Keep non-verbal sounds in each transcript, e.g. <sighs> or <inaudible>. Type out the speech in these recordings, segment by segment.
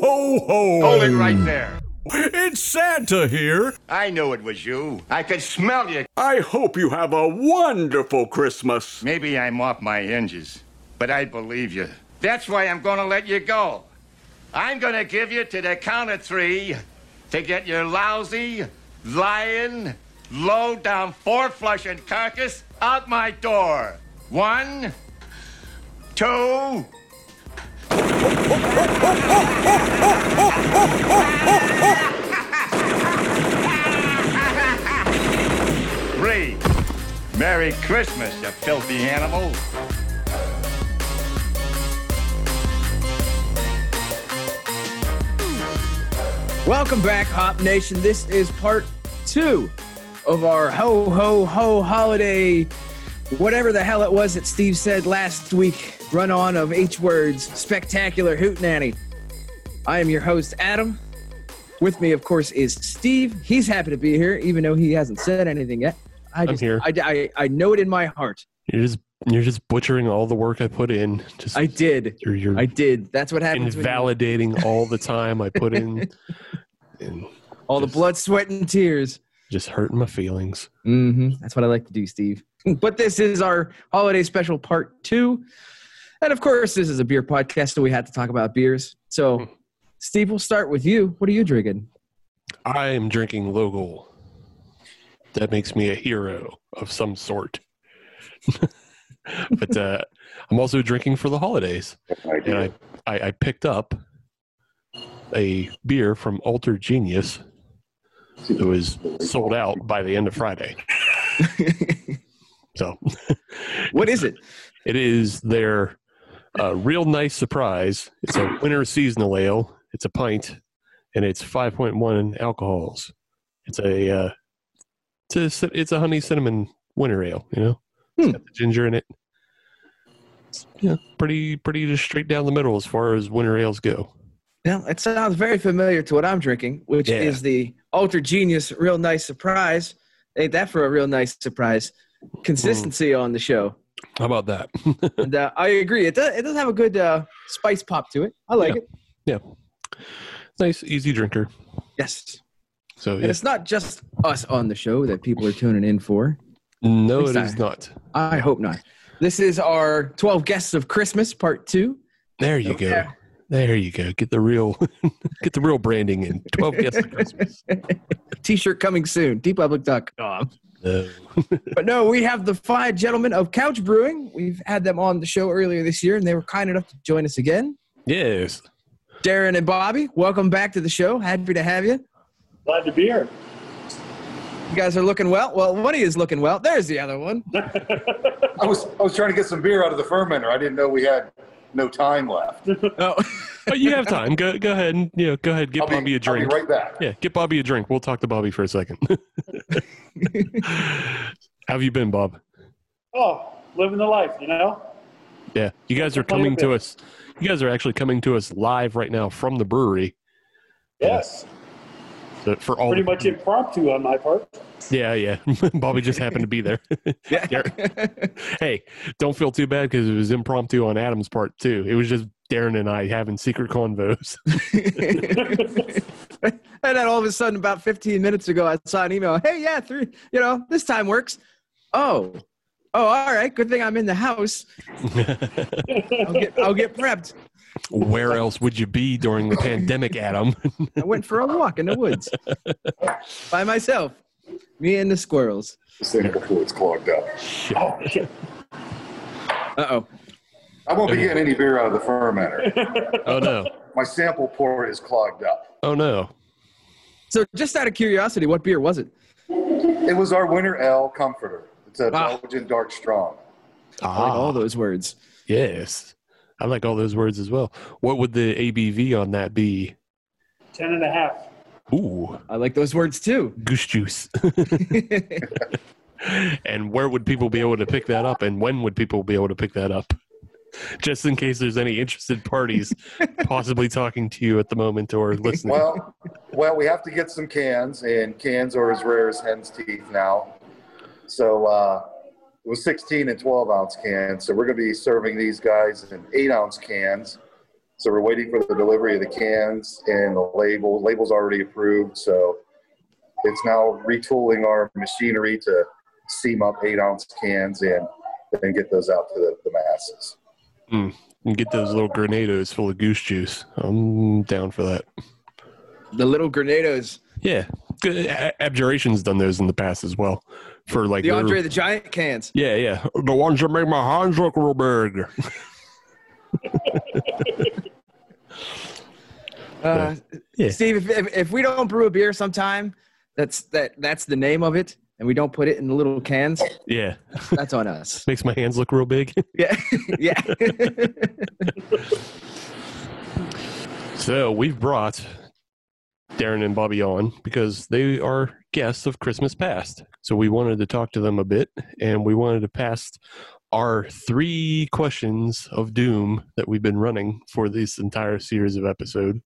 ho, ho! Hold it right there. It's Santa here. I knew it was you. I could smell you. I hope you have a wonderful Christmas. Maybe I'm off my hinges, but I believe you. That's why I'm gonna let you go. I'm gonna give you to the count of three to get your lousy, lying, low down, four flushing carcass out my door. One, two. Three. Merry Christmas, you filthy animal. Welcome back, Hop Nation. This is part two of our ho ho ho holiday, whatever the hell it was that Steve said last week. Run on of H words, spectacular hootenanny. I am your host, Adam. With me, of course, is Steve. He's happy to be here, even though he hasn't said anything yet. I I'm here. I, I, I know it in my heart. You're just you're just butchering all the work I put in. Just I did. you're, you're I did. That's what happens. invalidating all the time I put in, <laughs> and all the blood, sweat, and tears. just hurting my feelings. hmm That's what I like to do, Steve. But this is our holiday special part two. And of course, this is a beer podcast, so we had to talk about beers. So, Steve, we'll start with you. What are you drinking? I am drinking Logol. That makes me a hero of some sort. <laughs> but uh, I'm also drinking for the holidays, and I, I I picked up a beer from Alter Genius. It was sold out by the end of Friday. <laughs> So <laughs> What is it? It is their uh, real nice surprise. It's a winter seasonal ale. It's a pint, and it's 5.1 alcohols. It's a uh, it's a it's a honey cinnamon winter ale. You know, Hmm. it's got the ginger in it. It's, yeah, pretty pretty just straight down the middle as far as winter ales go. Now, it sounds very familiar to what I'm drinking, which Yeah. is the Ultra Genius Real Nice Surprise. Ain't that for a real nice surprise? Consistency on the show. How about that? <laughs> And uh, I agree. It does, it does have a good uh, spice pop to it. I like it. yeah, nice easy drinker. Yes. So And yeah. it's not just us on the show that people are tuning in for. no, it is I- not. I hope not. This is our 12 Guests of Christmas, part two. There you go. Yeah. There you go. Get the real, <laughs> get the real branding in. Twelve guests of Christmas. <laughs> T shirt coming soon, teepublic.com. No. <laughs> But no, we have the five gentlemen of Couch Brewing. We've had them on the show earlier this year, and they were kind enough to join us again. yes. Darren and Bobby, welcome back to the show. Happy to have you. Glad to be here. You guys are looking well. Well, one of you is looking well. There's the other one. <laughs> I was I was trying to get some beer out of the fermenter. I didn't know we had no time left. <laughs> Oh, But you have time. Go go ahead and you know, go ahead. Get I'll be- Bobby a I'll be drink. right back. Yeah, get Bobby a drink. We'll talk to Bobby for a second. <laughs> How have you been, Bob? Oh, living the life, you know? Yeah, you guys are coming to us. You guys are actually coming to us live right now from the brewery. Yes. So for all Pretty the- much impromptu on my part. Yeah, yeah. <laughs> Bobby just happened to be there. Darren- <laughs> hey, don't feel too bad because it was impromptu on Adam's part too. It was just Darren and I having secret convos. <laughs> <laughs> and then all of a sudden, about 15 minutes ago, I saw an email. Hey, yeah, three, you know, this time works. Oh, oh, all right. Good thing I'm in the house. I'll get, I'll get prepped. Where else would you be during the pandemic, Adam? I went for a walk in the woods <laughs> by myself. Me and the squirrels. This thing before it's clogged up. Oh, shit. Uh oh. I won't be getting any beer out of the fermenter. <laughs> oh no! My sample port is clogged up. Oh no! So, just out of curiosity, what beer was it? It was our winter ale comforter. It's a Ah. Belgian dark strong. I like all Ah, those words. yes, I like all those words as well. What would the ABV on that be? Ten and a half. Ooh, I like those words too. goose juice. <laughs> <laughs> and where would people be able to pick that up? And when would people be able to pick that up? <laughs> Just in case there's any interested parties possibly talking to you at the moment or <laughs> listening. Well, well, we have to get some cans, and cans are as rare as hen's teeth now. So uh, it was 16 and 12 ounce cans. So we're going to be serving these guys in eight ounce cans. So we're waiting for the delivery of the cans and the label. Label's already approved, so it's now retooling our machinery to seam up eight ounce cans and then get those out to the, the masses. And get those little grenados full of goose juice. I'm down for that. The little grenados. Yeah. Abjuration's done those in the past as well. For like The their- Andre the Giant cans. Yeah, yeah. The ones that make my hands look real big. <laughs> Uh, Yeah. Steve, if, if, if we don't brew a beer sometime, that's that that's the name of it, and we don't put it in the little cans, Yeah. that's on us. <laughs> Makes my hands look real big. <laughs> Yeah, <laughs> yeah. So we've brought Darren and Bobby on because they are guests of Christmas Past. So we wanted to talk to them a bit and we wanted to pass our three questions of doom that we've been running for this entire series of episode.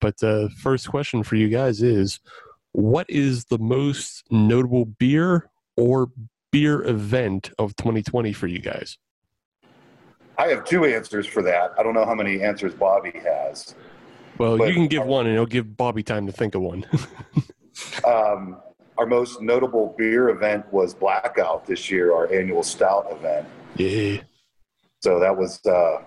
But uh, first question for you guys is what is the most notable beer or beer event of 2020 for you guys? I have two answers for that. I don't know how many answers Bobby has. Well, you can give one and it'll give Bobby time to think of one. <laughs> Um, our most notable beer event was Blackout this year, our annual stout event. yeah. So that was uh,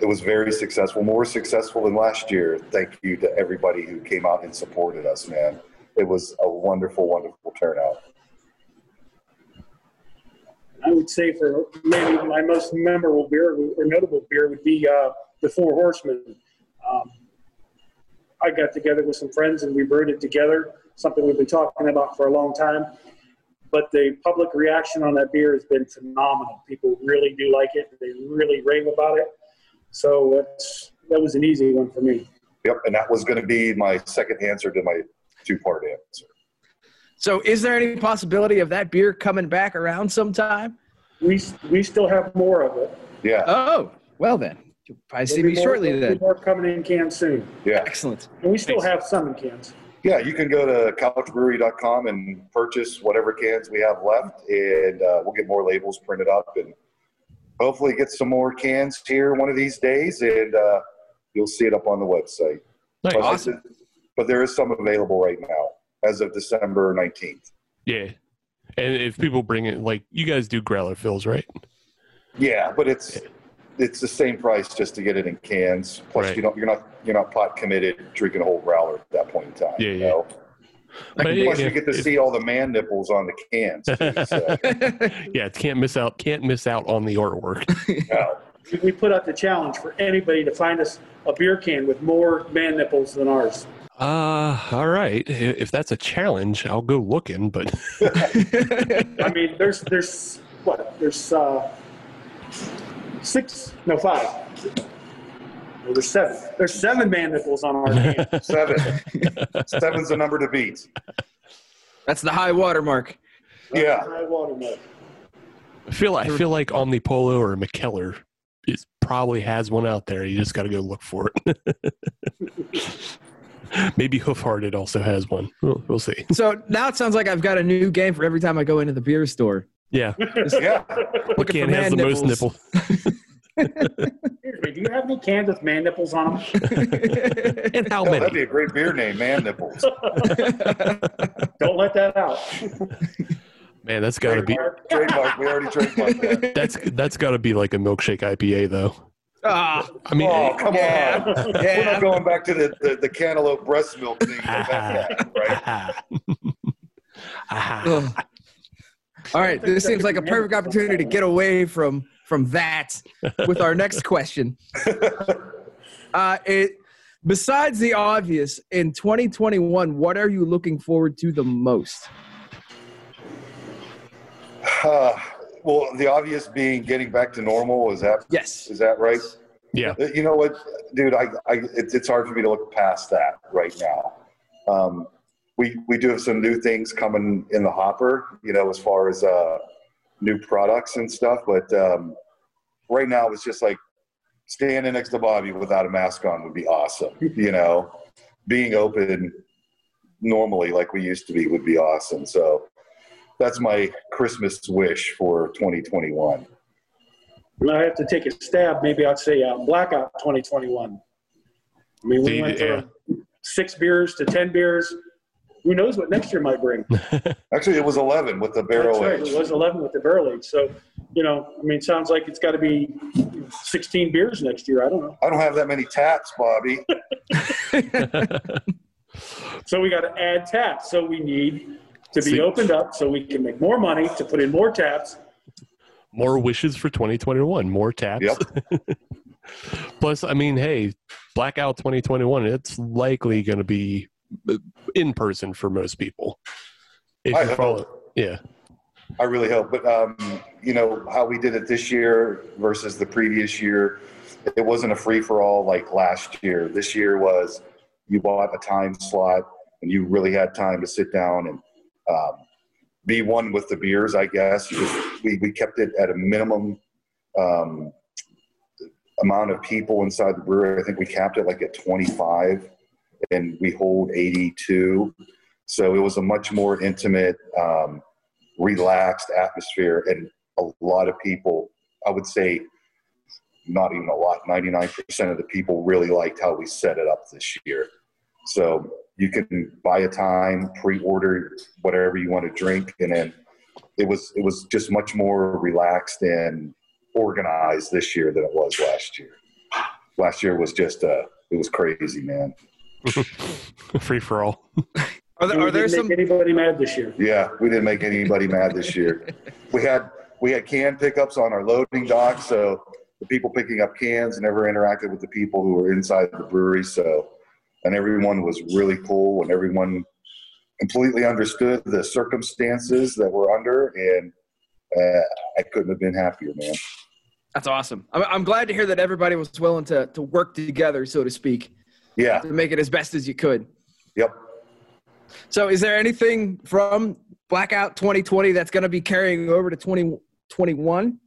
it was very successful, more successful than last year. Thank you to everybody who came out and supported us, man. It was a wonderful, wonderful turnout. I would say for maybe my most memorable beer or notable beer would be uh, the Four Horsemen. Um, I got together with some friends and we brewed it together, something we've been talking about for a long time. But the public reaction on that beer has been phenomenal. People really do like it. They really rave about it. So it's, that was an easy one for me. Yep, and that was going to be my second answer to my two-part answer. so, is there any possibility of that beer coming back around sometime? We, we still have more of it. Yeah, Oh, well then, you'll probably see There'll me more- shortly then. More coming in cans soon. yeah, Excellent. And we still have some in cans. yeah. You can go to couchbrewery.com and purchase whatever cans we have left, and uh, we'll get more labels printed up, and hopefully get some more cans here one of these days, and uh, you'll see it up on the website. Nice. But, Awesome. but there is some available right now as of December 19th. Yeah. And if people bring it, like you guys do growler fills, right? Yeah, but it's it's the same price just to get it in cans. Plus, Right. you don't you're not you're not pot committed drinking a whole growler at that point in time. Yeah, you yeah. know? But Plus, you get to if- see all the man nipples on the cans. Too, so, <laughs> yeah, can't miss out. Can't miss out on the artwork. <laughs> no. We- We put out the challenge for anybody to find us a beer can with more man nipples than ours. Uh, all right. If that's a challenge, I'll go looking. But <laughs> I mean, there's there's what there's uh, six no five. Well, there's seven. There's seven man nipples on our can. <laughs> Seven. <laughs> Seven's the number to beat. That's the high water mark. Yeah. High water mark. I feel I feel like Omnipollo or Mikkeller is probably has one out there. You just got to go look for it. <laughs> Maybe Hoof Hearted also has one. We'll, we'll see. So now it sounds like I've got a new game for every time I go into the beer store. Yeah, Yeah. what Looking can for has the man most nipple? Excuse me, do you have any cans with man nipples on them? <laughs> And how Oh, that'd be a great beer name, man nipples. <laughs> Don't let that out. Man, that's got to be Trademark. Trademark. We already trademarked that. <laughs> that's that's got to be like a milkshake IPA though. Ah, I mean, Oh, come Yeah. on. We're not going back to the, the, the cantaloupe breast milk thing. right? aha. aha. Ugh. All right, this seems like a perfect opportunity to get away from from that with our next question. Uh, it besides the obvious in 2021, what are you looking forward to the most? Uh, well, the obvious being getting back to normal. Is that Yes. is that right? Yeah. Uh, You know what, dude? I, I it's, it's hard for me to look past that right now. Um, we we do have some new things coming in the hopper, you know, as far as uh, new products and stuff. But um, right now, it's just like standing next to Bobby without a mask on would be awesome. <laughs> You know, being open normally like we used to be would be awesome. So that's my Christmas wish for 2021. And I have to take a stab. Maybe I'd say uh, blackout 2021. I mean, we See, went yeah. from six beers to ten beers. Who knows what next year might bring? <laughs> Actually, it was 11 with the barrel That's right. age. It was 11 with the barrel age. So, you know, I mean, it sounds like it's got to be 16 beers next year. I don't know. I don't have that many taps, Bobby. <laughs> <laughs> So we got to add taps. So we need to be See- opened up so we can make more money to put in more taps. more wishes for 2021, more taps. Yep. Plus, I mean, hey, Blackout 2021, it's likely going to be in person for most people. If I you hope. yeah, I really hope. But, um, you know, how we did it this year versus the previous year, it wasn't a free for all like last year. This year was you bought a time slot and you really had time to sit down and um, be one with the beers, I guess. We, we kept it at a minimum um, amount of people inside the brewery. I think we capped it like at 25 and we hold 82. So it was a much more intimate, um, relaxed atmosphere. And a lot of people, I would say, not even a lot, 99% of the people really liked how we set it up this year. So you can buy a time, pre-order whatever you want to drink, and then it was it was just much more relaxed and organized this year than it was last year. Last year was just uh, it was crazy, man. <laughs> free for all. Are there, are we there didn't some? make anybody mad this year. Yeah, we didn't make anybody mad this year. <laughs> We had we had can pickups on our loading dock, so the people picking up cans never interacted with the people who were inside the brewery. So, and everyone was really cool, and everyone completely understood the circumstances that we're under, and uh, I couldn't have been happier, man. That's awesome. I'm, I'm glad to hear that everybody was willing to to work together, so to speak, Yeah, to make it as best as you could. yep. So, is there anything from Blackout 2020 that's going to be carrying over to 2021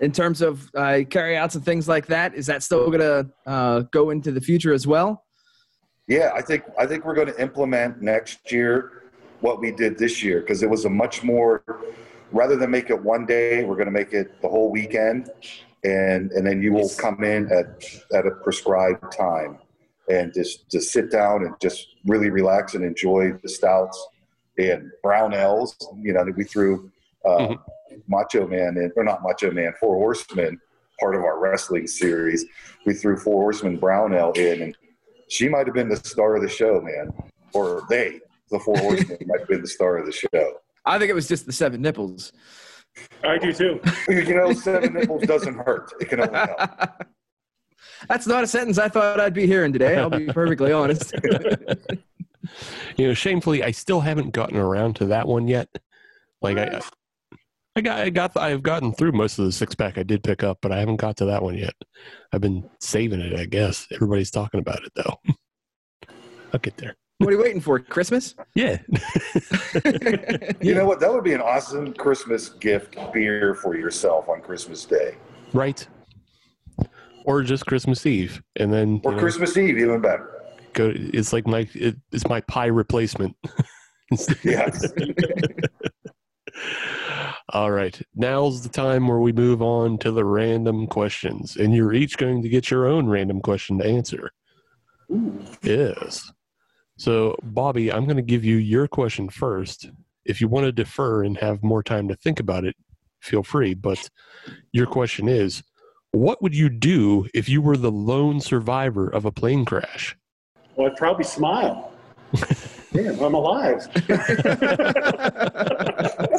in terms of uh, carryouts and things like that? Is that still going to uh, go into the future as well? Yeah, I think I think we're going to implement next year what we did this year because it was a much more rather than make it one day, we're going to make it the whole weekend, and and then you will come in at at a prescribed time and just just sit down and just really relax and enjoy the stouts and brown ales. You know, we threw uh, Macho Man in, or not Macho Man, Four Horsemen, part of our wrestling series. We threw Four Horsemen brown ale in, and she might have been the star of the show, man. Or they, the Four <laughs> Horsemen, might have been the star of the show. I think it was just the seven nipples. I do too. <laughs> You know, seven nipples doesn't hurt. It can only help. <laughs> That's not a sentence I thought I'd be hearing today. I'll be perfectly <laughs> honest. You know, shamefully, I still haven't gotten around to that one yet. Like I, I got, I got, I've gotten through most of the six pack I did pick up, but I haven't got to that one yet. I've been saving it, I guess. Everybody's talking about it though. <laughs> I'll get there. what are you waiting for? Christmas? Yeah. <laughs> You know what? That would be an awesome Christmas gift beer for yourself on Christmas Day. right. Or just Christmas Eve, and then Or you know, Christmas Eve, even better. go. It's like my, it, it's my pie replacement. <laughs> Yes. <laughs> All right. Now's the time where we move on to the random questions. And you're each going to get your own random question to answer. Yes. So, Bobby, I'm going to give you your question first. If you want to defer and have more time to think about it, feel free. But your question is What would you do if you were the lone survivor of a plane crash? Well, I'd probably smile. <laughs> Damn, I'm alive. <laughs> That's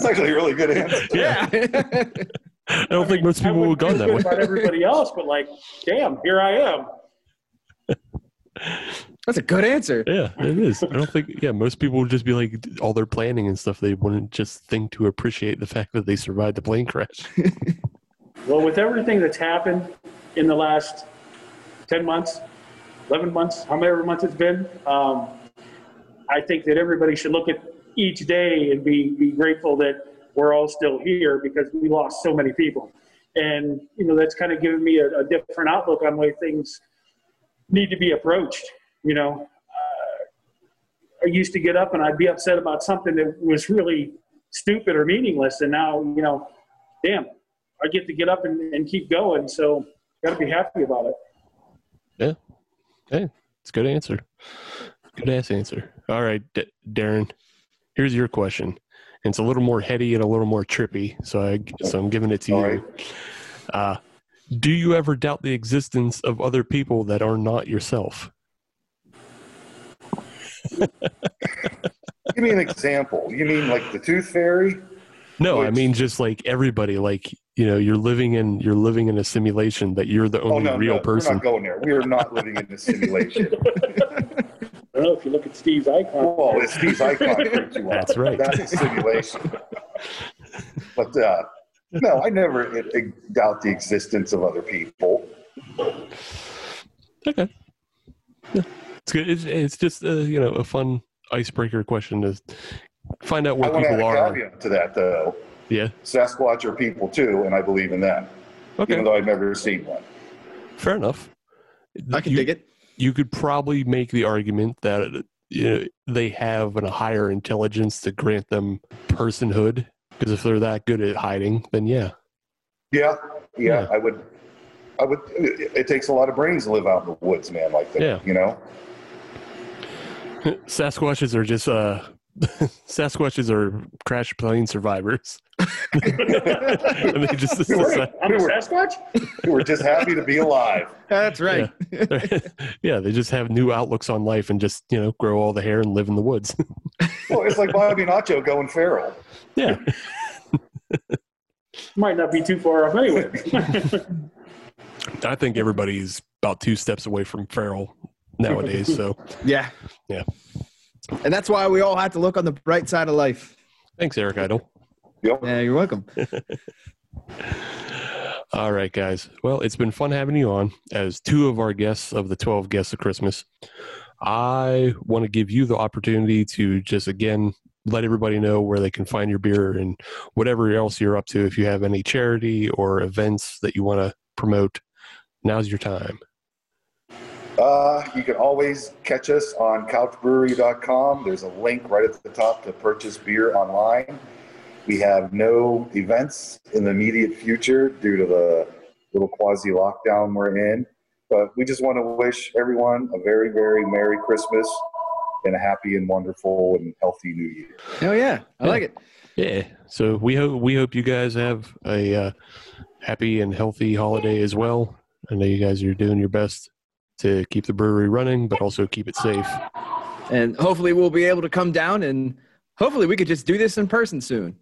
actually a really good answer. Yeah. I don't think most people would wouldn't have gone feel that way. about everybody else, but like, damn, here I am. That's a good answer. Yeah, it is. I don't think. Yeah, most people would just be like all their planning and stuff. They wouldn't just think to appreciate the fact that they survived the plane crash. <laughs> Well, with everything that's happened in the last 10 months, 11 months, however months it's been, um, I think that everybody should look at each day and be, be grateful that we're all still here because we lost so many people. And, you know, that's kind of given me a, a different outlook on the way things need to be approached. You know, uh, I used to get up and I'd be upset about something that was really stupid or meaningless. And now, you know, damn, I get to get up and, and keep going. So got to be happy about it. Yeah. Hey, it's a good answer. Good ass answer. All right, D- Darren. Here's your question. It's a little more heady and a little more trippy, so I so I'm giving it to All you. right. Uh, do you ever doubt the existence of other people that are not yourself? <laughs> Give me an example. You mean like the Tooth Fairy? No, I mean just like everybody. Like you know, you're living in you're living in a simulation that you're the Oh only no, real no, person. we're not going there. We are not living in a simulation. <laughs> I don't know if you look at Steve's icon. Well, it's Steve's icon you. That's right. That's a simulation. but uh, no, I never uh, doubt the existence of other people. Okay. Yeah, it's good. It's, it's just uh, you know a fun icebreaker question to find out I what want to add people a are. caveat to that, though. Yeah. Sasquatch are people too, and I believe in them, Okay. even though I've never seen one. Fair enough. I can you, dig it. You could probably make the argument that you know, they have a higher intelligence to grant them personhood. Because if they're that good at hiding, then yeah. Yeah, yeah, Yeah. I would. I would. It, it takes a lot of brains to live out in the woods, man. Like that, Yeah. you know. <laughs> Sasquatches are just uh, <laughs> Sasquatches are crash plane survivors. <laughs> and they just decide, I'm a We were- Sasquatch? We're just happy to be alive. That's right. <laughs> yeah, they just have new outlooks on life and just you know grow all the hair and live in the woods. Well, it's like Bobby Nacho going feral. yeah, Might not be too far off anyway. I think everybody's about two steps away from feral nowadays. So Yeah. Yeah. And that's why we all have to look on the bright side of life. thanks, Eric Idle. Yep. Yeah, you're welcome. <laughs> All right, guys. Well, it's been fun having you on as two of our guests of the 12 guests of Christmas. I want to give you the opportunity to just again let everybody know where they can find your beer and whatever else you're up to. If you have any charity or events that you want to promote, now's your time. Uh, you can always catch us on couchbrewery.com. There's a link right at the top to purchase beer online. We have no events in the immediate future due to the little quasi lockdown we're in. But we just want to wish everyone a very, very Merry Christmas and a happy and wonderful and healthy New Year. Oh yeah, I like it. Yeah. So we hope we hope you guys have a uh, happy and healthy holiday as well. I know you guys are doing your best to keep the brewery running, but also keep it safe. And hopefully we'll be able to come down and hopefully we could just do this in person soon.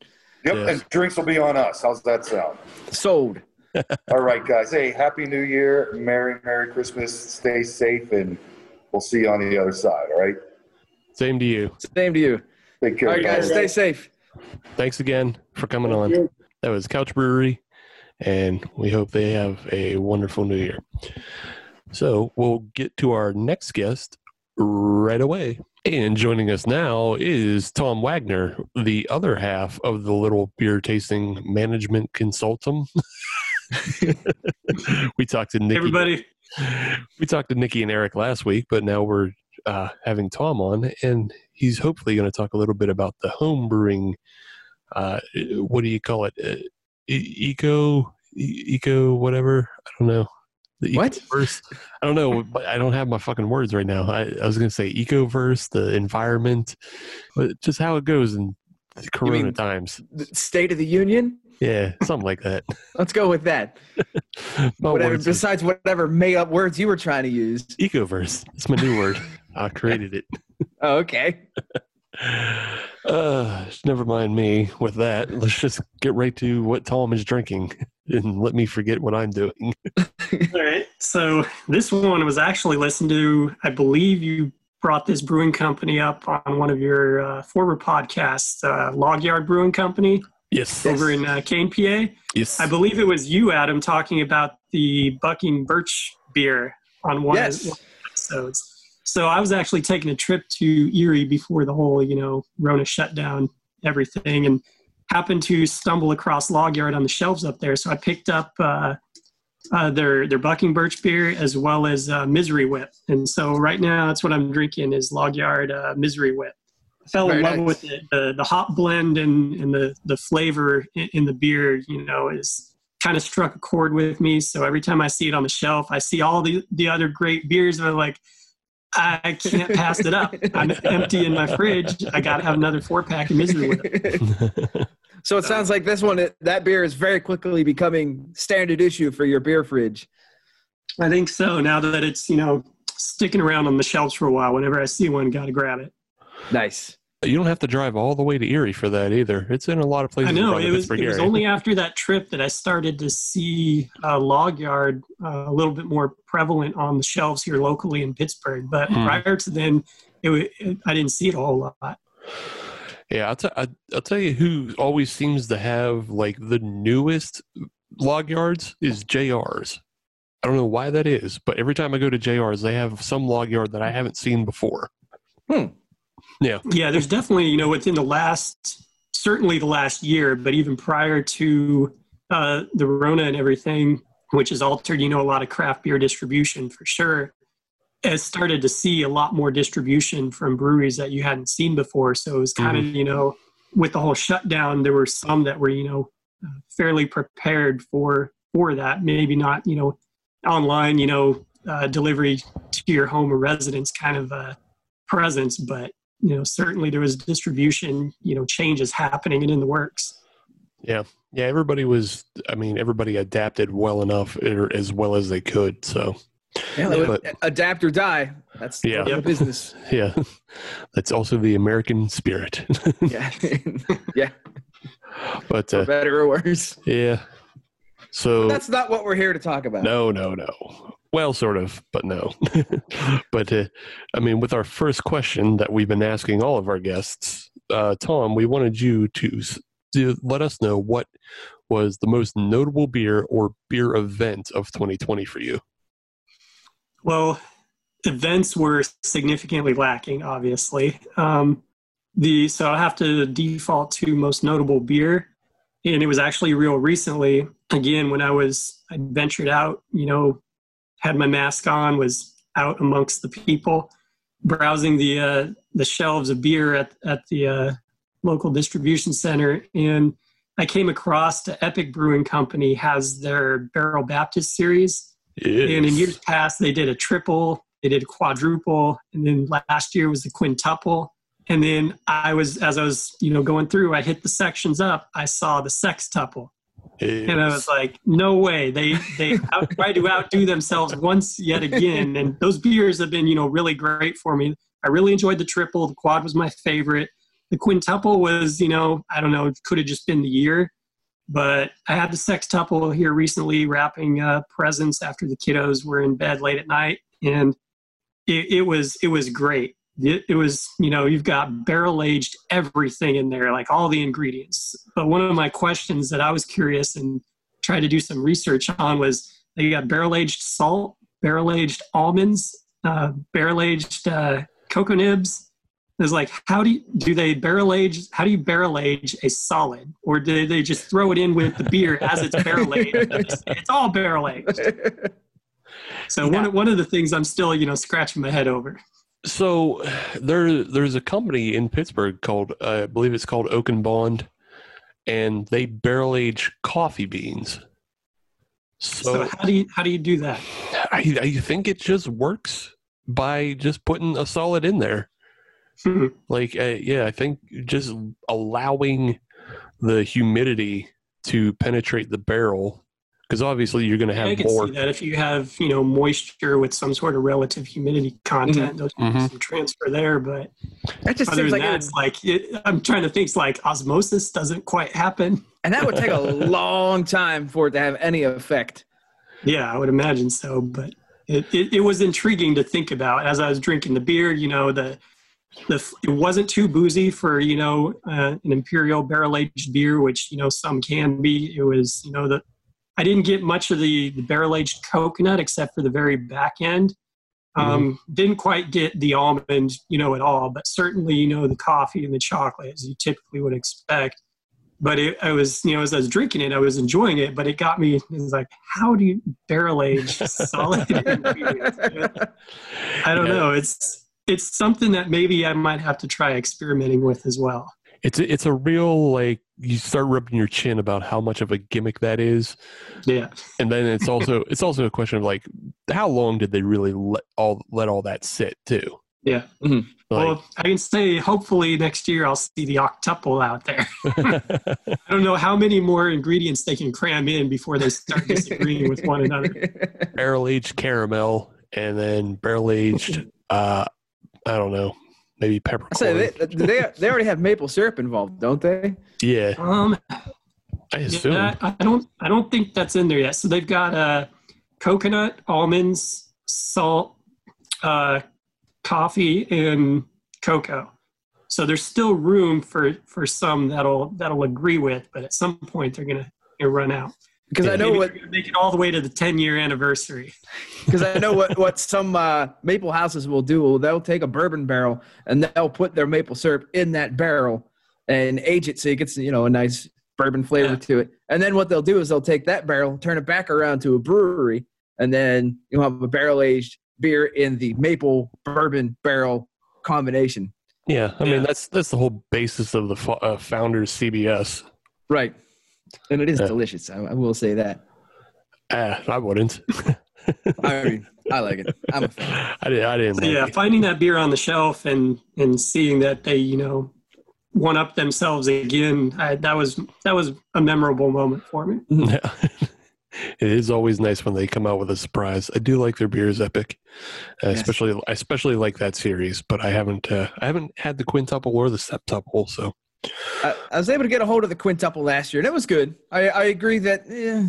Yep, Yes. and drinks will be on us. How's that sound? Sold. <laughs> All right, guys. Hey, Happy New Year. Merry, Merry Christmas. Stay safe, and we'll see you on the other side. All right? Same to you. Same to you. Take care. All right, guys, stay safe. Thanks again for coming Thank on. you. That was Couch Brewery, and we hope they have a wonderful new year. So we'll get to our next guest right away. And joining us now is Tom Wagner, the other half of the Little Beer Tasting Management Consultum. <laughs> we talked to Nikki. everybody. We talked to Nikki and Eric last week, but now we're uh, having Tom on, and he's hopefully going to talk a little bit about the home brewing. Uh, what do you call it? Uh, eco, eco, whatever. I don't know. The What? ecoverse. I don't know. But I don't have my fucking words right now. I, I was going to say ecoverse, the environment, but just how it goes in Corona times. State of the Union? Yeah, something like that. <laughs> Let's go with that. <laughs> Whatever is besides whatever made up words you were trying to use. ecoverse. It's my new word. <laughs> I created it. Oh, okay. Uh, never mind me with that. Let's just get right to what Tom is drinking and let me forget what I'm doing. <laughs> All right. So this one was actually listened to. I believe you brought this brewing company up on one of your uh, former podcasts, uh, Logyard Brewing Company Yes. over in uh, Kane, PA. Yes. I believe it was you, Adam, talking about the Bucking Birch beer on one Yes. of the episodes. So I was actually taking a trip to Erie before the whole, you know, Rona shutdown, everything, and happened to stumble across Logyard on the shelves up there. So I picked up uh, uh, their their Bucking Birch beer as well as uh, Misery Whip, and so right now that's what I'm drinking is Logyard uh, Misery Whip. I fell in love nice. with it. The, the hop blend and, and the, the flavor in, in the beer, you know, is kind of struck a chord with me. So every time I see it on the shelf, I see all the the other great beers, and I'm like, I can't pass it up. I'm empty in my fridge. I got to have another four pack of misery with <laughs> it. So it sounds like this one, it- that beer is very quickly becoming standard issue for your beer fridge. I think so. Now that it's you know sticking around on the shelves for a while, whenever I see one, got to grab it. Nice. You don't have to drive all the way to Erie for that either. It's in a lot of places. I know it was. It was only after that trip that I started to see uh, logyard uh, a little bit more prevalent on the shelves here locally in Pittsburgh. But Hmm. prior to then, it, wa- it, I didn't see it a whole lot. Yeah, I'll, t- I- I'll tell you who always seems to have like the newest logyards is JR's. I don't know why that is, but every time I go to JR's, they have some logyard that I haven't seen before. Hmm. Yeah. Yeah, there's definitely you know within the last certainly the last year, but even prior to uh, the Rona and everything, which has altered you know a lot of craft beer distribution for sure. Has started to see a lot more distribution from breweries that you hadn't seen before. So it was kind of you know with the whole shutdown, there were some that were you know uh, fairly prepared for for that. Maybe not you know online you know uh, delivery to your home or residence kind of uh, presence, but you know certainly there was distribution you know changes happening and in the works Yeah, Yeah, everybody was. I mean, everybody adapted well enough, or as well as they could. So Yeah, Yeah. but adapt or die. That's Yeah. the business. <laughs> yeah, that's also the American spirit. <laughs> Yeah. <laughs> yeah. but For uh, better or worse. yeah, so That's not what we're here to talk about. No, no, no. Well, sort of, but no. but uh, I mean, with our first question that we've been asking all of our guests, uh, Tom, we wanted you to, to let us know what was the most notable beer or beer event of 2020 for you. Well events were significantly lacking obviously. Um, the so i'll have to default to most notable beer. And it was actually real recently. Again when i was i ventured out you know had my mask on was out amongst the people browsing the uh, the shelves of beer at, at the uh, local distribution center. And i came across the epic brewing company has their barrel baptist series and in years past, they did a triple, they did a quadruple, and then last year was the quintuple. And then I was, as I was, you know, going through, I hit the sections up. I saw the sextuple, and I was like, "No way! They they out, tried to outdo themselves once yet again." And those beers have been, you know, really great for me. I really enjoyed the triple. The quad was my favorite. The quintuple was, you know, I don't know, it could have just been the year. But I had the sextuple here recently, wrapping uh, presents after the kiddos were in bed late at night, and it, it was it was great. It, it was you know you've got barrel aged everything in there, like all the ingredients. But one of my questions that I was curious and tried to do some research on was they got barrel aged salt, barrel aged almonds, uh, barrel aged uh, cocoa nibs, it's like how do you, do they barrel age how do you barrel age a solid? Or do they just throw it in with the beer as it's barrel aged? It's, <laughs> it's all barrel aged. So one, of- one of the things i'm still you know scratching my head over. So there, there's a company in Pittsburgh called, uh, I believe it's called Oak and Bond, and they barrel age coffee beans. so, So, how do you how do you do that? I, I think it just works by just putting a solid in there. Hmm. <laughs> Like, uh, yeah, I think just allowing the humidity to penetrate the barrel, because obviously you're going to have. i can more. see that if you have you know moisture with some sort of relative humidity content there's Mhm. some transfer there but That just other seems than like, that it's like it, i'm trying to think it's like osmosis doesn't quite happen and that would take a <laughs> long time for it to have any effect. Yeah, I would imagine so. But it, it, it was intriguing to think about as I was drinking the beer. You know, the the it wasn't too boozy for you know uh, an imperial barrel aged beer, which you know some can be. It was you know the I didn't get much of the, the barrel aged coconut except for the very back end. Um, Didn't quite get the almond, you know, at all, but certainly you know the coffee and the chocolate as you typically would expect but it, I was, you know, as I was drinking it, I was enjoying it, but it got me. It was like, how do you barrel age <laughs> solid ingredients? I don't Yeah. know. It's it's something that maybe I might have to try experimenting with as well. It's a, it's a real like you start rubbing your chin about how much of a gimmick that is, Yeah. and then it's <laughs> also it's also a question of like how long did they really let all let all that sit too? Yeah. Like, well, I can say hopefully next year I'll see the octuple out there. <laughs> I don't know how many more ingredients they can cram in before they start disagreeing with one another. <laughs> barrel aged caramel and then barrel aged uh I don't know maybe I peppercorn. say they, they <laughs> they already have maple syrup involved, don't they? yeah, Um, I assume. yeah, I I don't, I don't think that's in there yet. So they've got uh, coconut, almonds, salt, uh, coffee, and cocoa. So there's still room for for some that'll that'll agree with, but at some point they're gonna, gonna run out. Because I know Maybe what they're gonna make it all the way to the 10 year anniversary. <laughs> because I know what <laughs> what some uh, maple houses will do. Well, they'll take a bourbon barrel and they'll put their maple syrup in that barrel and age it so it gets you know a nice bourbon flavor Yeah. to it. And then what they'll do is they'll take that barrel, turn it back around to a brewery, and then you'll have a barrel aged beer in the maple bourbon barrel combination. yeah, I Yeah. mean that's that's the whole basis of the uh, founders CBS. Right. And it is Yeah. delicious. I, I will say that. Ah, I wouldn't. <laughs> I mean, I like it. I'm a fan. I didn't. I didn't. So like yeah, it. finding that beer on the shelf and and seeing that they, you know, one up themselves again, I, that was that was a memorable moment for me. Yeah. <laughs> it is always nice when they come out with a surprise. I do like their beers epic, uh, Yes. especially I especially like that series. But I haven't uh, I haven't had the quintuple or the septuple. So I, I was able to get a hold of the quintuple last year, and it was good. I, I agree that eh,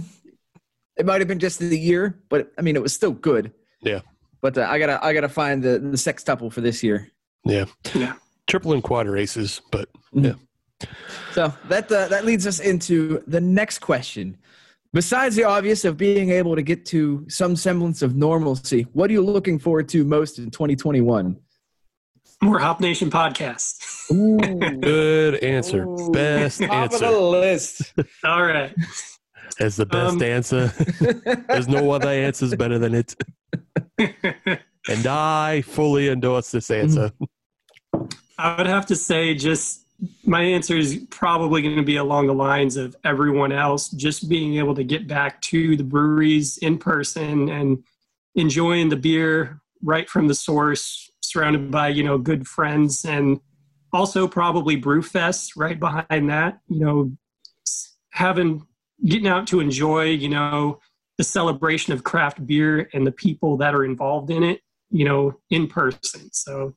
it might have been just the year, but I mean, it was still good. Yeah. But uh, I gotta I gotta find the the sextuple for this year. yeah, Yeah. triple and quad races. But yeah. So that uh, that leads us into the next question. Besides the obvious of being able to get to some semblance of normalcy, what are you looking forward to most in 2021? More Hop Nation podcast. Ooh, good answer, Ooh. best top of the list. All right. As the best Um, answer. <laughs> There's no other answers better than it. <laughs> And I fully endorse this answer. I would have to say just my answer is probably going to be along the lines of everyone else, just being able to get back to the breweries in person and enjoying the beer right from the source, surrounded by, you know, good friends and also probably Brewfest right behind that, you know, having getting out to enjoy, you know, the celebration of craft beer and the people that are involved in it, you know, in person. So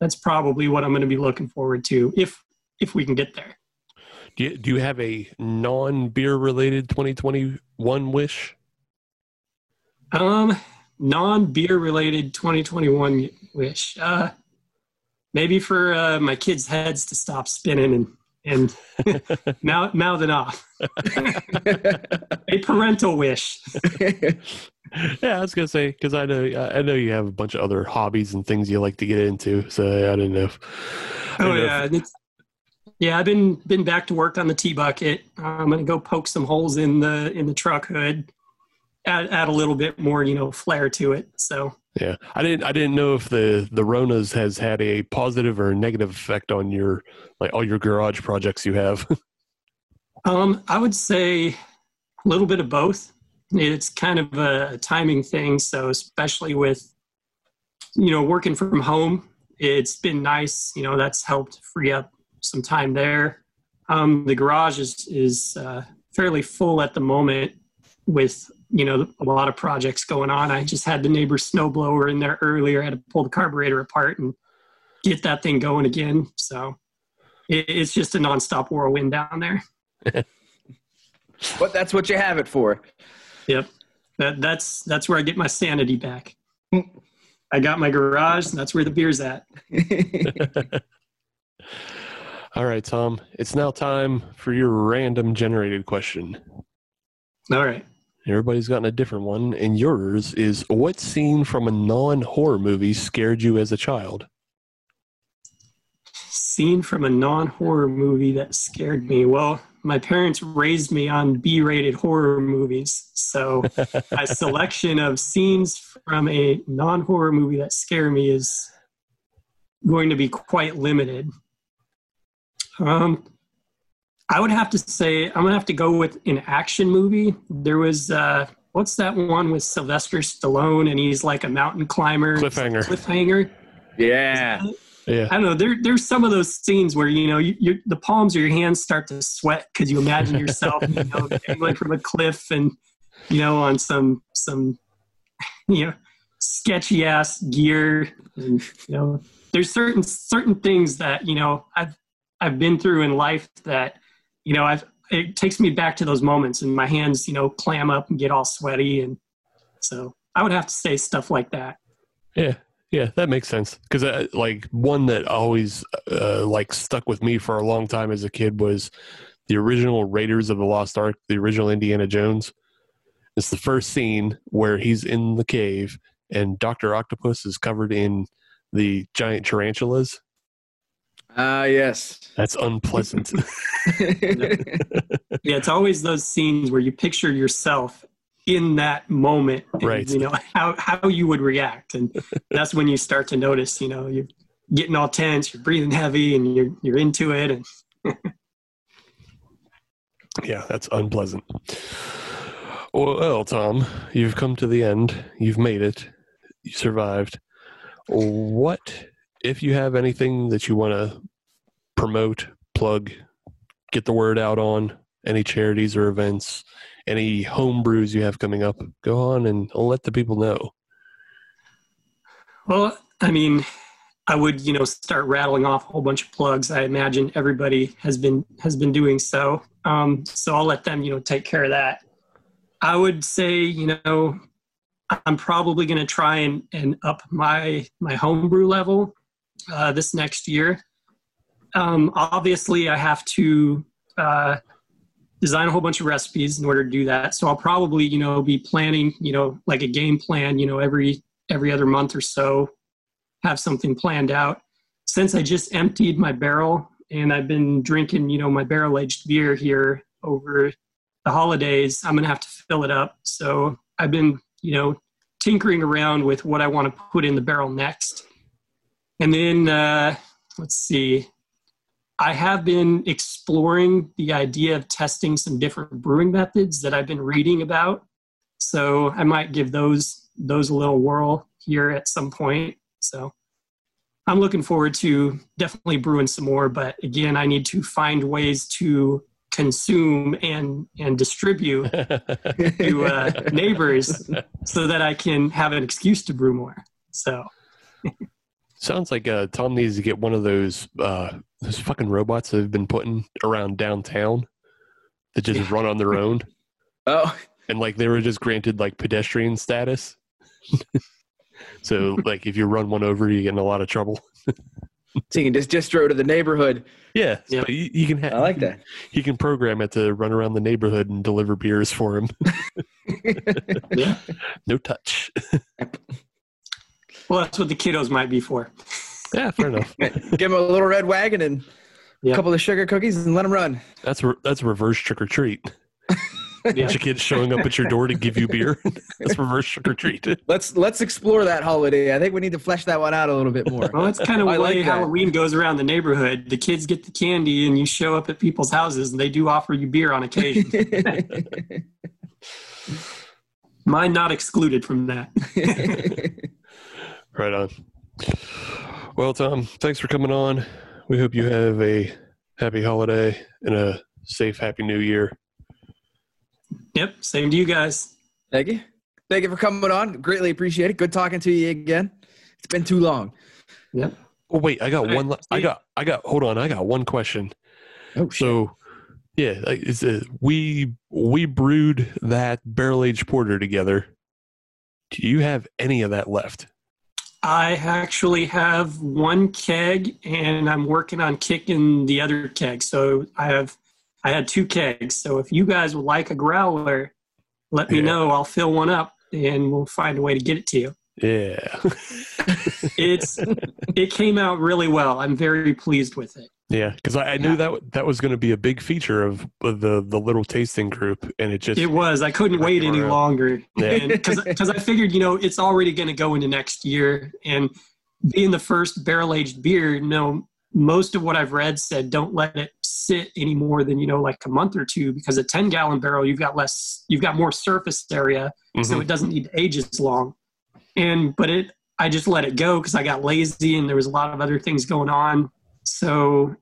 that's probably what I'm going to be looking forward to if if we can get there. Do you, do you have a non beer related 2021 wish? Um, non beer related 2021 wish. Uh, maybe for uh, my kids' heads to stop spinning and and <laughs> mouth, mouthing off. <laughs> a parental wish. <laughs> Yeah, I was gonna say because I know I know you have a bunch of other hobbies and things you like to get into. So I don't know. If, I Oh know yeah, it's, yeah. I've been been back to work on the T bucket. I'm gonna go poke some holes in the in the truck hood. Add add a little bit more, you know, flair to it. So yeah, I didn't. I didn't know if the the Ronas has had a positive or negative effect on your like all your garage projects you have. <laughs> Um, I would say a little bit of both. It's kind of a timing thing. So especially with, you know, working from home, it's been nice. You know, that's helped free up some time there. Um, the garage is is uh, fairly full at the moment with you know a lot of projects going on. I just had the neighbor's snowblower in there earlier. I had to pull the carburetor apart and get that thing going again. So it, it's just a nonstop whirlwind down there. <laughs> but that's what you have it for. Yep. That that's that's where I get my sanity back. I got my garage, and that's where the beer's at. <laughs> all right, Tom. It's now time for your random generated question. All right. Everybody's gotten a different one, and yours is: What scene from a non horror movie scared you as a child? Scene from a non-horror movie that scared me. Well, my parents raised me on B-rated horror movies, so <laughs> a selection of scenes from a non-horror movie that scare me is going to be quite limited. Um, I would have to say I'm gonna have to go with an action movie. There was uh, what's that one with Sylvester Stallone and he's like a mountain climber. Cliffhanger. Cliffhanger. Yeah. Yeah. I don't know. There, there's some of those scenes where you know you, you the palms of your hands start to sweat because you imagine yourself you know <laughs> dangling from a cliff and you know on some some <laughs> you know sketchy ass gear and you know there's certain certain things that you know I've I've been through in life that you know I've it takes me back to those moments and my hands you know clam up and get all sweaty and so I would have to say stuff like that. Yeah, yeah, that makes sense. Because uh, like one that always uh, like stuck with me for a long time as a kid was the original Raiders of the Lost Ark, the original Indiana Jones. It's the first scene where he's in the cave and Doctor Octopus is covered in the giant tarantulas. Ah, yes. That's unpleasant. <laughs> <laughs> Yeah, it's always those scenes where you picture yourself in that moment, and, Right. You know how how you would react, and that's when you start to notice. You know, you're getting all tense, you're breathing heavy, and you're you're into it. And <laughs> yeah, that's unpleasant. Well, Tom, you've come to the end. You've made it. You survived. What, if you have anything that you want to promote, plug, get the word out on, any charities or events, any home brews you have coming up, go on and let the people know. well, I mean, I would you know start rattling off a whole bunch of plugs. I imagine everybody has been has been doing so. Um, so I'll let them you know take care of that. I would say you know I'm probably going to try and, and up my my homebrew level uh, this next year. Um, obviously, I have to uh, design a whole bunch of recipes in order to do that. So I'll probably you know be planning you know like a game plan you know every every other month or so, have something planned out. Since I just emptied my barrel and I've been drinking you know my barrel aged beer here over the holidays, I'm gonna have to fill it up. So I've been you know tinkering around with what I want to put in the barrel next. And then uh, let's see, I have been exploring the idea of testing some different brewing methods that I've been reading about. So I might give those those a little whirl here at some point. So I'm looking forward to definitely brewing some more, but again, I need to find ways to consume and and distribute to uh, <laughs> neighbors so that I can have an excuse to brew more. So <laughs> Sounds like uh, Tom needs to get one of those uh, those fucking robots that have been putting around downtown that just run on their own. <laughs> oh, and like they were just granted like pedestrian status. <laughs> so like if you run one over, you get in a lot of trouble. so you can just distro to the neighborhood. Yeah, Yeah. so you, you can have. I like that. You can program it to run around the neighborhood and deliver beers for him. <laughs> yeah, no touch. Well, that's what the kiddos might be for. yeah, fair enough. <laughs> Give them a little red wagon and Yeah. a couple of sugar cookies and let them run. That's re- that's reverse trick or treat. Yeah. Bunch of kids showing up at your door to give you beer. <laughs> that's reverse trick or treat. Let's let's explore that holiday. I think we need to flesh that one out a little bit more. Well, that's kind of <laughs> I the way like that. Halloween goes around the neighborhood. The kids get the candy, and you show up at people's houses, and they do offer you beer on occasion. Mine not excluded from that. Right on. Well, Tom, thanks for coming on. We hope you have a happy holiday and a safe, happy new year. Yep, same to you guys. Thank you. Thank you for coming on. Greatly appreciate it. Good talking to you again. It's been too long. Yep. Oh wait, I got All right, one. la- I got. I got. Hold on. I got one question. Oh shit. So, yeah, like, it's a, we we brewed that barrel aged porter together. Do you have any of that left? I actually have one keg, and I'm working on kicking the other keg. So I have, I had two kegs. So if you guys would like a growler, let me Yeah. know. I'll fill one up, and we'll find a way to get it to you. Yeah, It's, it came out really well. I'm very pleased with it. yeah. Because I, I knew Yeah. that that was going to be a big feature of, of the the little tasting group, and it just It was. I couldn't wait any longer Yeah. because I figured, you know, it's already going to go into next year, and being the first barrel aged beer, you know, most of what I've read said don't let it sit any more than you know like a month or two because a 10 gallon barrel you've got less you've got more surface area so Mhm. it doesn't need to age as long. And but it I just let it go because I got lazy and there was a lot of other things going on. So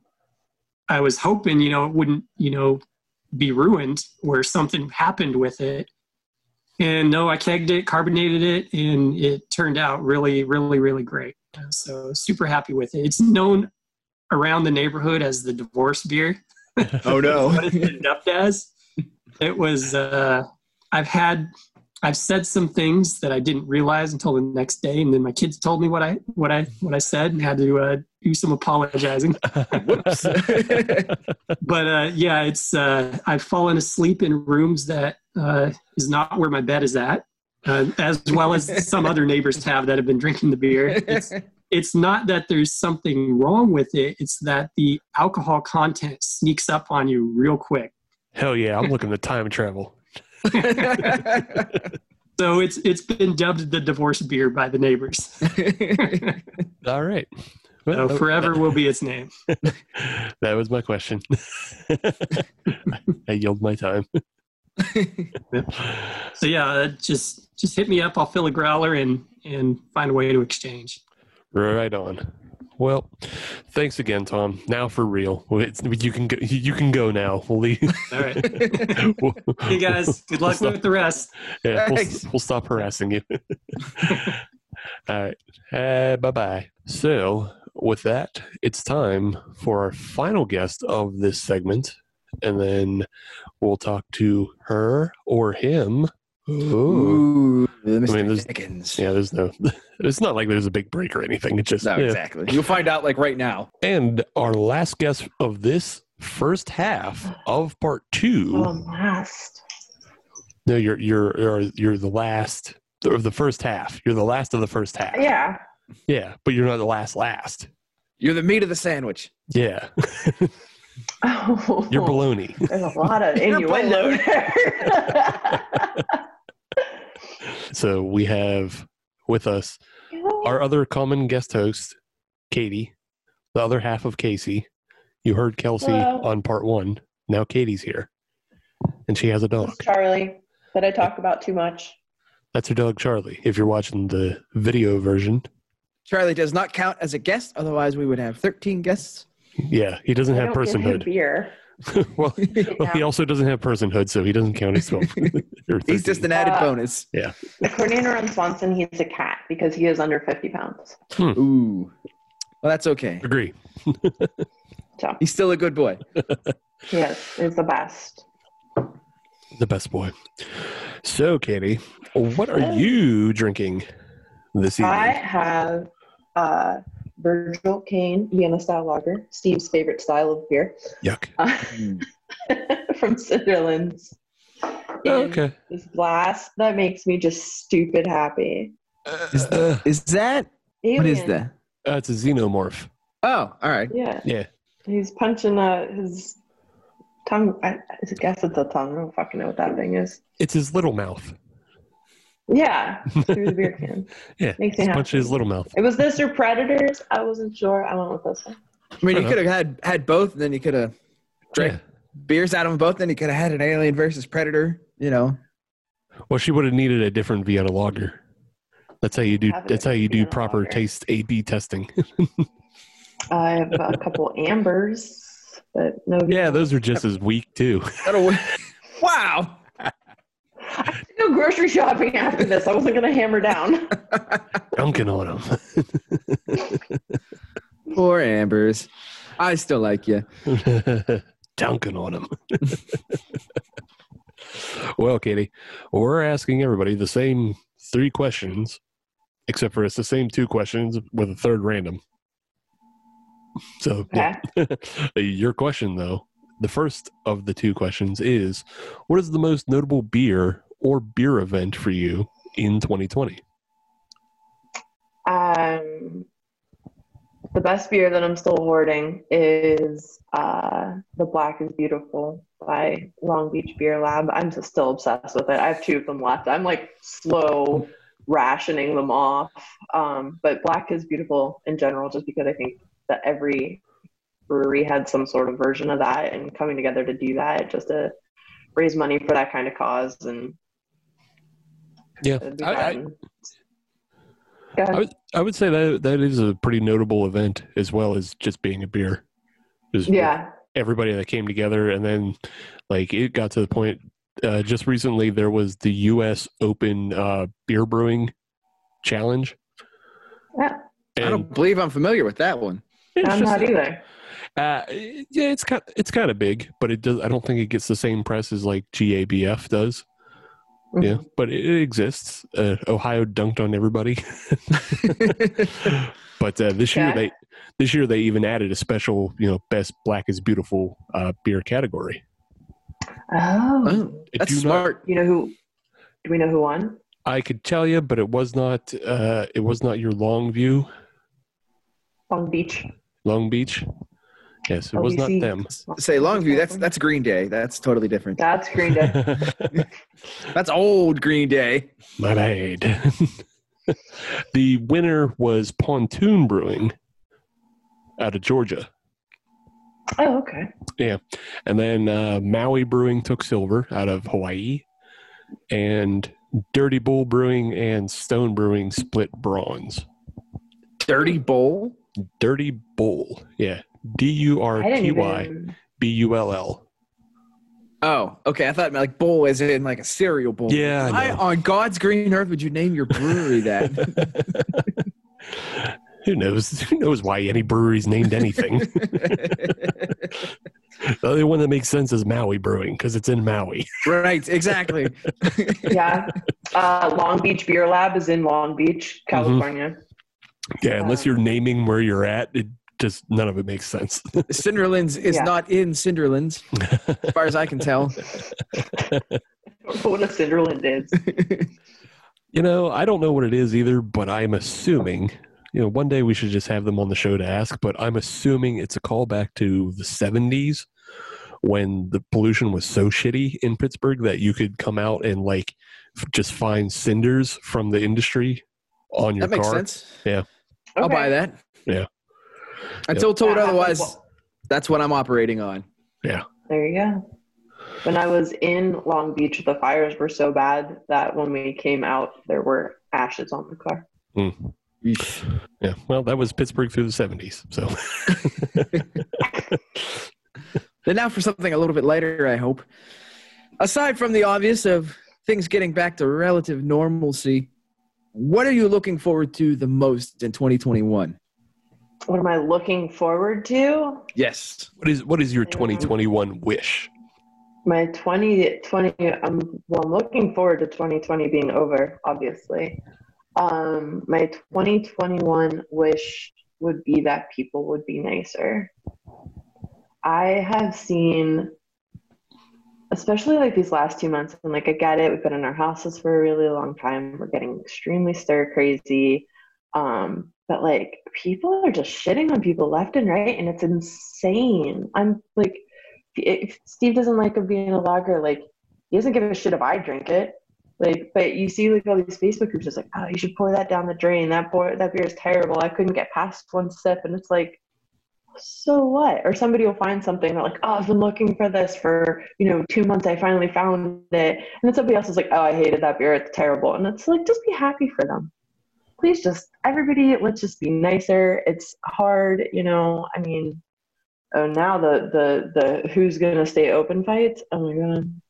I was hoping you know it wouldn't you know be ruined or something happened with it. And no, I kegged it, carbonated it, and it turned out really, really, really great. So super happy with it. It's known around the neighborhood as the divorce beer. Oh no. <laughs> what it's been dubbed as. It was. Uh, I've had. I've said some things that I didn't realize until the next day, and then my kids told me what I what I what I said, and had to uh, do some apologizing. <laughs> Whoops. <laughs> But uh, yeah, it's. Uh, I've fallen asleep in rooms that uh, is not where my bed is at, uh, as well as some other neighbors have that have been drinking the beer. It's, it's not that there's something wrong with it; it's that the alcohol content sneaks up on you real quick. Hell yeah, I'm looking to time travel. <laughs> So it's it's been dubbed the divorce beer by the neighbors. <laughs> All right. Well, that- forever will be its name. <laughs> That was my question. I yield my time. So yeah, uh, just just hit me up. I'll fill a growler and and find a way to exchange. Right on. Well, thanks again, Tom. Now for real, It's- you can go. You can go now. We'll leave. <laughs> All right. We'll- <laughs> Hey guys, good luck with the rest. Yeah, we'll, we'll stop harassing you. <laughs> All right. Uh, bye bye. So, with that, it's time for our final guest of this segment. And then we'll talk to her or him. Ooh. Ooh, Mr. mean, there's- Dickens. Yeah, there's no, <laughs> it's not like there's a big break or anything. It's just, No, yeah. exactly. You'll find out like right now. And our last guest of this first half of part two. Oh, last. No, you're you're you're you're the last of the first half. You're the last of the first half. Yeah. Yeah, but you're not the last last. You're the meat of the sandwich. Yeah, Oh, <laughs> you're baloney. There's a lot of <laughs> You're innuendo there. So we have with us our other common guest host, Katie, the other half of Casey. You heard Kelsey Hello. on part one. Now Katie's here, and she has a dog. Charlie, that I talk about too much. That's her dog Charlie. If you're watching the video version, Charlie does not count as a guest, otherwise we would have 13 guests. yeah, he doesn't I have don't give him personhood. beer. <laughs> well, well, he also doesn't have personhood, so he doesn't count as twelve. <laughs> He's just an added Uh, bonus. Yeah. According to Ron Swanson, he's a cat because he is under 50 pounds. Ooh. Well, that's okay. agree. So, He's still a good boy. <laughs> yes, he's the best. The best boy. So, Katie, what are you drinking this evening? I have uh, Virgil Kane Vienna style lager, Steve's favorite style of beer, Yuck. uh, Mm. <laughs> from Cinderlands. Oh, okay. This glass that makes me just stupid happy. Is, Uh, is that? What is that? uh, it's a xenomorph. Oh, all right. Yeah. Yeah. He's punching uh, his tongue. I, I guess it's a tongue. I don't fucking know what that thing is. It's his little mouth. Yeah, through the beer <laughs> can. Yeah. Makes me He's punching happy. his little mouth. It was this or Predators. I wasn't sure. I went with this one. I mean, you could have had had both, and then you could have drank Yeah. beers out of them both. Then you could have had an Alien versus Predator. You know. Well, she would have needed a different Vienna lager. That's how you do. That's how you do Vienna proper lager. taste A/B testing. I have a couple <laughs> ambers, but no. yeah, those are just as weak too. <laughs> Wow. I have to go grocery shopping after this. I wasn't gonna hammer down. <laughs> Dunking on them. <laughs> Poor Ambers. I still like you. <laughs> Dunking on them. well, Katie, we're asking everybody the same three questions, except for it's the same two questions with a third random. So, yeah. your question, though, the first of the two questions is What is the most notable beer or beer event for you in 2020? Um, the best beer that I'm still hoarding is uh, the Black is Beautiful by Long Beach Beer Lab. I'm just still obsessed with it. I have two of them left. I'm like slow rationing them off. Um, but Black is Beautiful in general, just because I think that every brewery had some sort of version of that and coming together to do that just to raise money for that kind of cause and Yeah, I, I. Go ahead. I would I would say that that is a pretty notable event as well as just being a beer. Just yeah. everybody that came together, and then like it got to the point. Uh, just recently, there was the U.S. Open uh, beer brewing challenge. Yeah. I don't believe I'm familiar with that one. I'm just- not either. Uh, yeah, it's kind it's kind of big, but it does. I don't think it gets the same press as like GABF does. Yeah, Mm-hmm. but it, it exists. Uh, Ohio dunked on everybody, <laughs> but uh, this year Yeah. they this year they even added a special, you know, best black is beautiful uh, beer category. Oh. Oh, I that's do not- smart. You know who? Do we know who won? I could tell you, but it was not. Uh, it was not your Long View, Long Beach. Long Beach. Yes, it was not them. Say Longview. That's that's Green Day. That's totally different. That's Green Day. <laughs> That's old Green Day. My bad. <laughs> the winner was Pontoon Brewing out of Georgia. oh, okay. Yeah. And then uh, Maui Brewing took silver out of Hawaii. And Durty Bull Brewing and Stone Brewing split bronze. Dirty Bowl. Durty Bull. Yeah. D U R I didn't T Y even. B U L L. Oh, okay. I thought like bowl is in like a cereal bowl. Yeah, Why on God's green earth would you name your brewery that? <laughs> Who knows? Who knows why any brewery's named anything? <laughs> the only one that makes sense is Maui Brewing because it's in Maui. right. Exactly. <laughs> Yeah. Uh, Long Beach Beer Lab is in Long Beach, Mm-hmm. California. Yeah, unless you're naming where you're at, it just none of it makes sense. <laughs> Cinderlands is Yeah. not in Cinderlands, as far as I can tell. I don't know what a Cinderland is. <laughs> you know, I don't know what it is either, but I'm assuming. You know, one day we should just have them on the show to ask, but I'm assuming it's a callback to the 70s when the pollution was so shitty in Pittsburgh that you could come out and like just find cinders from the industry on your That makes car. sense. Yeah. I'll buy that. Yeah. Until told Yeah, I- otherwise, that's what I'm operating on. Yeah. There you go. When I was in Long Beach, the fires were so bad that when we came out, there were ashes on the car. Hmm. Yeah. Well, that was Pittsburgh through the 70s. So <laughs> Then now for something a little bit lighter, I hope. Aside from the obvious of things getting back to relative normalcy, what are you looking forward to the most in 2021? What am I looking forward to? Yes. what is what is your 2021 wish? My 2020, I'm, well, I'm looking forward to 2020 being over, obviously. Um, my 2021 wish would be that people would be nicer. I have seen, especially like these last two months, and like I get it, we've been in our houses for a really long time. We're getting extremely stir crazy. Um, but like people are just shitting on people left and right, and it's insane. I'm like, if Steve doesn't like a being a lager, like he doesn't give a shit if I drink it. Like, but you see like all these Facebook groups just like, oh, you should pour that down the drain. That pour that beer is terrible. I couldn't get past one sip, and it's like, so what? Or somebody will find something they're like, oh, I've been looking for this for you know two months. I finally found it, and then somebody else is like, oh, I hated that beer. It's terrible, and it's like, just be happy for them. Please, just everybody, let's just be nicer. It's hard, you know. I mean, oh now the the the who's gonna stay open fights? Oh my god.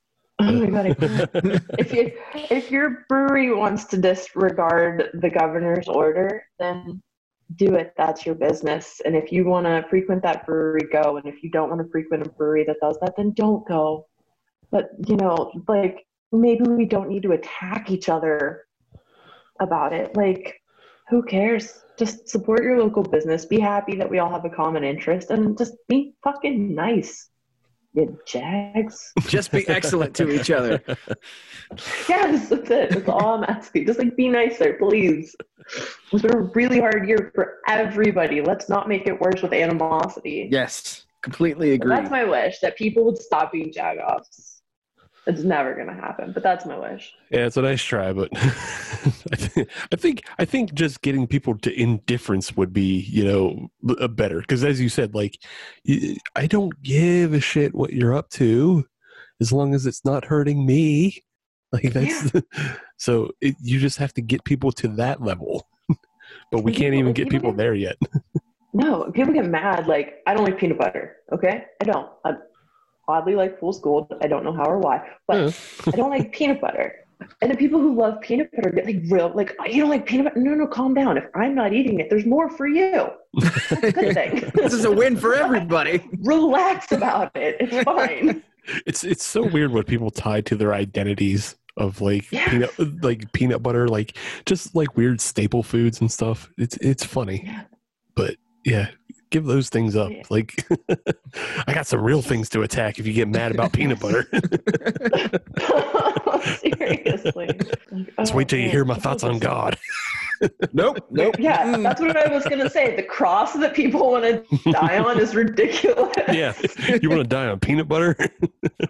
Oh my god <laughs> if you if your brewery wants to disregard the governor's order then do it. That's your business. And if you want to frequent that brewery go. And if you don't want to frequent a brewery that does that then don't go. But you know like maybe we don't need to attack each other about it. Like who cares? Just support your local business. Be happy that we all have a common interest and just be fucking nice you jags. <laughs> Just be excellent to each other. <laughs> yes that's it. That's all i'm asking. Just like be nicer please. It's been a really hard year for everybody. Let's not make it worse with animosity. Yes. Completely So agree. that's my wish that people would stop being jagoffs It's never gonna happen, but that's my wish. Yeah, it's a nice try, but <laughs> I, think, I think I think just getting people to indifference would be, you know, b- uh, better. Because as you said, like, I don't give a shit what you're up to, as long as it's not hurting me. <laughs> Like that's <laughs> so it, you just have to get people to that level, but we can't even get people there yet. No, people get mad. Like, I don't like peanut butter. Okay, I don't. I oddly like fool's gold. I don't know how or why, but I don't like <laughs> peanut butter. And the people who love peanut butter get like real, like "Oh, you don't like peanut butter. No, no, calm down. If I'm not eating it, there's more for you. That's a good thing. <laughs> this is a win for everybody. <laughs> Relax about it. It's fine. It's it's so weird what people tie to their identities of like Yes. peanut like peanut butter, like just like weird staple foods and stuff. It's it's funny, Yeah. but yeah, give those things up. Yeah. Like <laughs> I got some real things to attack if you get mad about peanut butter. <laughs> Seriously. Like, Just oh, wait till you hear my thoughts on God. <laughs> Nope, nope. Yeah, that's what I was gonna say. The cross that people want to die on is ridiculous. Yeah, you want to die on peanut butter?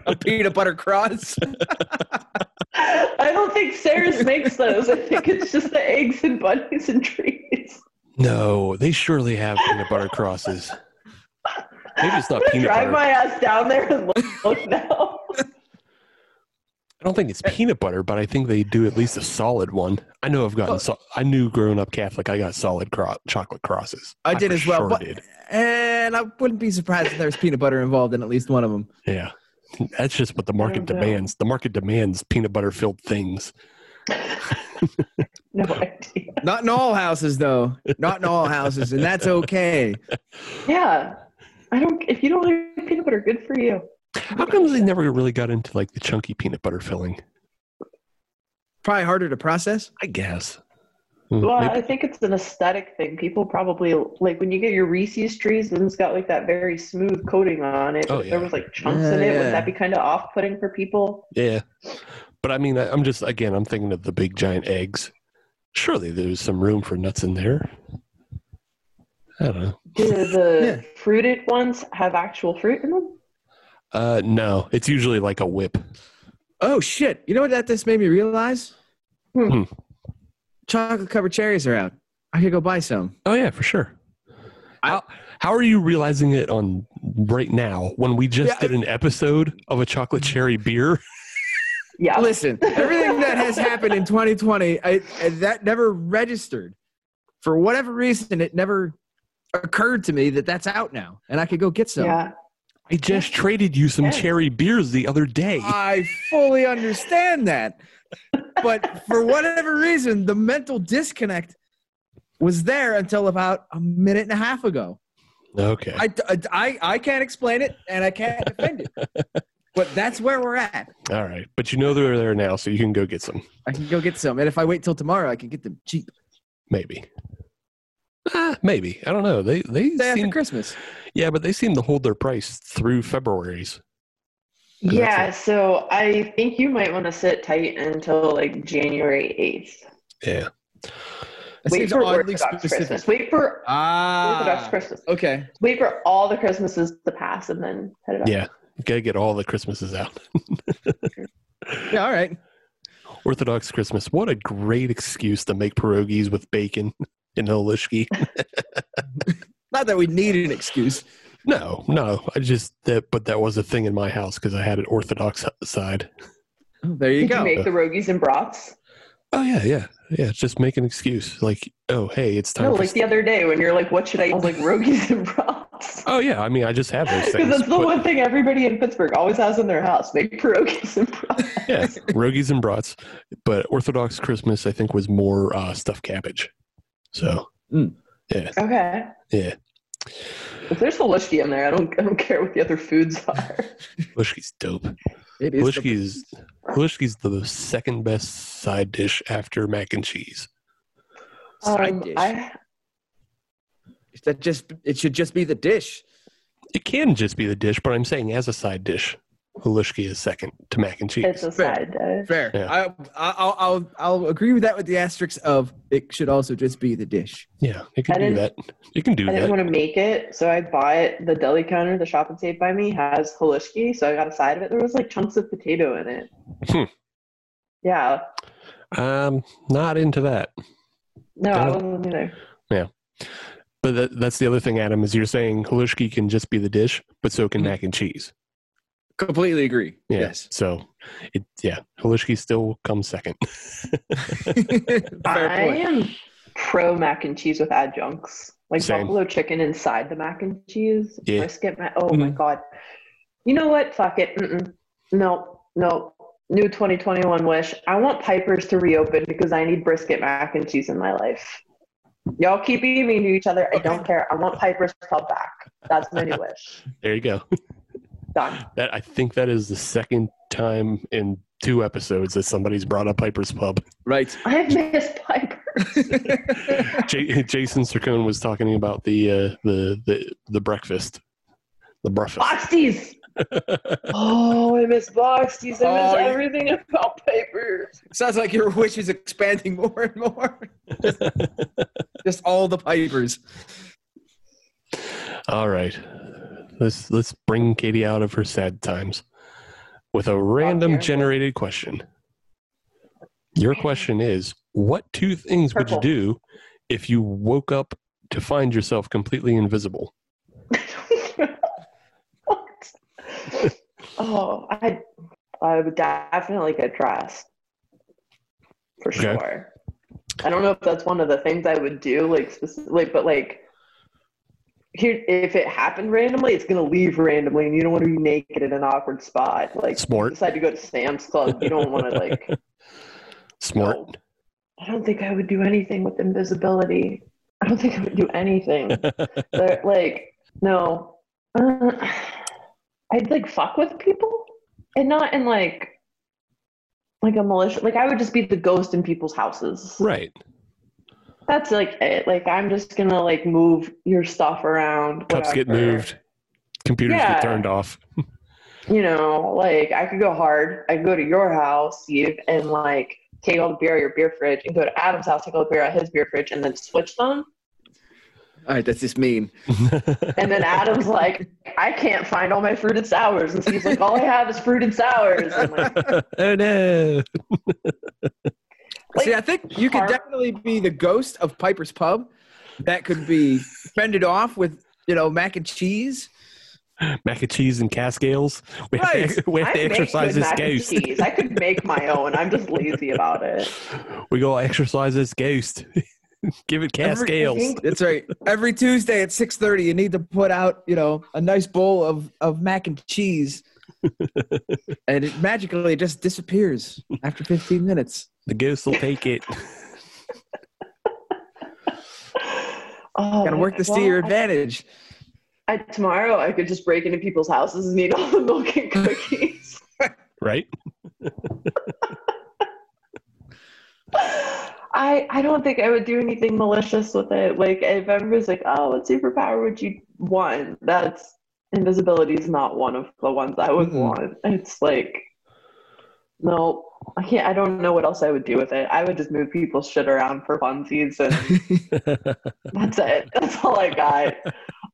a peanut butter cross. I don't think Sarris makes those. I think it's just the eggs and bunnies and trees. No, they surely have peanut butter crosses. Maybe it's not peanut Drive butter. Drive my ass down there and look, look now. I don't think it's peanut butter, but I think they do at least a solid one. I know I've gotten. So, I knew growing up Catholic, I got solid cro- chocolate crosses. I did as well, sure but- did. And I wouldn't be surprised if there's peanut butter involved in at least one of them. Yeah, that's just what the market demands. The market demands peanut butter filled things. <laughs> No idea. Not in all houses, though. Not in all houses, and that's okay. Yeah. I don't if you don't like peanut butter, good for you. How come they never really got into like the chunky peanut butter filling? Probably harder to process. I guess. Hmm, Well, maybe- I think it's an aesthetic thing. People probably like when you get your Reese's trees and it's got like that very smooth coating on it. Oh, yeah. there was like chunks Yeah, in it. yeah. Would that be kind of off putting for people? yeah, but I mean, I, I'm just again, I'm thinking of the big giant eggs. Surely there's some room for nuts in there. I don't know. Do the Yeah. fruited ones have actual fruit in them? Uh, no, it's usually like a whip. Oh shit! You know what that this made me realize? Hmm. Chocolate covered cherries are out. I could go buy some. Oh yeah, for sure. How, how are you realizing it on right now when we just Yeah, did an episode of a chocolate cherry beer? <laughs> Yeah. Listen, everything that has <laughs> happened in 2020, I, I- that never registered. For whatever reason, it never occurred to me that that's out now, and I could go get some. Yeah. I just traded you some Yeah. cherry beers the other day. I fully understand that. But for whatever reason, the mental disconnect was there until about a minute and a half ago. Okay. I, I, I can't explain it and I can't defend it. <laughs> But that's where we're at. All right. But you know they're there now, so you can go get some. I can go get some. And if I wait till tomorrow, I can get them cheap. Maybe. Ah, maybe. I don't know. They they Day after seem, Christmas. yeah, but they seem to hold their price through February's. that's Yeah, so I think you might want to sit tight until like January 8th. Yeah. That Wait for oddly Orthodox specific. Christmas. Wait for ah, Orthodox. Christmas. Okay. Wait for all the Christmases to pass and then head it up. Yeah. You gotta get all the Christmases out. <laughs> Yeah, all right. Orthodox Christmas. What a great excuse to make pierogies with bacon in halushki. <laughs> Not that we need an excuse. No, no. I just that, but that was a thing in my house because I had an Orthodox side. Oh, there you Did you go. make the rogies and brats? Oh yeah, yeah, yeah. Just make an excuse. Like, oh hey, it's time. No, for like the other day when you're like, what should I? I was like, rogies and brats. oh yeah, I mean, I just have those <laughs> things. Because things. that's the but- one thing everybody in Pittsburgh always has in their house. Make pierogies and brats. yeah, rogies and brats. But Orthodox Christmas, I think, was more uh, stuffed cabbage. So yeah. Okay. yeah, If there's a lishki in there, I don't I don't care what the other foods are. <laughs> Lishki's dope. It is the- Lishki's Lishki's the second best side dish after mac and cheese. Side Um, dish. I, that just it should just be the dish. It can just be the dish, but I'm saying as a side dish. Halushki is second to mac and cheese. It's a Fair. side dish. Fair. Yeah. I, I, I'll, I'll, I'll agree with that with the asterisk of it should also just be the dish. yeah, you can I do that. didn't- You can do that. I didn't want to make it, so I bought the deli counter. The shop and save by me has halushki, so I got a side of it. There was like chunks of potato in it. Hmm. Yeah, Um, not into that. no, I Yeah. wasn't either. Yeah. But that, that's the other thing, Adam, is you're saying Halushki can just be the dish, but so can Mhm. mac and cheese. Completely agree. Yeah. Yes. So, it yeah, Halushki still comes second. <laughs> Fair I point. am pro mac and cheese with adjuncts, like Same. buffalo chicken inside the mac and cheese, Yeah. brisket. Ma- oh my Mhm. god! You know what? Fuck it. Mm-mm. No, no. New 2021 wish. I want Piper's to reopen because I need brisket mac and cheese in my life. Y'all keep being mean to each other. I don't care. I want Piper's Pub back. That's my new <laughs> wish. there you go. Done. That I think that is the second time in two episodes that somebody's brought up Piper's Pub. Right. I've missed Piper's. <laughs> J- Jason Sircone was talking about the uh, the the the breakfast, the breakfast. Boxties. <laughs> Oh, I miss Boxties. I Oh, miss you- everything about Piper's. Sounds like your wish is expanding more and more. <laughs> just all the pipers. All right, let's let's bring Katie out of her sad times with a random generated question. Your question is: What two things would you do if you woke up to find yourself completely invisible? <laughs> Oh, I I would definitely get dressed. For Okay. sure. I don't know if that's one of the things I would do, like specifically, but like here if it happened randomly, it's gonna leave randomly and you don't want to be naked in an awkward spot. Like Smart. decide to go to Sam's Club, you don't want to like <laughs> Smart. no. I don't think I would do anything with invisibility. I don't think I would do anything. <laughs> But, like, no. Uh, I'd like fuck with people and not in like like a malicious like I would just be the ghost in people's houses. Right. That's like it. Like I'm just gonna like move your stuff around. Cups get moved. Computers Yeah. get turned off. <laughs> You know, like I could go hard. I could go to your house, Steve, and like take all the beer out of your beer fridge and go to Adam's house, take all the beer out of his beer fridge, and then switch them. All right, that's just mean. And then Adam's <laughs> like, I can't find all my fruit fruited sours. And Steve's like, all I have is fruited sours. I'm like, <laughs> oh no. Like, See, I think you could definitely be the ghost of Piper's Pub. That could be fended off with, you know, mac and cheese. Mac and cheese and cascales. We have Right. to, we have to exercise this mac ghost. I could make my own. I'm just lazy about it. We go exercise this ghost. <laughs> Give it Every- cascales. That's right. Every Tuesday at six thirty, you need to put out, you know, a nice bowl of of mac and cheese, <laughs> and it magically just disappears after fifteen minutes. The ghost will take it. <laughs> Oh, Got to work this to well, your I- advantage. I, tomorrow I could just break into people's houses and eat all the milk and cookies. <laughs> Right? I I don't think I would do anything malicious with it. Like if everybody's like, "Oh, what superpower would you want?" That's invisibility is not one of the ones I would Mm-mm. want. It's like, no, I can't. I don't know what else I would do with it. I would just move people's shit around for funsies, and <laughs> that's it. That's all I got.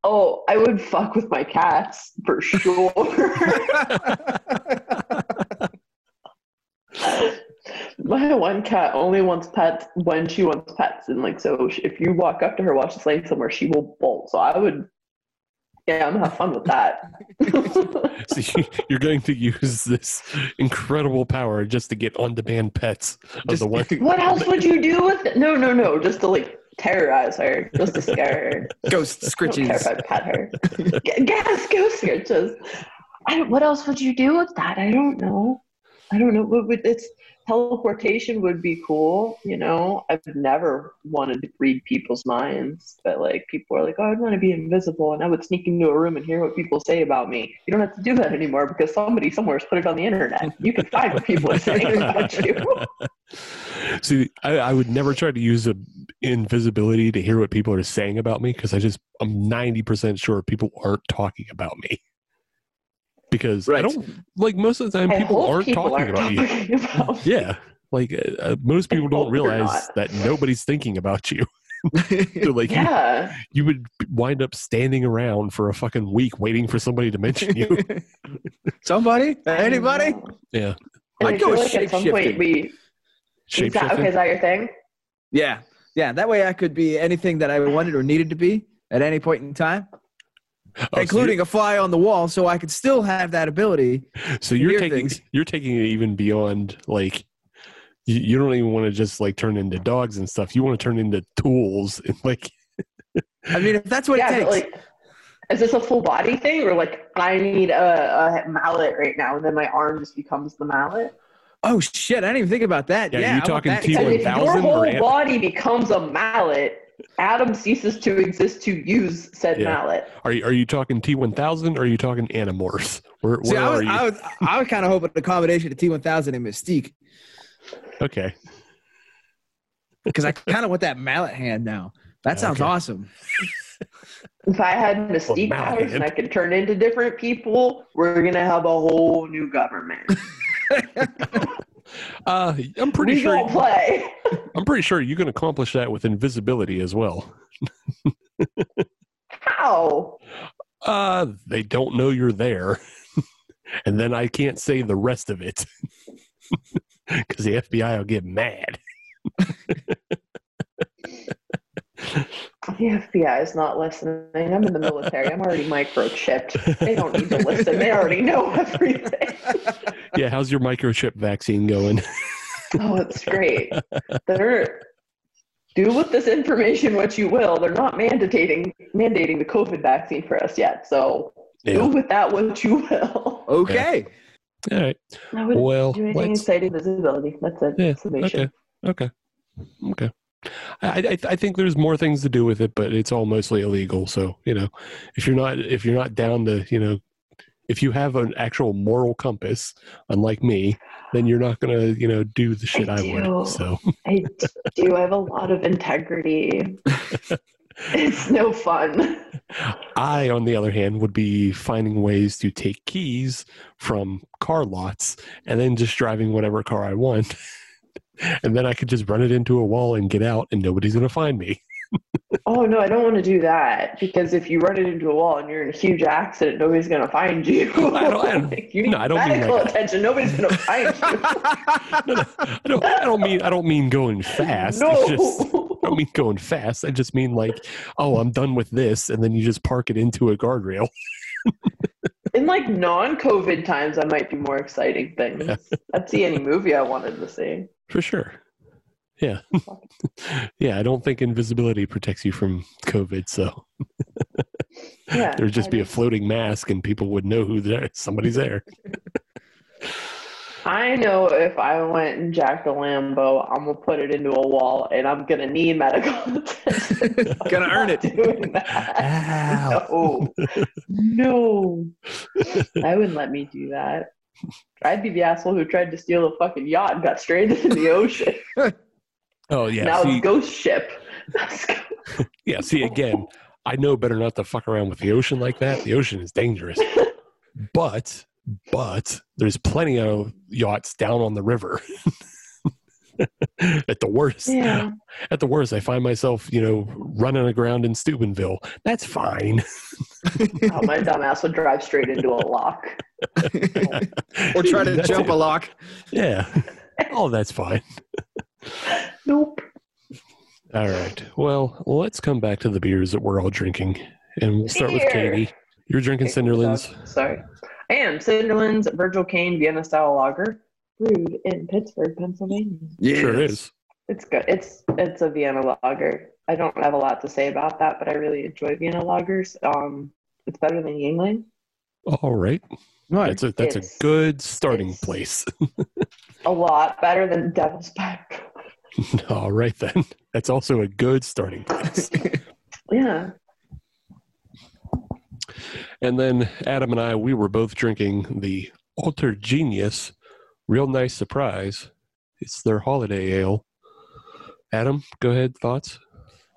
Oh, I would fuck with my cats for sure. <laughs> My one cat only wants pets when she wants pets, and like so, if you walk up to her while she's laying somewhere, she will bolt. So I would, yeah, I'm gonna have fun with that. <laughs> so you- you're going to use this incredible power just to get on-demand pets of Just- the one. <laughs> what else would you do with it? No, no, no, just to like terrorize her, just to scare her. <laughs> Ghost I don't care if I pet her. G- Gas, go scritches. I, what else would you do with that? I don't know. I don't know. What would it's teleportation would be cool. You know, I've never wanted to read people's minds, but like people are like, oh, I'd want to be invisible, and I would sneak into a room and hear what people say about me. You don't have to do that anymore because somebody somewhere has put it on the internet. You can find what people are saying about you. <laughs> See, I, I would never try to use a invisibility to hear what people are saying about me because I just I'm ninety percent sure people aren't talking about me. Because I don't like most of the time I people aren't people talking aren't about you. talking <laughs> about Yeah, like uh, uh, most people don't realize that nobody's thinking about you. <laughs> so like you, Yeah. you would wind up standing around for a fucking week waiting for somebody to mention you. <laughs> Somebody? Anybody? yeah, And I'd go feel like at some point shape-shifting. we. Is that, okay, is that your thing? Yeah. Yeah. That way I could be anything that I wanted or needed to be at any point in time, Oh, so including a fly on the wall, so I could still have that ability. you're, so you're hear taking things. you're taking it even beyond like you, you don't even want to just like turn into dogs and stuff. You want to turn into tools <laughs> and like I mean, if that's what yeah, it takes. like, is this a full body thing, or like I need a, a mallet right now, and then my arm just becomes the mallet? oh shit! I didn't even think about that. Yeah, Yeah, you I want talking. T- And if your whole Ant- body becomes a mallet, Adam ceases to exist to use said Yeah. mallet. are you are you talking T one thousand or are you talking Animorphs? Where, See, where I are was, you? I was, I was kind of hoping the combination of T1000 and Mystique okay, because I kind of want that mallet hand now. That sounds Okay. awesome. <laughs> If I had Mystique Well, powers and. I could turn into different people, we're gonna have a whole new government. <laughs> uh, I'm pretty we sure play. <laughs> I'm pretty sure you can accomplish that with invisibility as well. How? Uh, they don't know you're there, and then I can't say the rest of it <laughs> because the FBI will get mad. The FBI is not listening. I'm in the military. I'm already microchipped. They don't need to listen. They already know everything. <laughs> <laughs> Yeah, how's your microchip vaccine going? <laughs> Oh, it's great. They're do with this information what you will. They're not mandating mandating the COVID vaccine for us yet. So do with that what you will. <laughs> Okay. All right. I wouldn't Well, do anything let's- exciting visibility. That's it. Yeah, Summation. Okay. Okay. Okay. I, I I think there's more things to do with it, but it's all mostly illegal. So you know, if you're not if you're not down to you know, if you have an actual moral compass, unlike me, then you're not gonna you know do the shit I, do. would. So I do I have a lot of integrity. <laughs> it's no fun. I, on the other hand, would be finding ways to take keys from car lots and then just driving whatever car I want. <laughs> and then I could just run it into a wall and get out, and nobody's going to find me. Oh no, I don't want to do that because if you run it into a wall and you're in a huge accident, nobody's gonna find you. <laughs> I don't- I <laughs> don't- Like, you need no, I don't mean medical like- attention. Nobody's gonna <laughs> find you. No, no, I don't. I don't mean. I don't mean going fast. no. Just, I don't mean going fast. I just mean like, oh, I'm done with this, and then you just park it into a guardrail. in like non-COVID times, that might be more exciting things. Yeah. I'd see any movie I wanted to see. For sure. Yeah. <laughs> yeah. I don't think invisibility protects you from COVID. So <laughs> Yeah, there'd just I be a floating mask, and people would know who there. Somebody's there. <laughs> I know if I went and jacked a Lambo, I'm gonna put it into a wall, and I'm gonna need medical attention. I'm Gonna earn it. Doing that. Ow. No, no, I wouldn't let me do that. I'd be the asshole who tried to steal a fucking yacht and got stranded in the ocean. Oh yeah. now see, it's ghost ship. <laughs> <laughs> yeah. See again. I know better not to fuck around with the ocean like that. The ocean is dangerous. <laughs> But but there's plenty of yachts down on the river. at the worst, yeah. at the worst, I find myself, you know, running aground in Steubenville. That's fine. Oh, my dumbass would drive straight into a lock. or try to That's jump it. a lock. Yeah. Oh, that's fine. Nope. All right. Well, let's come back to the beers that we're all drinking, and we'll start with Katie. You're drinking Cinderlands. Sorry. I am Cinderland's Virgil Kane Vienna style lager, brewed in Pittsburgh, Pennsylvania. Yeah. Sure is. It's good. It's it's a Vienna lager. I don't have a lot to say about that, but I really enjoy Vienna lagers. Um, it's better than Yuengling. All right. Nice. That's a that's a good starting place. <laughs> A lot better than Devil's Back. <laughs> All right then. That's also a good starting place. <laughs> Yeah. and then Adam and I, we were both drinking the Alter Genius, real nice surprise. It's their holiday ale. Adam, go ahead. Thoughts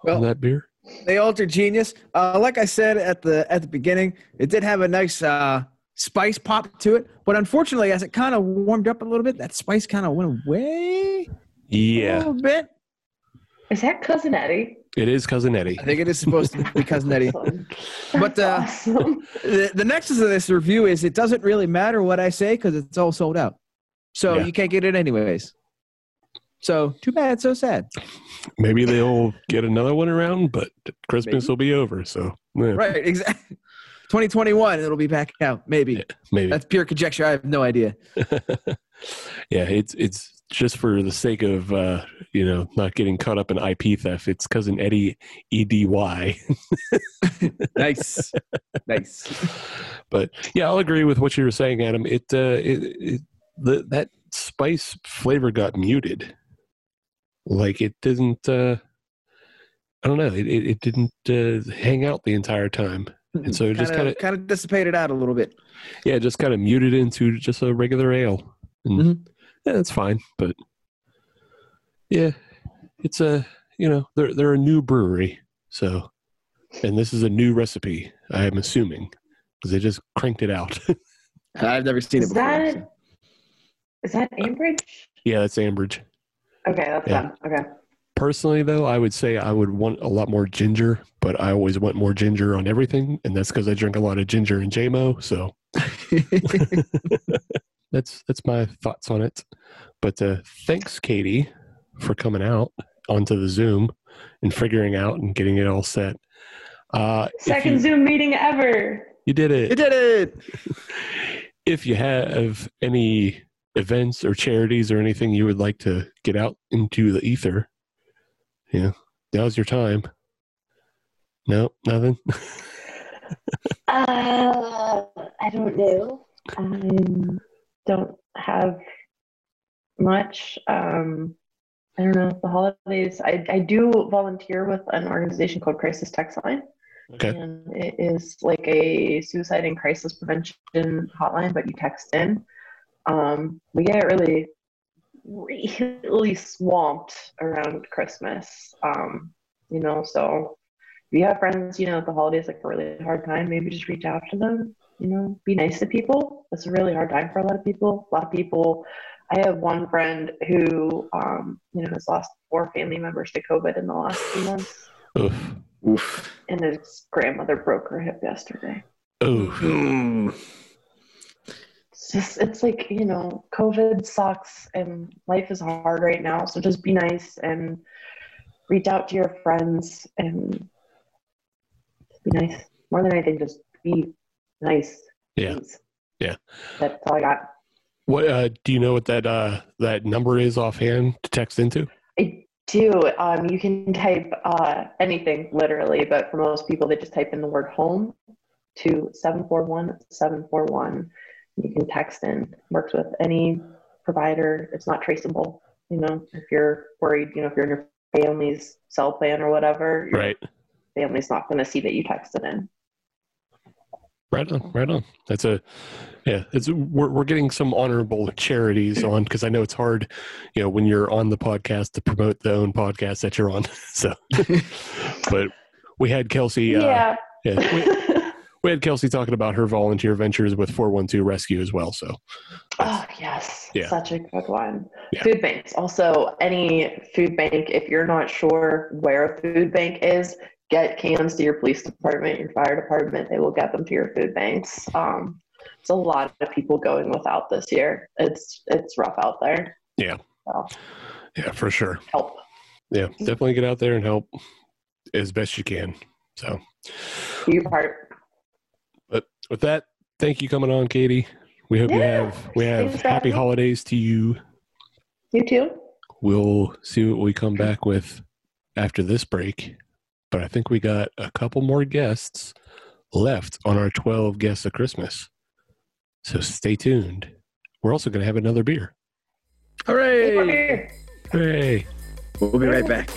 Well, on that beer? They Alter genius. Uh, like I said at the at the beginning, it did have a nice uh, spice pop to it. But unfortunately, as it kind of warmed up a little bit, that spice kind of went away a Yeah, little bit. Is that cousin Eddie? it is cousin Eddie. I think it is supposed to be cousin Eddie. Awesome. But, uh, awesome. the, the nexus of this review is it doesn't really matter what I say because it's all sold out. So Yeah. you can't get it anyways. So too bad, so sad. Maybe they'll get another one around, but Christmas Maybe. will be over. So yeah, Right, exactly. 2021, it'll be back out. Maybe. Yeah. maybe. That's pure conjecture. I have no idea. <laughs> yeah, it's it's just for the sake of uh, you know not getting caught up in IP theft. It's cousin Eddie E D Y. <laughs> Nice. nice. but yeah, I'll agree with what you were saying, Adam. It uh, it, it the that spice flavor got muted. Like it didn't. Uh, I don't know. It it, it didn't uh, hang out the entire time. And so it just kind kinda- kind of dissipated out a little bit. Yeah, it just kind of muted into just a regular ale. And Mhm. Yeah, that's fine. But yeah, it's a you know they're they're a new brewery, so and this is a new recipe. I am assuming because they just cranked it out. <laughs> I've never seen it before. that so. is that Ambridge? yeah, that's Ambridge. Okay, that's Yeah. done. Okay. Personally, though, I would say I would want a lot more ginger, but I always want more ginger on everything, and that's because I drink a lot of ginger and JMO. So <laughs> <laughs> that's that's my thoughts on it. But uh, thanks, Katie, for coming out onto the Zoom and figuring out and getting it all set. Uh, Second you, Zoom meeting ever. you did it. you did it. <laughs> If you have any events or charities or anything you would like to get out into the ether, yeah, now's your time. No, nothing. <laughs> Uh, I don't know. I don't have much. Um, I don't know. The holidays. I, I do volunteer with an organization called Crisis Text Line. Okay. And it is like a suicide and crisis prevention hotline, but you text in. Um, we get really, really swamped around Christmas. Um, you know, so if you have friends, you know, at the holidays like a really hard time, maybe just reach out to them. You know, be nice to people. It's a really hard time for a lot of people. A lot of people. I have one friend who, um, you know, has lost four family members to COVID in the last few months Oof. Oof. and his grandmother broke her hip yesterday. Oof. Mm. It's just, it's like, you know, COVID sucks and life is hard right now. So just be nice and reach out to your friends and be nice. More than anything, just be nice. Yeah. please. Yeah. That's all I got. What uh, do you know? What that uh, that number is offhand to text into? I do. Um, you can type uh, anything literally, but for most people, they just type in the word home to 741 741. You can text in. Works with any provider. It's not traceable. You know, if you're worried, you know, if you're in your family's cell plan or whatever, your Right. family's not going to see that you texted in. Right on, right on. That's a, yeah. It's we're we're getting some honorable charities on because I know it's hard, you know, when you're on the podcast to promote the own podcast that you're on. <laughs> So, <laughs> but we had Kelsey. Uh, yeah. yeah, we, we had Kelsey talking about her volunteer ventures with 412 Rescue as well. So, Oh yes, Yeah. such a good one. Yeah. Food banks. Also, any food bank. If you're not sure where a food bank is, get cans to your police department, your fire department. They will get them to your food banks. Um, it's a lot of people going without this year. It's it's rough out there. Yeah. So yeah, for sure. help. Yeah, definitely get out there and help as best you can. So, Do your part. but with that, thank you coming on, Katie. We hope you have we have thanks happy holidays to you. You too. We'll see what we come back with after this break. But I think we got a couple more guests left on our 12 guests of Christmas. So stay tuned. We're also going to have another beer. Hooray! Hooray! We'll be right back.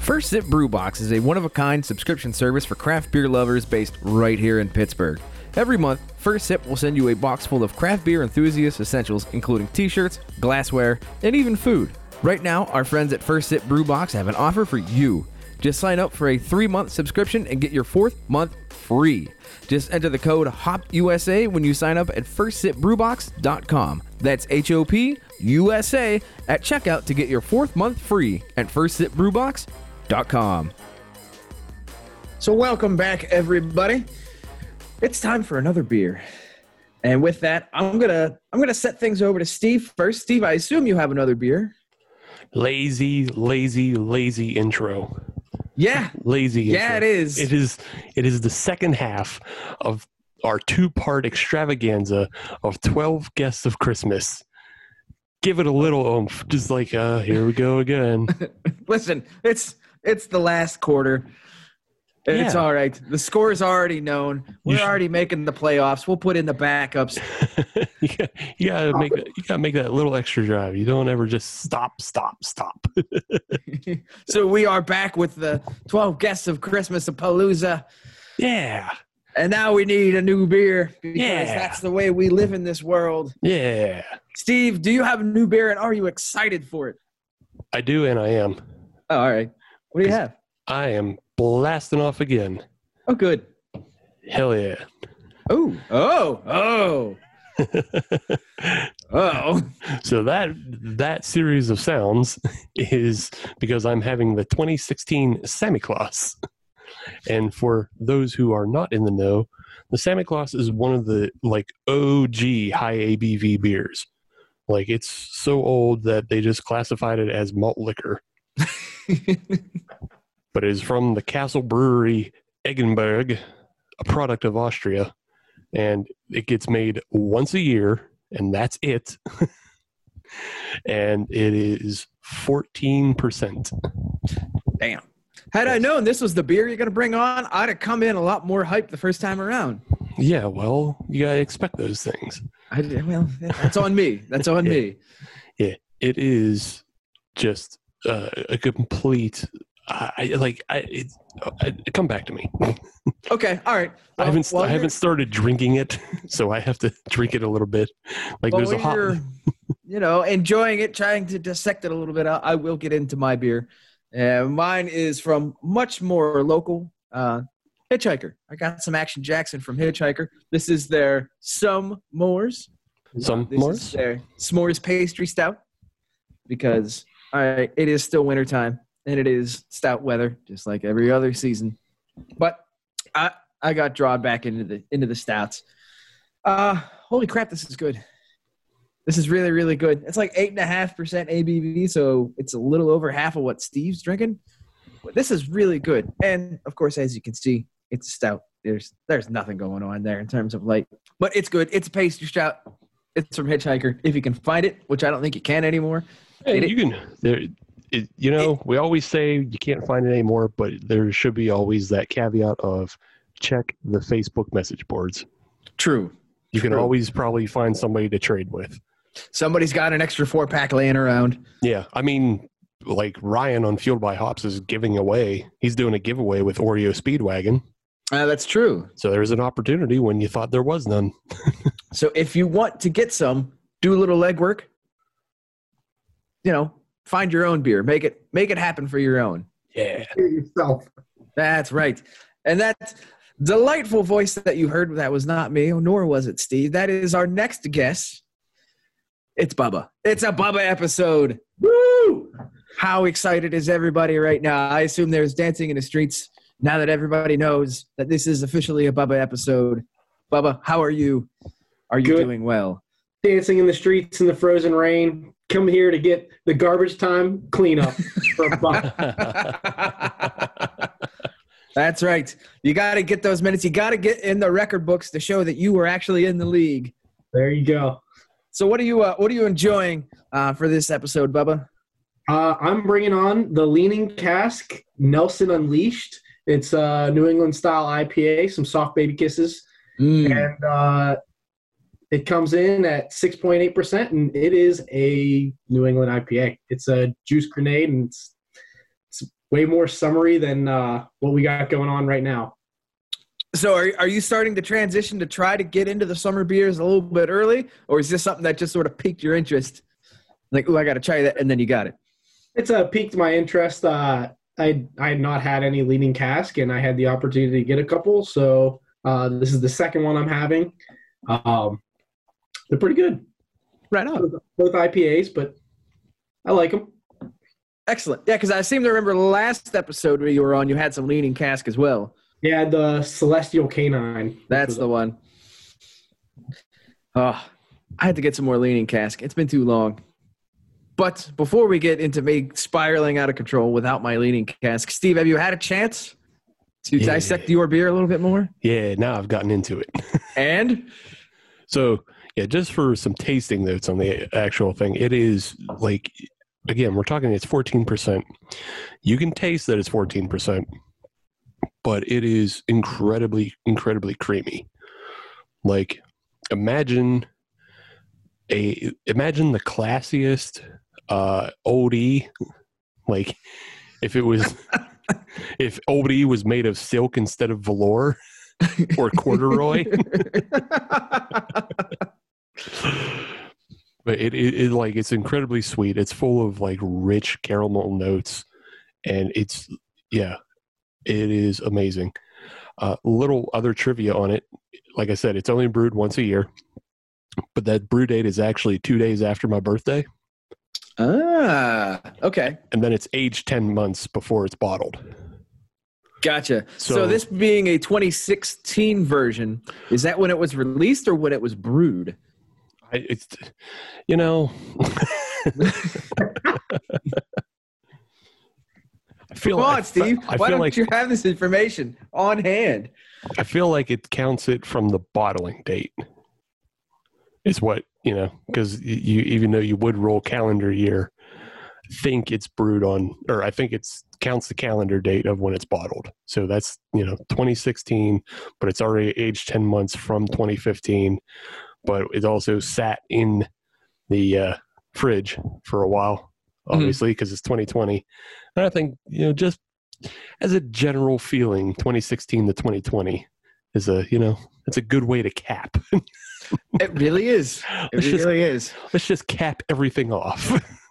First Sip Brew Box is a one of a kind subscription service for craft beer lovers based right here in Pittsburgh. Every month, First Sip will send you a box full of craft beer enthusiast essentials, including t shirts, glassware, and even food. Right now, our friends at First Sip Brew Box have an offer for you. Just sign up for a three month subscription and get your fourth month free. Just enter the code HOPUSA when you sign up at firstsipbrewbox.com. That's H O P U S A at checkout to get your fourth month free at firstsipbrewbox.com. So welcome back, everybody. It's time for another beer. And with that, I'm gonna I'm gonna set things over to Steve first. Steve, I assume you have another beer. Lazy, lazy, lazy intro. Yeah. Lazy. Yeah, intro. it is. It is. It is the second half of our two-part extravaganza of twelve guests of Christmas. Give it a little oomph, just like uh, here we go again. <laughs> Listen, it's it's the last quarter. It's Yeah. all right. The score is already known. We're should- already making the playoffs. We'll put in the backups. <laughs> you, got, you gotta oh. make that. You gotta make that little extra drive. You don't ever just stop, stop, stop. <laughs> so we are back with the 12 guests of Christmas of Palooza. yeah, And now we need a new beer because Yeah. that's the way we live in this world. yeah. Steve, do you have a new beer and are you excited for it? I do, and I am. Oh, all right. What do you have? I am blasting off again. Oh, good. Hell yeah. Oh, oh, oh, <laughs> oh. so that that series of sounds is because I'm having the 2016 Santa Claus. And for those who are not in the know, the Santa Claus is one of the like OG high ABV beers. Like it's so old that they just classified it as malt liquor. <laughs> but it is from the Castle Brewery Eggenberg, a product of Austria, and it gets made once a year, and that's it. <laughs> and it is 14%. Damn. Had I known this was the beer you're going to bring on, I'd have come in a lot more hype the first time around. Yeah, well, you gotta expect those things. I, well, that's on me. That's on <laughs> Yeah. me. Yeah, it is just uh, a complete. I I- like. I, it, I, come back to me. <laughs> Okay, all right. I haven't. I haven't started drinking it, <laughs> so I have to drink it a little bit. Like while there's a hot. you're, <laughs> know, enjoying it, trying to dissect it a little bit. I, I will get into my beer. Uh, mine is from much more local. Uh, Hitchhiker. I got some Action Jackson from Hitchhiker. This is their Some Moors. Some This their s'mores pastry stout because all right, it is still wintertime and it is stout weather, just like every other season. But I I got drawn back into the into the stouts. Uh holy crap, this is good. This is really, really good. It's like eight and a half percent ABV, so it's a little over half of what Steve's drinking. But this is really good. And of course, as you can see, it's stout. There's there's nothing going on there in terms of light. But it's good. It's a pastry stout. It's from Hitchhiker. If you can find it, which I don't think you can anymore. Hey, you can. There, it, you know, we always say you can't find it anymore, but there should be always that caveat of check the Facebook message boards. True. You can always probably find somebody to trade with. Somebody's got an extra four pack laying around. Yeah, I mean, like Ryan on Fueled by Hops is giving away. He's doing a giveaway with Oreo Speedwagon. Uh, that's true. So there's an opportunity when you thought there was none. <laughs> So if you want to get some, do a little legwork. You know, find your own beer. Make it make it happen for your own. Yeah. yourself. That's right. And that delightful voice that you heard that was not me, nor was it Steve. That is our next guest. It's Bubba. It's a Bubba episode. Woo! How excited is everybody right now? I assume there's dancing in the streets now that everybody knows that this is officially a Bubba episode. Bubba, how are you? Are you Good. doing well? Dancing in the streets in the frozen rain. Come here to get the garbage time cleanup for a <laughs> buck. That's right. You got to get those minutes. You got to get in the record books to show that you were actually in the league. There you go. So, what are you uh, what are you enjoying uh, for this episode, Bubba? Uh, I'm bringing on the Leaning Cask Nelson Unleashed. It's a New England style IPA, some soft baby kisses, Mm. and uh, it comes in at 6.8%, and it is a New England IPA. It's a juice grenade, and it's, it's way more summery than uh, what we got going on right now. So, are are you starting to transition to try to get into the summer beers a little bit early, or is this something that just sort of piqued your interest? Like, oh, I got to try that, and then you got it. It's uh, piqued my interest. Uh, I I had not had any Leaning Cask, and I had the opportunity to get a couple. So uh, this is the second one I'm having. Um, they're pretty good. Right on. Both IPAs, but I like them. Excellent. Yeah, because I seem to remember last episode where you were on, you had some leaning cask as well. Yeah, the Celestial Canine. That's the one. Oh, I had to get some more leaning cask. It's been too long. But before we get into me spiraling out of control without my leaning cask, Steve, have you had a chance to Yeah. dissect your beer a little bit more? Yeah, now I've gotten into it. <laughs> And So yeah, just for some tasting notes on the actual thing, it is like again, we're talking it's fourteen percent. You can taste that it's fourteen percent, but it is incredibly, incredibly creamy. Like imagine a imagine the classiest uh oldie like if it was <laughs> if oldie was made of silk instead of velour or corduroy <laughs> but it, it, it like it's incredibly sweet it's full of like rich caramel notes and it's yeah it is amazing uh, little other trivia on it like i said it's only brewed once a year but that brew date is actually two days after my birthday ah, okay. and then it's aged 10 months before it's bottled Gotcha. So, So- this being a 2016 version, is that when it was released or when it was brewed? I, it's you know I feel Come on, I- Steve. I Why feel don't like you have this information on hand? I feel like it counts it from the bottling date. Is what you know because you even though you would roll calendar year, think it's brewed on or I think it's counts the calendar date of when it's bottled. So that's you know 2016, but it's already aged 10 months from 2015. But it also sat in the uh, fridge for a while, obviously because it's 2020. And I think you know just as a general feeling, 2016 to 2020 is a you know it's a good way to cap. <laughs> It really is. It Let's just- really is. Let's just cap everything off. <laughs>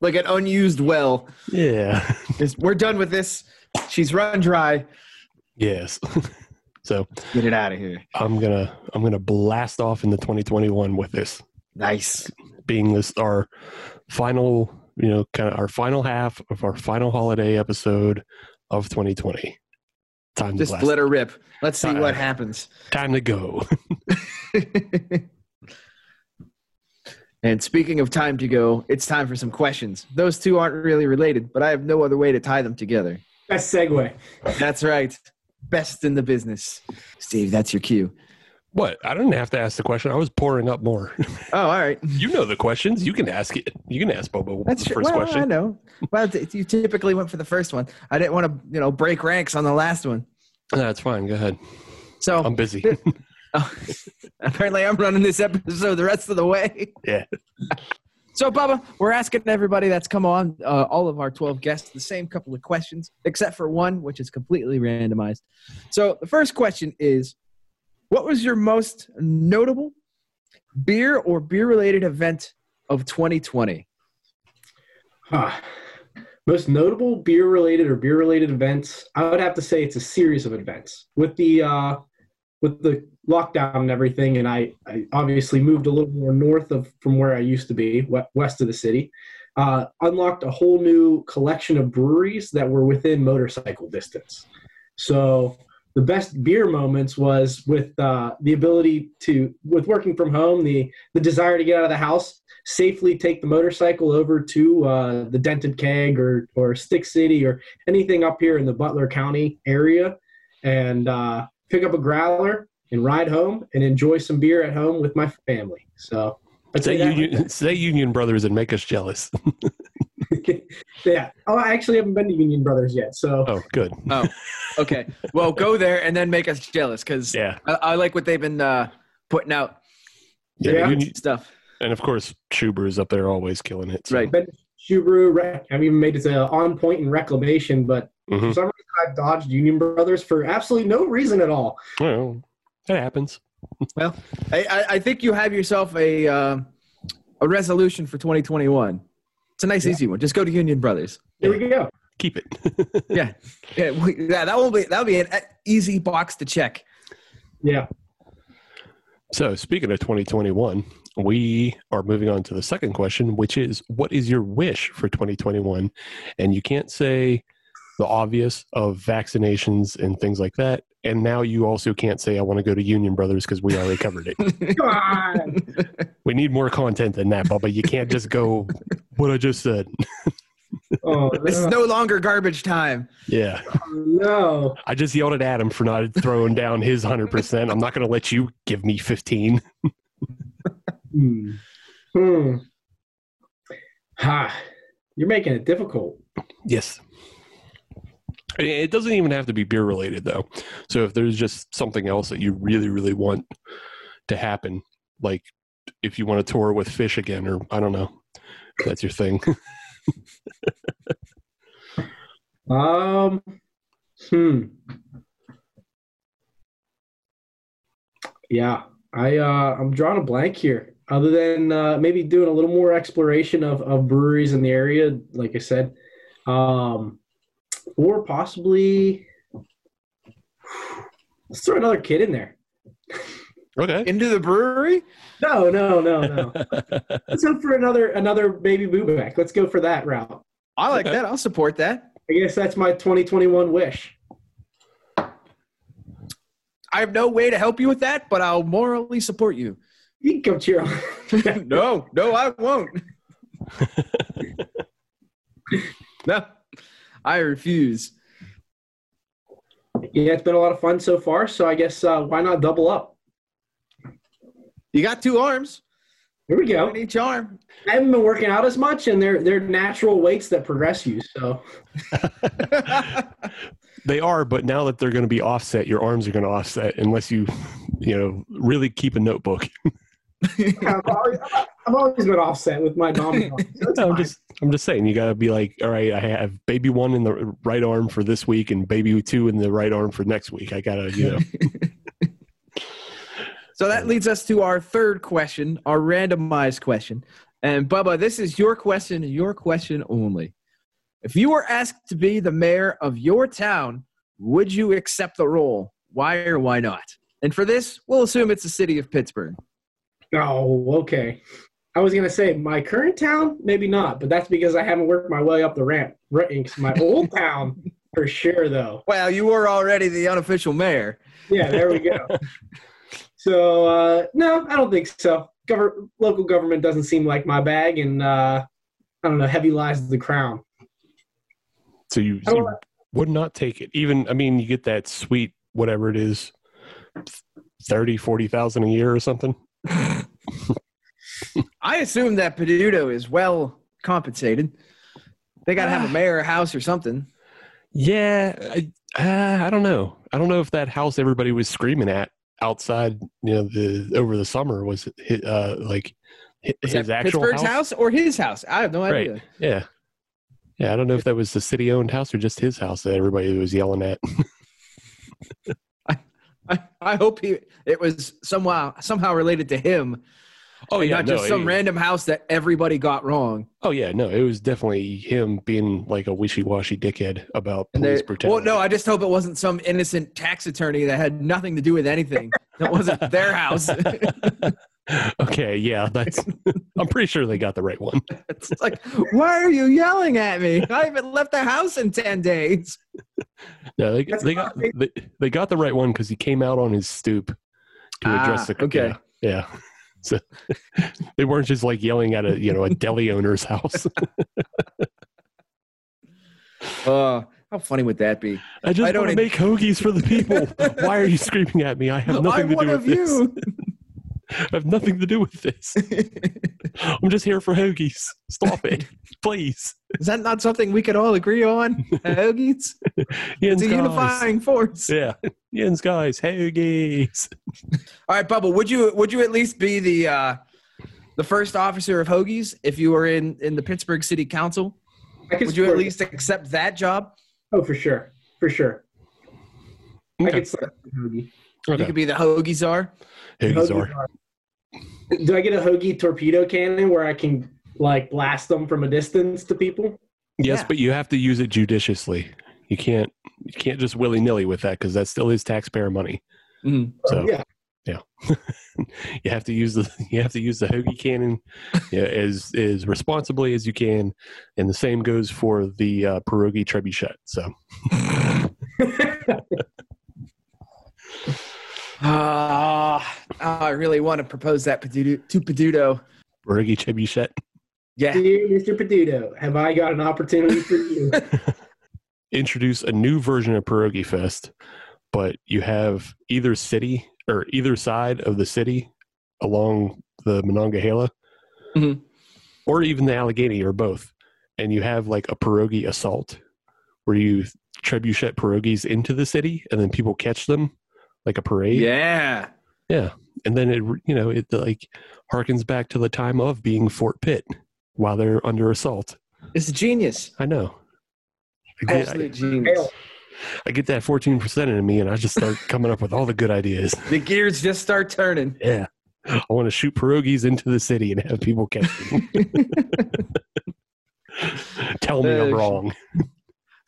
like an unused well. yeah. Just, we're done with this. She's run dry. Yes. <laughs> so Get it out of here. I'm gonna I'm gonna blast off into 2021 with this Nice. being this our final you know kind of our final half of our final holiday episode of 2020. Time Just to blast. let her rip. Let's see Uh, what happens. Time to go. <laughs> and speaking of time to go, it's time for some questions. Those two aren't really related, but I have no other way to tie them together. Best segue. That's right. Best in the business. Steve, that's your cue. what? I didn't have to ask the question. I was pouring up more. <laughs> Oh, all right. you know the questions. You can ask it. You can ask Bubba That's the true. first Well, question. I know. Well, you typically went for the first one. I didn't want to, you know, break ranks on the last one. That's fine. Go ahead. So I'm busy. Oh, <laughs> apparently, I'm running this episode the rest of the way. <laughs> Yeah. So, Bubba, we're asking everybody that's come on, uh, all of our 12 guests, the same couple of questions, except for one, which is completely randomized. So, the first question is What was your most notable beer or beer related event of 2020? Huh. Most notable beer related or beer related events, I would have to say it's a series of events. With the uh, with the lockdown and everything, and I, I obviously moved a little more north of from where I used to be, west of the city. Uh, unlocked a whole new collection of breweries that were within motorcycle distance. So the best beer moments was with uh, the ability to, with working from home, the the desire to get out of the house, safely take the motorcycle over to uh, the Denton Keg or or Stick City or anything up here in the Butler County area, and uh, pick up a growler and ride home and enjoy some beer at home with my family. So I'd Say say that- Union, say Union Brothers and make us jealous. <laughs> <laughs> yeah. Oh, I actually haven't been to Union Brothers yet. So Oh, good. <laughs> Oh, okay. Well, go there and then make us jealous because Yeah. I, I like what they've been uh, putting out Yeah. Yeah. Union- stuff. and of course, ShuBrew's up there always killing it. so- Right. been to Shoe I've even made it to on point in reclamation, but Mhm. for some reason I've dodged Union Brothers for absolutely no reason at all. Well, that happens. <laughs> Well, I, I, I think you have yourself a uh, a resolution for 2021. It's a nice easy one. Just go to Union Brothers. Here we go. Keep it. <laughs> Yeah, yeah, we, yeah. That will be that will be an easy box to check. Yeah. So, speaking of 2021, we are moving on to the second question, which is what is your wish for 2021? And you can't say the obvious of vaccinations and things like that. And now you also can't say, I want to go to Union Brothers because we already covered it. <laughs> Come on. we need more content than that, Bubba. You can't just go what I just said. Oh, <laughs> This is no. no longer garbage time. Yeah. no. I just yelled at Adam for not throwing down his 100%. I'm not going to let you give me 15. <laughs> Hmm. Hmm. Ha. You're making it difficult. Yes. It doesn't even have to be beer related though. So if there's just something else that you really, really want to happen, like if you want to tour with fish again, or I don't know, that's your thing. <laughs> Um. Hmm. Yeah, I uh, I'm drawing a blank here. Other than uh, maybe doing a little more exploration of, of breweries in the area, like I said, um, or possibly let's throw another kid in there. okay. Into the brewery? No, no, no, no. <laughs> let's go for another another baby booback. Let's go for that route. I like Okay. that. I'll support that. I guess that's my 2021 wish. I have no way to help you with that, but I'll morally support you. You can come cheer on. <laughs> no, no, I won't. <laughs> no, I refuse. Yeah, it's been a lot of fun so far. So I guess uh, why not double up? You got two arms. Here we go. On each arm. I haven't been working out as much, and they're they're natural weights that progress you. So <laughs> they are, but now that they're going to be offset, your arms are going to offset unless you, you know, really keep a notebook. I've, always, I've always been offset with my dominant. arm, so it's <laughs> I'm just, I'm just saying, you got to be like, all right, I have baby one in the right arm for this week and baby two in the right arm for next week. I gotta, you know, <laughs> So that leads us to our third question, our randomized question. And Bubba, this is your question and your question only. If you were asked to be the mayor of your town, would you accept the role? Why or why not? And for this, we'll assume it's the city of Pittsburgh. Oh, okay. I was gonna say my current town, maybe not, but that's because I haven't worked my way up the ramp. My old <laughs> town, for sure, though. Well, you were already the unofficial mayor. Yeah, there we go. <laughs> so uh, no, I don't think so. Gover- local government doesn't seem like my bag, and uh, I don't know. Heavy lies the crown. so you, I you would not take it. Even, I mean, you get that sweet, whatever it is, 30, 40,000 a year or something. <laughs> I assume that Peduto is well compensated. They got to have a mayor house or something. Yeah, I, uh, I don't know. I don't know if that house everybody was screaming at outside, you know, the over the summer was uh, like Was his actual Pittsburgh's house. house? or his house? I have no idea. Right. Yeah. Yeah, I don't know if that was the city-owned house or just his house that everybody was yelling at. <laughs> I, I hope he it was somehow somehow related to him. Oh yeah, not no, just some it- random house that everybody got wrong. Oh yeah, no, it was definitely him being like a wishy-washy dickhead about And police they, brutality. well, no, I just hope it wasn't some innocent tax attorney that had nothing to do with anything. That wasn't their house. <laughs> <laughs> okay, yeah, that's. <laughs> I'm pretty sure they got the right one. <laughs> it's like, why are you yelling at me? I haven't left the house in ten days. No, they, they got they, they got the right one because he came out on his stoop to address Ah, the okay. Yeah, yeah. So they weren't just like yelling at a you know a deli owner's house. Uh, how funny would that be? I just I don't want to make hoagies for the people. Why are you screaming at me? I have nothing I'm to do with this. You. I have nothing to do with this. <laughs> I'm just here for hoagies. Stop it, <laughs> please. Is that not something we could all agree on? <laughs> Hoagies? It's a guys. unifying force. Yeah, Jens guys, hoagies. All right, Bubba, would you would you at least be the uh, the first officer of Hoagies if you were in in the Pittsburgh City Council? I could Would you at support- least accept that job? Oh, for sure, for sure. I could select a hoagie. You could be the Hoagie czar. Hoagies Hoagie are. Do I get a hoagie torpedo cannon where I can like blast them from a distance to people. Yes, Yeah. but you have to use it judiciously. You can't you can't just willy nilly with that because that still is taxpayer money. Mhm. So yeah. yeah, <laughs> you have to use the you have to use the hoagie cannon yeah, as as responsibly as you can, and the same goes for the uh, pierogi trebuchet. So <laughs> <laughs> Ah, oh, I really want to propose that Peduto, to Peduto. pierogi trebuchet. Yeah. Dear Mr. Peduto, have I got an opportunity for you? <laughs> introduce a new version of Pierogi Fest, but you have either city or either side of the city along the Monongahela, Mhm. or even the Allegheny, or both, and you have like a pierogi assault where you trebuchet pierogies into the city and then people catch them like a parade. Yeah. Yeah. And then it, you know, it like harkens back to the time of being Fort Pitt while they're under assault. It's genius. I know. I get, Absolute I, genius. I get that 14% in me and I just start coming up with all the good ideas. <laughs> The gears just start turning. Yeah. I want to shoot pierogies into the city and have people catch them. <laughs> Tell me I'm Uh, wrong.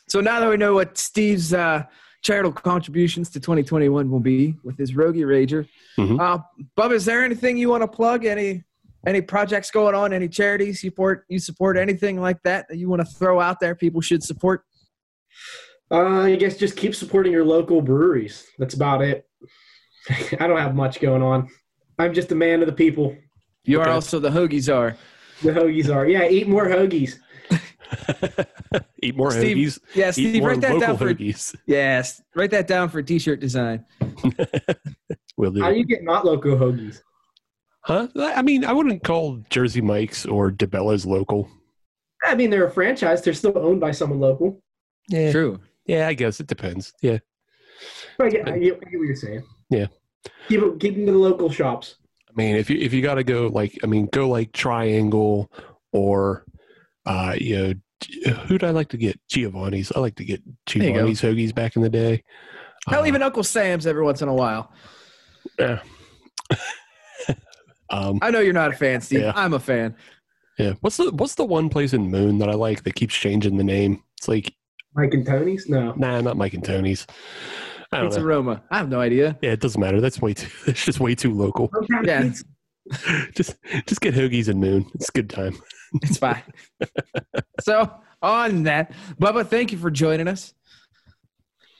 So now that we know what Steve's uh, charitable contributions to 2021 will be with his Rogie Rager, Mhm. uh, Bub, is there anything you want to plug? Any any projects going on? Any charities you support? You support anything like that that you want to throw out there? People should support. Uh, I guess just keep supporting your local breweries. That's about it. <laughs> I don't have much going on. I'm just a man of the people. You are Okay. also the hoagies are. The hoagies are. Yeah, eat more hoagies. <laughs> Eat more Steve, hoagies. Yeah, Eat more write that local down for hoagies. yes, write that down for T-shirt design. <laughs> We'll do. How do you get not local hoagies? Huh? I mean, I wouldn't call Jersey Mike's or DiBella's local. I mean, they're a franchise. They're still owned by someone local. Yeah. True. Yeah, I guess it depends. Yeah. But I get, I get, I get what you're saying. Yeah. Keep it, keep them to the local shops. I mean, if you if you got to go like, I mean, go like Triangle or, uh, you know, who'd I like to get? Giovanni's. I like to get. Giovanni's hoagies back in the day. Hell, Uh, even Uncle Sam's every once in a while. yeah. <laughs> um, I know you're not a fan, Steve. Yeah. I'm a fan. yeah. What's the what's the one place in Moon that I like that keeps changing the name? It's like, Mike and Tony's? No. nah, not Mike and Tony's. I don't It's know. Roma. I have no idea. Yeah, it doesn't matter. That's way too. <laughs> It's just way too local. Yeah, <laughs> just just get hoagies and Moon. It's a good time. It's fine. so on that, Bubba, thank you for joining us.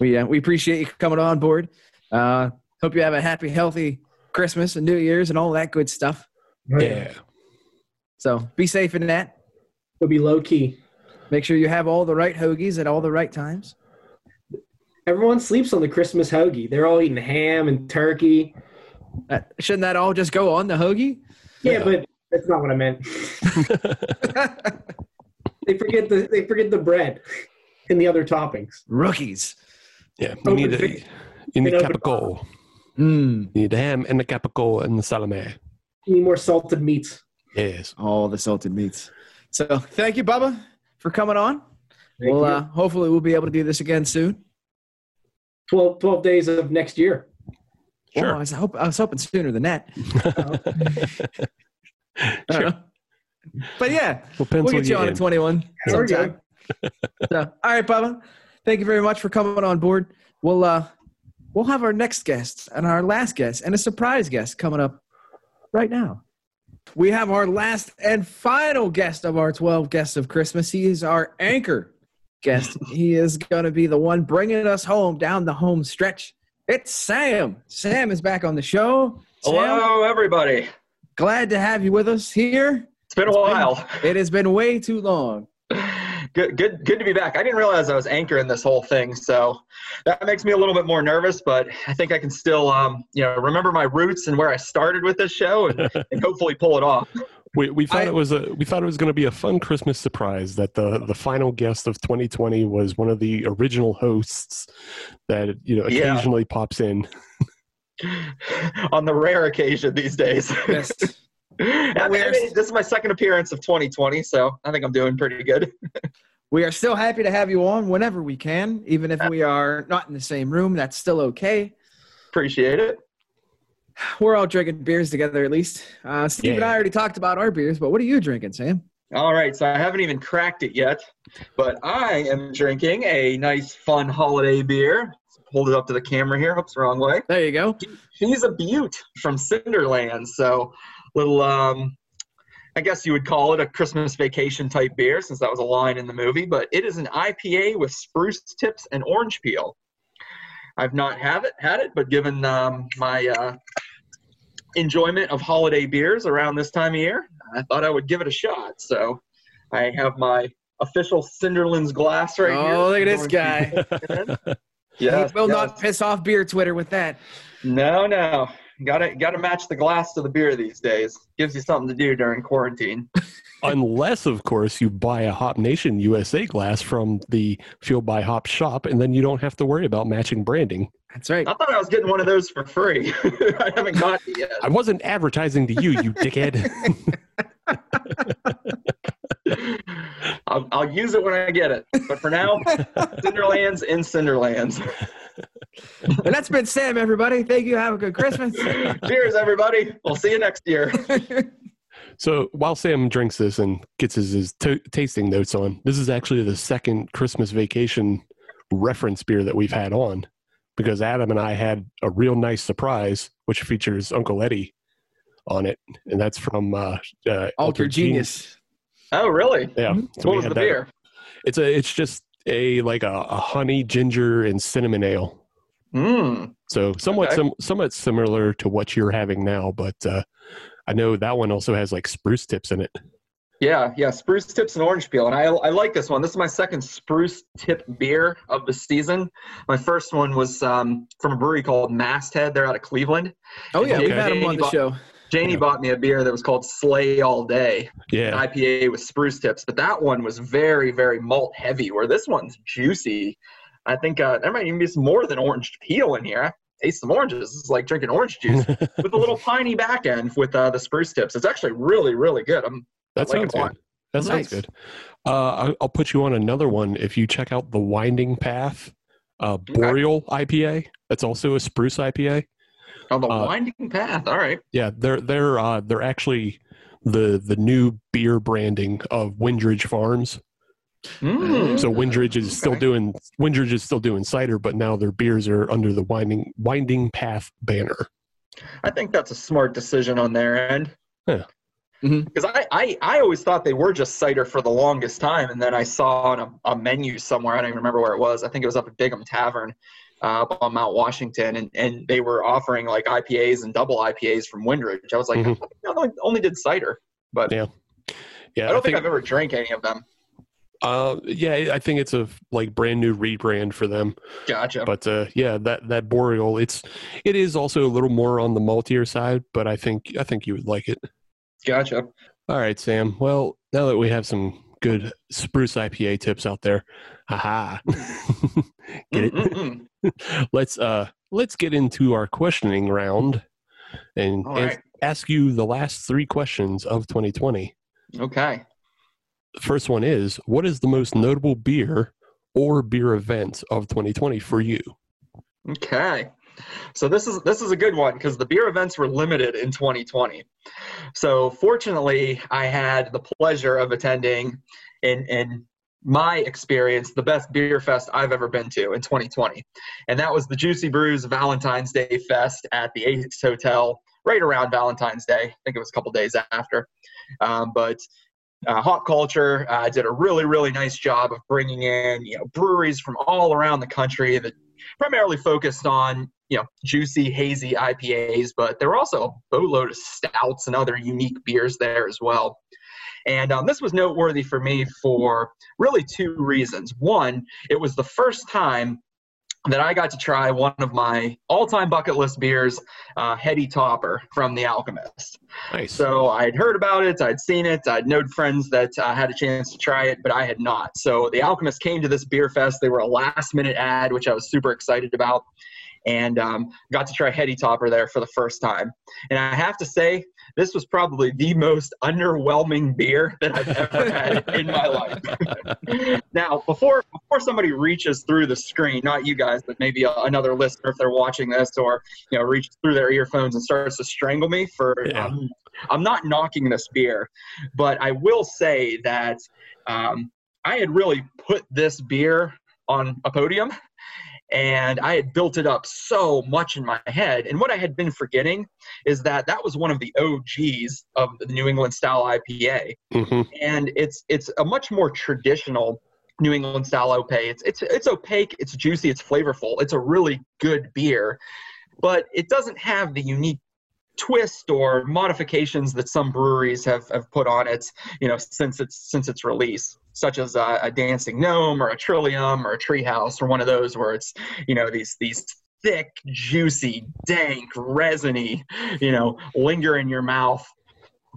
We uh, we appreciate you coming on board. Uh, hope you have a happy, healthy Christmas and New Year's and all that good stuff. Yeah. So be safe in that. It'll be low key. Make sure you have all the right hoagies at all the right times. Everyone sleeps on the Christmas hoagie. They're all eating ham and turkey. Uh, shouldn't that all just go on the hoagie? Yeah, Yeah. but that's not what I meant. <laughs> they forget the they forget the bread and the other toppings. Rookies. Yeah. You need Open a, fish. you need capicola. Mm. You need the ham and the capicola and the salame. You need more salted meats. Yes. All the salted meats. So thank you, Bubba, for coming on. Thank well, you. uh, hopefully we'll be able to do this again soon. 12, 12 days of next year. Well, Sure. I, was hope, I was hoping sooner than that. <laughs> <laughs> <laughs> I. But yeah, We'll pencil we'll get you you on in. at 21 There we sometime. <laughs> so, all right, Bubba. Thank you very much for coming on board. We'll uh, we'll have our next guest and our last guest and a surprise guest coming up right now. We have our last and final guest of our 12 guests of Christmas. He is our anchor guest. <laughs> he is going to be the one bringing us home down the home stretch. It's Sam. Sam is back on the show. Sam, Hello, everybody. Glad to have you with us here. It's been a while. It has been way too long. <laughs> Good, good, good to be back. I didn't realize I was anchoring this whole thing, so that makes me a little bit more nervous. But I think I can still, um, you know, remember my roots and where I started with this show, and, <laughs> and hopefully pull it off. We, we thought I- it was a we thought it was going to be a fun Christmas surprise that the the final guest of 2020 was one of the original hosts that you know Yeah. occasionally pops in. <laughs> On the rare occasion these days. Yes. <laughs> I mean, I we're- mean, this is my second appearance of 2020, so I think I'm doing pretty good. <laughs> We are still happy to have you on whenever we can, even if we are not in the same room. That's still okay. Appreciate it. We're all drinking beers together, at least. Uh, Steve and I already talked about our beers, but what are you drinking, Sam? All right, so I haven't even cracked it yet, but I am drinking a nice, fun holiday beer. Hold it up to the camera here. Oops, wrong way. There you go. She's a Beaut from Cinderlands. So, little, um, I guess you would call it a Christmas vacation type beer, since that was a line in the movie. But it is an IPA with spruce tips and orange peel. I've not have it had it, but given um, my uh, enjoyment of holiday beers around this time of year, I thought I would give it a shot. So I have my official Cinderlands glass right here. Oh, look at this guy. <laughs> <laughs> Yes, he will yes. not piss off beer Twitter with that. No, no. Gotta gotta match the glass to the beer these days. Gives you something to do during quarantine. <laughs> Unless, of course, you buy a Hop Nation USA glass from the Fuel by Hop shop, and then you don't have to worry about matching branding. That's right. I thought I was getting one of those for free. <laughs> I haven't got it yet. I wasn't advertising to you, you dickhead. <laughs> I'll, I'll use it when I get it. But for now, Cinderlands in Cinderlands. <laughs> And that's been Sam, everybody. Thank you. Have a good Christmas. Cheers, everybody. We'll see you next year. So while Sam drinks this and gets his, his t- tasting notes on, this is actually the second Christmas vacation reference beer that we've had on because Adam and I had a real nice surprise, which features Uncle Eddie on it, and that's from uh, uh, Alter Genius. Oh, really? Yeah. Mm-hmm. So what was the that. beer? It's a it's just a like a, a honey ginger and cinnamon ale. Mm. So somewhat Okay. sim- somewhat similar to what you're having now, but uh, I know that one also has like spruce tips in it. Yeah, yeah, spruce tips and orange peel. And I, I like this one. This is my second spruce tip beer of the season. My first one was um, from a brewery called Masthead. They're out of Cleveland. Oh, yeah. We've had him on the Janie show. Janie bought me a beer that was called Slay All Day, an Yeah, IPA with spruce tips. But that one was very, very malt heavy, where this one's juicy. I think uh, there might even be some more than orange peel in here. I taste some oranges. It's like drinking orange juice <laughs> with a little piney back end with uh, the spruce tips. It's actually really, really good. I'm that like sounds it a lot. good. That sounds Nice. good. Uh, I'll put you on another one if you check out the Winding Path uh, Boreal IPA. That's also a spruce IPA. on the Uh, winding path. All right. Yeah, they're they're uh, they're actually the the new beer branding of Windridge Farms. Mm. So Windridge is still doing Windridge is still doing cider, but now their beers are under the Winding Winding Path banner. I think that's a smart decision on their end. Yeah. Mhm. Because I, I, I always thought they were just cider for the longest time, and then I saw on a, a menu somewhere. I don't even remember where it was. I think it was up at Bigham Tavern, uh, up on Mount Washington, and, and they were offering like IPAs and double IPAs from Windridge. I was like, Mhm. I think they only, only did cider, but Yeah. Yeah, I don't think, I've ever drank any of them. Uh, yeah, I think it's a like brand new rebrand for them. Gotcha. But uh, yeah, that that boreal, it's it is also a little more on the maltier side, but I think I think you would like it. Gotcha. All right, Sam. Well, now that we have some good spruce IPA tips out there, haha, <laughs> get it? <laughs> Let's uh let's get into our questioning round and right. ask you the last three questions of 2020. Okay. The first one is what is the most notable beer or beer event of 2020 for you? Okay. So this is this is a good one because the beer events were limited in 2020. So fortunately, I had the pleasure of attending in in my experience the best beer fest I've ever been to in 2020. And that was the Juicy Brews Valentine's Day Fest at the Ace Hotel right around Valentine's Day. I think it was a couple days after. Um, but uh, Hop Culture uh, did a really, really nice job of bringing in, you know, breweries from all around the country that primarily focused on you know juicy hazy ipas but there were also a boatload of stouts and other unique beers there as well and um, this was noteworthy for me for really two reasons one it was the first time that i got to try one of my all-time bucket list beers uh, heady topper from the alchemist Nice. so I'd heard about it, I'd seen it, I'd known friends that uh, had a chance to try it, but I had not. So the Alchemist came to this beer fest. They were a last minute ad, which I was super excited about. And um, got to try Heady Topper there for the first time. And I have to say, this was probably the most underwhelming beer <laughs> that I've ever had in my life. <laughs> now, before before somebody reaches through the screen, not you guys, but maybe another listener if they're watching this, or you know, reaches through their earphones and starts to strangle me for. Yeah. Um, I'm not knocking this beer, but I will say that um, I had really put this beer on a podium and I had built it up so much in my head. And what I had been forgetting is that that was one of the OGs of the New England style IPA, hmm and it's it's a much more traditional New England style IPA. It's it's it's opaque, it's juicy, it's flavorful. It's a really good beer, but it doesn't have the unique twist or modifications that some breweries have, have put on it you know since its since its release such as a, a dancing gnome or a trillium or a treehouse or one of those where it's you know these these thick juicy dank resiny you know linger in your mouth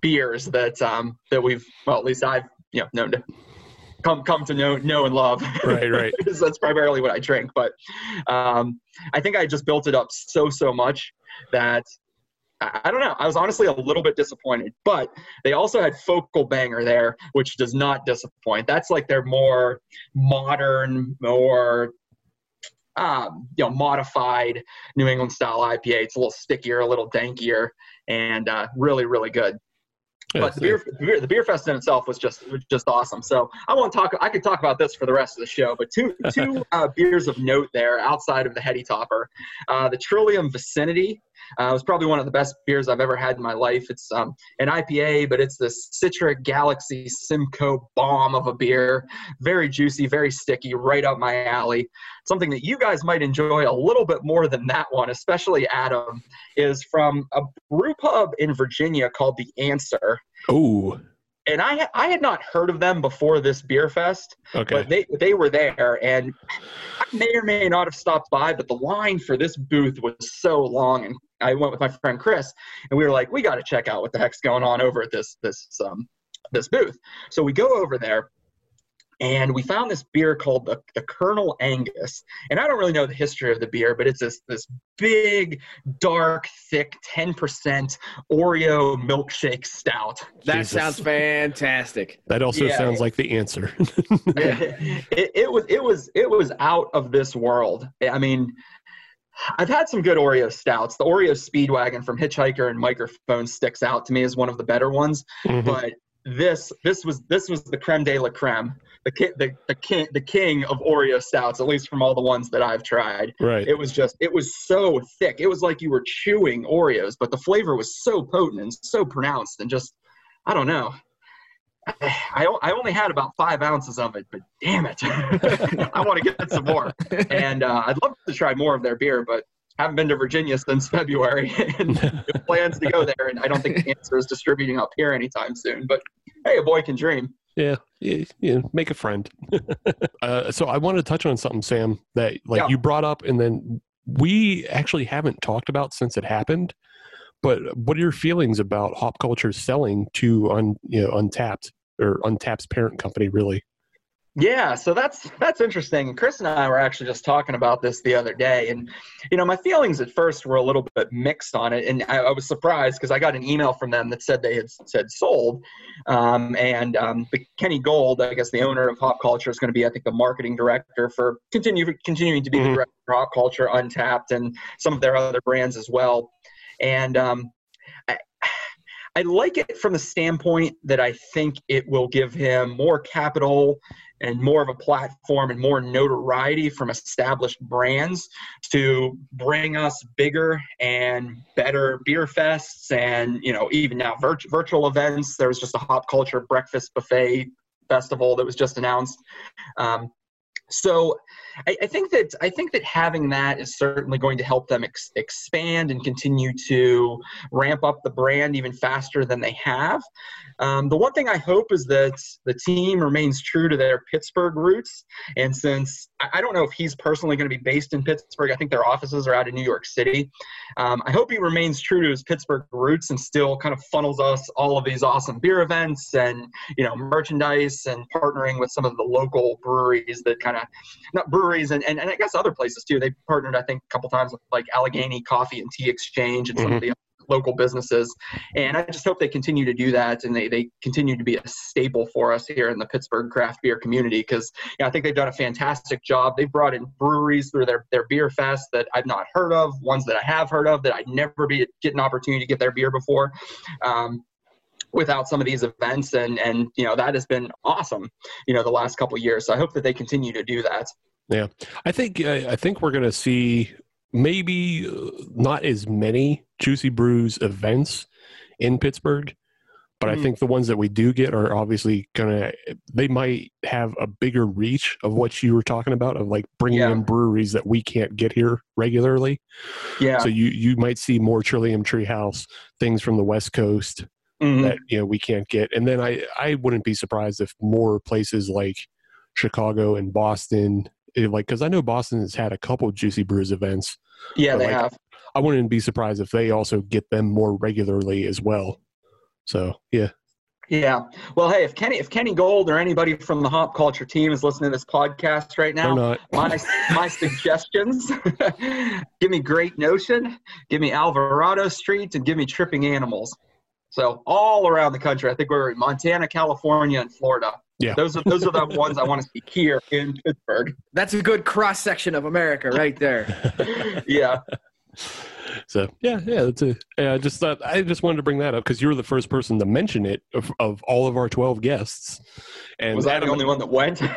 beers that um that we've well at least i've you know known to come come to know know and love Right, right. <laughs> that's primarily what i drink but um i think i just built it up so so much that I don't know. I was honestly a little bit disappointed, but they also had Focal Banger there, which does not disappoint. That's like their more modern, more um, you know, modified New England style IPA. It's a little stickier, a little dankier, and uh, really, really good. But the beer, the beer, the beer fest in itself was just was just awesome. So I want to talk. I could talk about this for the rest of the show. But two <laughs> two uh, beers of note there outside of the Heady Topper, uh, the Trillium Vicinity uh, it was probably one of the best beers I've ever had in my life. It's um, an IPA, but it's this Citra Galaxy Simcoe bomb of a beer. Very juicy, very sticky, right up my alley. Something that you guys might enjoy a little bit more than that one, especially Adam, is from a brew pub in Virginia called The Answer. Oh, And I, I had not heard of them before this beer fest, okay. but they, they were there. And I may or may not have stopped by, but the line for this booth was so long. And I went with my friend Chris, and we were like, we got to check out what the heck's going on over at this this um, this booth. So we go over there, and we found this beer called the, the Colonel Angus. And I don't really know the history of the beer, but it's this this big, dark, thick, ten percent Oreo milkshake stout. That Jesus. sounds fantastic. that also yeah. sounds like the answer. <laughs> it, it was it was it was out of this world. I mean, I've had some good Oreo stouts. The Oreo Speedwagon from Hitchhiker and Microphone sticks out to me as one of the better ones. Mhm. But this this was this was the creme de la creme, the ki- the the king the king of Oreo stouts, at least from all the ones that I've tried. right. It was just it was so thick. It was like you were chewing Oreos, but the flavor was so potent and so pronounced, and just I don't know. <sighs> I, I only had about five ounces of it, but damn it, <laughs> I want to get some more. <laughs> And uh, I'd love to try more of their beer, but haven't been to Virginia since <laughs> February, and plans to go there. And I don't think the answer is distributing up here anytime soon. But hey, a boy can dream. Yeah, yeah, yeah, make a friend. uh, so I wanted to touch on something, Sam, that like Yeah. you brought up, and then we actually haven't talked about since it happened. But what are your feelings about hop culture selling to un, you know, Untappd or Untappd's parent company? Really? Yeah, so that's that's interesting. Chris and I were actually just talking about this the other day, and you know, my feelings at first were a little bit mixed on it, and I, I was surprised because I got an email from them that said they had said sold, um, and um, the Kenny Gould, I guess the owner of Hop Culture, is going to be, I think, the marketing director for continue continuing to be Mhm. the director of Hop Culture, Untappd, and some of their other brands as well, and um, I like it from the standpoint that I think it will give him more capital and more of a platform and more notoriety from established brands to bring us bigger and better beer fests and you know even now virt- virtual events. There was just a hop culture breakfast buffet festival that was just announced. Um, so I, I think that I think that having that is certainly going to help them ex- expand and continue to ramp up the brand even faster than they have. Um, the one thing I hope is that the team remains true to their Pittsburgh roots. And since I, I don't know if he's personally going to be based in Pittsburgh, I think their offices are out of New York City. Um, I hope he remains true to his Pittsburgh roots and still kind of funnels us all of these awesome beer events and you know merchandise and partnering with some of the local breweries that kind of not breweries and, and, and I guess other places too. They partnered, I think, a couple times with like Allegheny Coffee and Tea Exchange and some of the local businesses. And I just hope they continue to do that and they, they continue to be a staple for us here in the Pittsburgh craft beer community because you know, I think they've done a fantastic job. They've brought in breweries through their, their beer fest that I've not heard of, ones that I have heard of that I'd never be get an opportunity to get their beer before. Um, without some of these events and and you know that has been awesome you know the last couple of years so i hope that they continue to do that Yeah, I think I think we're gonna see maybe uh, not as many Juicy Brews events in Pittsburgh, but I Mhm. think the ones that we do get are obviously gonna. They might have a bigger reach of what you were talking about of like bringing Yeah. in breweries that we can't get here regularly. yeah So you you might see more Trillium Treehouse things from the West Coast Mhm. that you know we can't get, and then I I wouldn't be surprised if more places like Chicago and Boston, eh, like because I know Boston has had a couple Juicy Brews events. yeah they like, have I wouldn't be surprised if they also get them more regularly as well. So yeah, Yeah. Well, hey, if Kenny, if Kenny Gould or anybody from the Hop Culture team is listening to this podcast right now, <laughs> my my suggestions: <laughs> give me Great Notion, give me Alvarado Street, and give me Tripping Animals. So all around the country, I think we're in Montana, California, and Florida. Yeah. Those are those are the ones I want to see here in Pittsburgh. That's a good cross section of America right there. <laughs> Yeah. So yeah, yeah, that's a. Yeah, I just thought I just wanted to bring that up because you were the first person to mention it of, of all of our twelve guests. And Was I Adam- the only one that went? <laughs>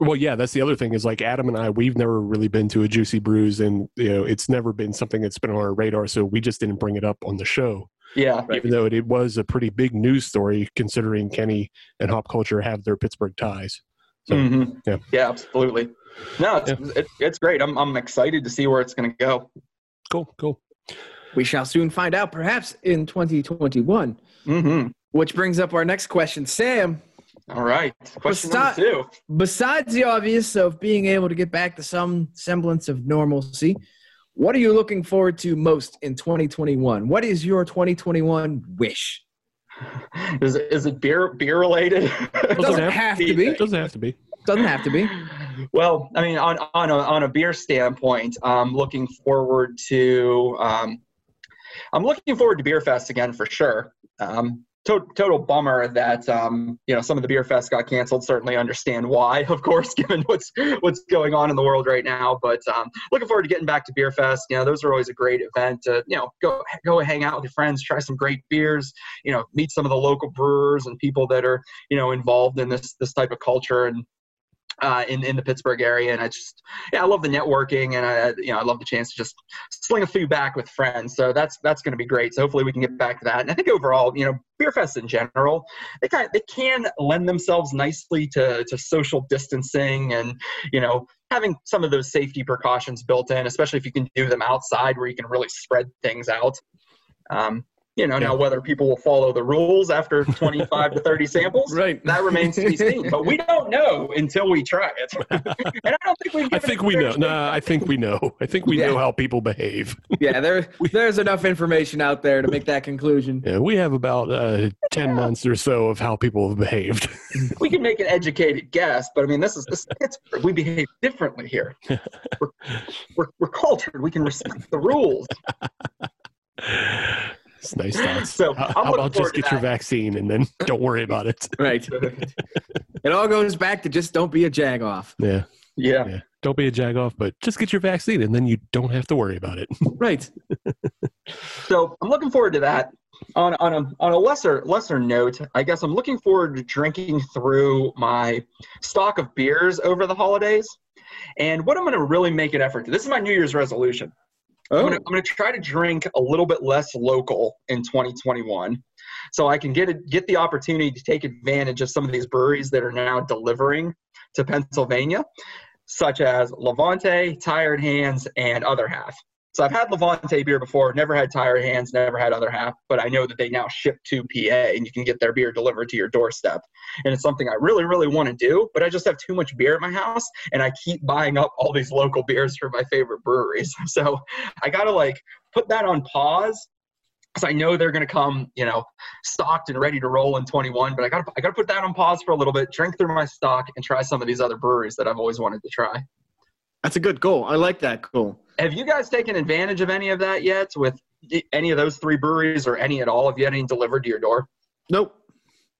Well, yeah, that's the other thing is like Adam and I, we've never really been to a Juicy Brews, and you know, it's never been something that's been on our radar, so we just didn't bring it up on the show. Yeah. even though it, it was a pretty big news story considering Kenny and Hop Culture have their Pittsburgh ties. So Mhm. yeah. Yeah, absolutely. No, it's, it, it's great. I'm, I'm excited to see where it's going to go. cool, cool. We shall soon find out, perhaps in 2021. hmm Which brings up our next question. Sam, All right. Question stop- number two. besides the obvious of being able to get back to some semblance of normalcy, what are you looking forward to most in 2021? What is your 2021 wish? <laughs> Is it, is it beer beer related? It doesn't have to be. It doesn't have to be. Doesn't have to be. Well, I mean, on on a on a beer standpoint, I'm looking forward to. Um, I'm looking forward to Beer Fest again for sure. Um, to- total bummer that um, you know some of the beer fest got canceled. Certainly understand why, <laughs> of course, given what's what's going on in the world right now. But um, looking forward to getting back to beer fest. You know, those are always a great event to you know go go hang out with your friends, try some great beers. You know, meet some of the local brewers and people that are you know involved in this this type of culture and uh, in in the Pittsburgh area, and I just yeah, I love the networking, and I you know I love the chance to just sling a few back with friends. So that's that's going to be great. So hopefully we can get back to that. And I think overall, you know, beer fests in general, they kind of, they can lend themselves nicely to to social distancing and you know having some of those safety precautions built in, especially if you can do them outside where you can really spread things out. Um, you know, now whether people will follow the rules after <laughs> 25 to 30 samples, Right. that remains to be seen. <laughs> But we don't know until we try it. <laughs> and I don't think we've I think we know. Nah, I think we know. I think we know how people behave. Yeah, there, there's enough information out there to make that conclusion. Yeah, we have about uh, ten months or so of how people have behaved. we can make an educated guess, but I mean, this is this, it's, we behave differently here. We're, we're, we're cultured. We can respect the rules. It's nice thoughts. So, how, I'm how looking about forward just get your vaccine and then <laughs> don't worry about it? Right. <laughs> It all goes back to just don't be a jagoff. Yeah, Yeah. yeah. Don't be a jagoff, but just get your vaccine and then you don't have to worry about it. <laughs> Right. So I'm looking forward to that. On on a on a lesser lesser note, I guess I'm looking forward to drinking through my stock of beers over the holidays. And what I'm going to really make an effort to. This is my New Year's resolution. I'm Oh, I'm gonna try to drink a little bit less local in 2021, so I can get a, get the opportunity to take advantage of some of these breweries that are now delivering to Pennsylvania, such as Levante, Tired Hands, and Other Half. So I've had Levante beer before, never had Tired Hands, never had Other Half, but I know that they now ship to PA and you can get their beer delivered to your doorstep. And it's something I really, really want to do, but I just have too much beer at my house and I keep buying up all these local beers for my favorite breweries. <laughs> So I got to like put that on pause because I know they're going to come, you know, stocked and ready to roll in 21. But I got to I got to put that on pause for a little bit, drink through my stock, and try some of these other breweries that I've always wanted to try. That's a good goal. I like that goal. Have you guys taken advantage of any of that yet with any of those three breweries or any at all? Have you had any delivered to your door? Nope.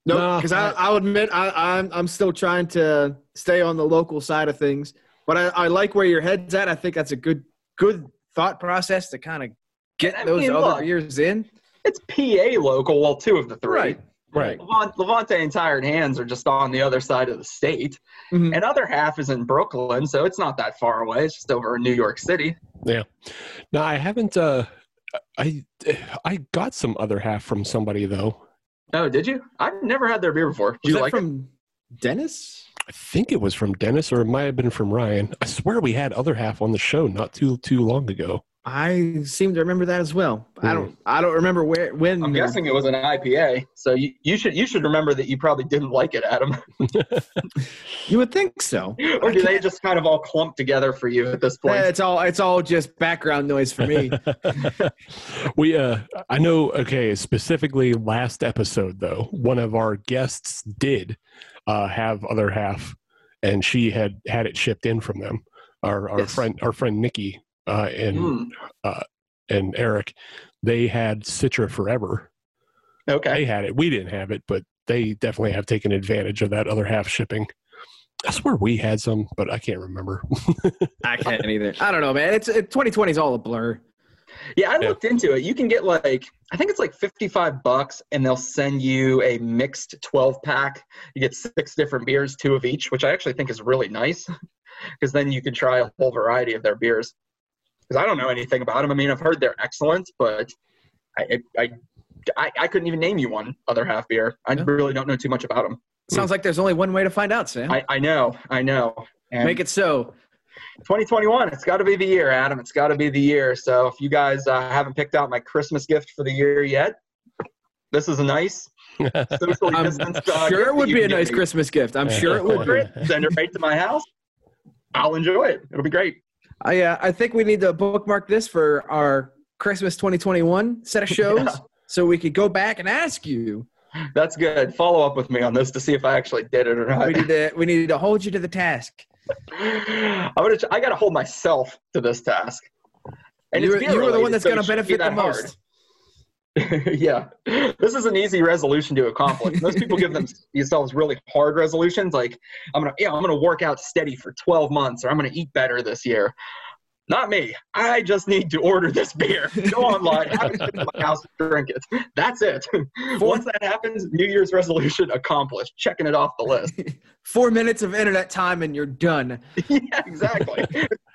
Nope. No, Because I, I'll admit I, I'm I'm still trying to stay on the local side of things, but I, I like where your head's at. I think that's a good good thought process to kind of get I those mean, other look, beers in. It's PA local. Well, two of the three. Right. Right. Levant, Levante and Tired Hands are just on the other side of the state. Mhm. And other half is in Brooklyn, so it's not that far away. It's just over in New York City. Yeah. Now I haven't. Uh, I I got some other half from somebody though. Oh, did you? I've never had their beer before. Did Was you that like it? Dennis? I think it was from Dennis, or it might have been from Ryan. I swear we had other half on the show not too too long ago. I seem to remember that as well. I Hmm. don't I don't remember where when. I'm guessing it was an IPA. So you, you should you should remember that you probably didn't like it, Adam. <laughs> <laughs> You would think so. or do they just kind of all clump together for you at this point? It's all it's all just background noise for me. <laughs> we uh I know okay, specifically last episode though, one of our guests did uh have other half and she had had it shipped in from them. Our our Yes. friend our friend Nikki uh and Hmm, and Eric, they had Citra Forever. okay. They had it. We didn't have it, but they definitely have taken advantage of that other half shipping. I swear we had some, but I can't remember. <laughs> I can't either. I don't know, man. It's it, 2020 is all a blur. Yeah, I Yeah. looked into it. You can get like I think it's like 55 bucks and they'll send you a mixed 12 pack. You get six different beers, two of each, which I actually think is really nice <laughs> because then you can try a whole variety of their beers. Because I don't know anything about them. I mean, I've heard they're excellent, but I I, I, I couldn't even name you one other half beer. I Yeah. really don't know too much about them. Sounds like there's only one way to find out, Sam. I, I know, I know. And Make it so. 2021 it's got to be the year adam it's got to be the year so if you guys uh, haven't picked out my christmas gift for the year yet this is a nice <laughs> socially I'm distanced uh, sure it would be a nice me. Christmas gift. I'm sure it would Order be. it, send it right to my house i'll enjoy it it'll be great I uh, I think we need to bookmark this for our Christmas 2021 set of shows, Yeah. so we could go back and ask you. that's good follow up with me on this to see if i actually did it or not We need to we need to hold you to the task. <laughs> i'm gonna i gotta hold myself to this task and you were, you were the one that's gonna benefit the most. hard. <laughs> yeah, this is an easy resolution to accomplish. Most people give them, <laughs> themselves really hard resolutions, like I'm gonna, yeah, I'm gonna work out steady for 12 months, or I'm gonna eat better this year. Not me. I just need to order this beer, go online, have it to my house, drink it. That's it. <laughs> Once that happens, New Year's resolution accomplished. Checking it off the list. Four minutes of internet time and you're done. yeah, exactly.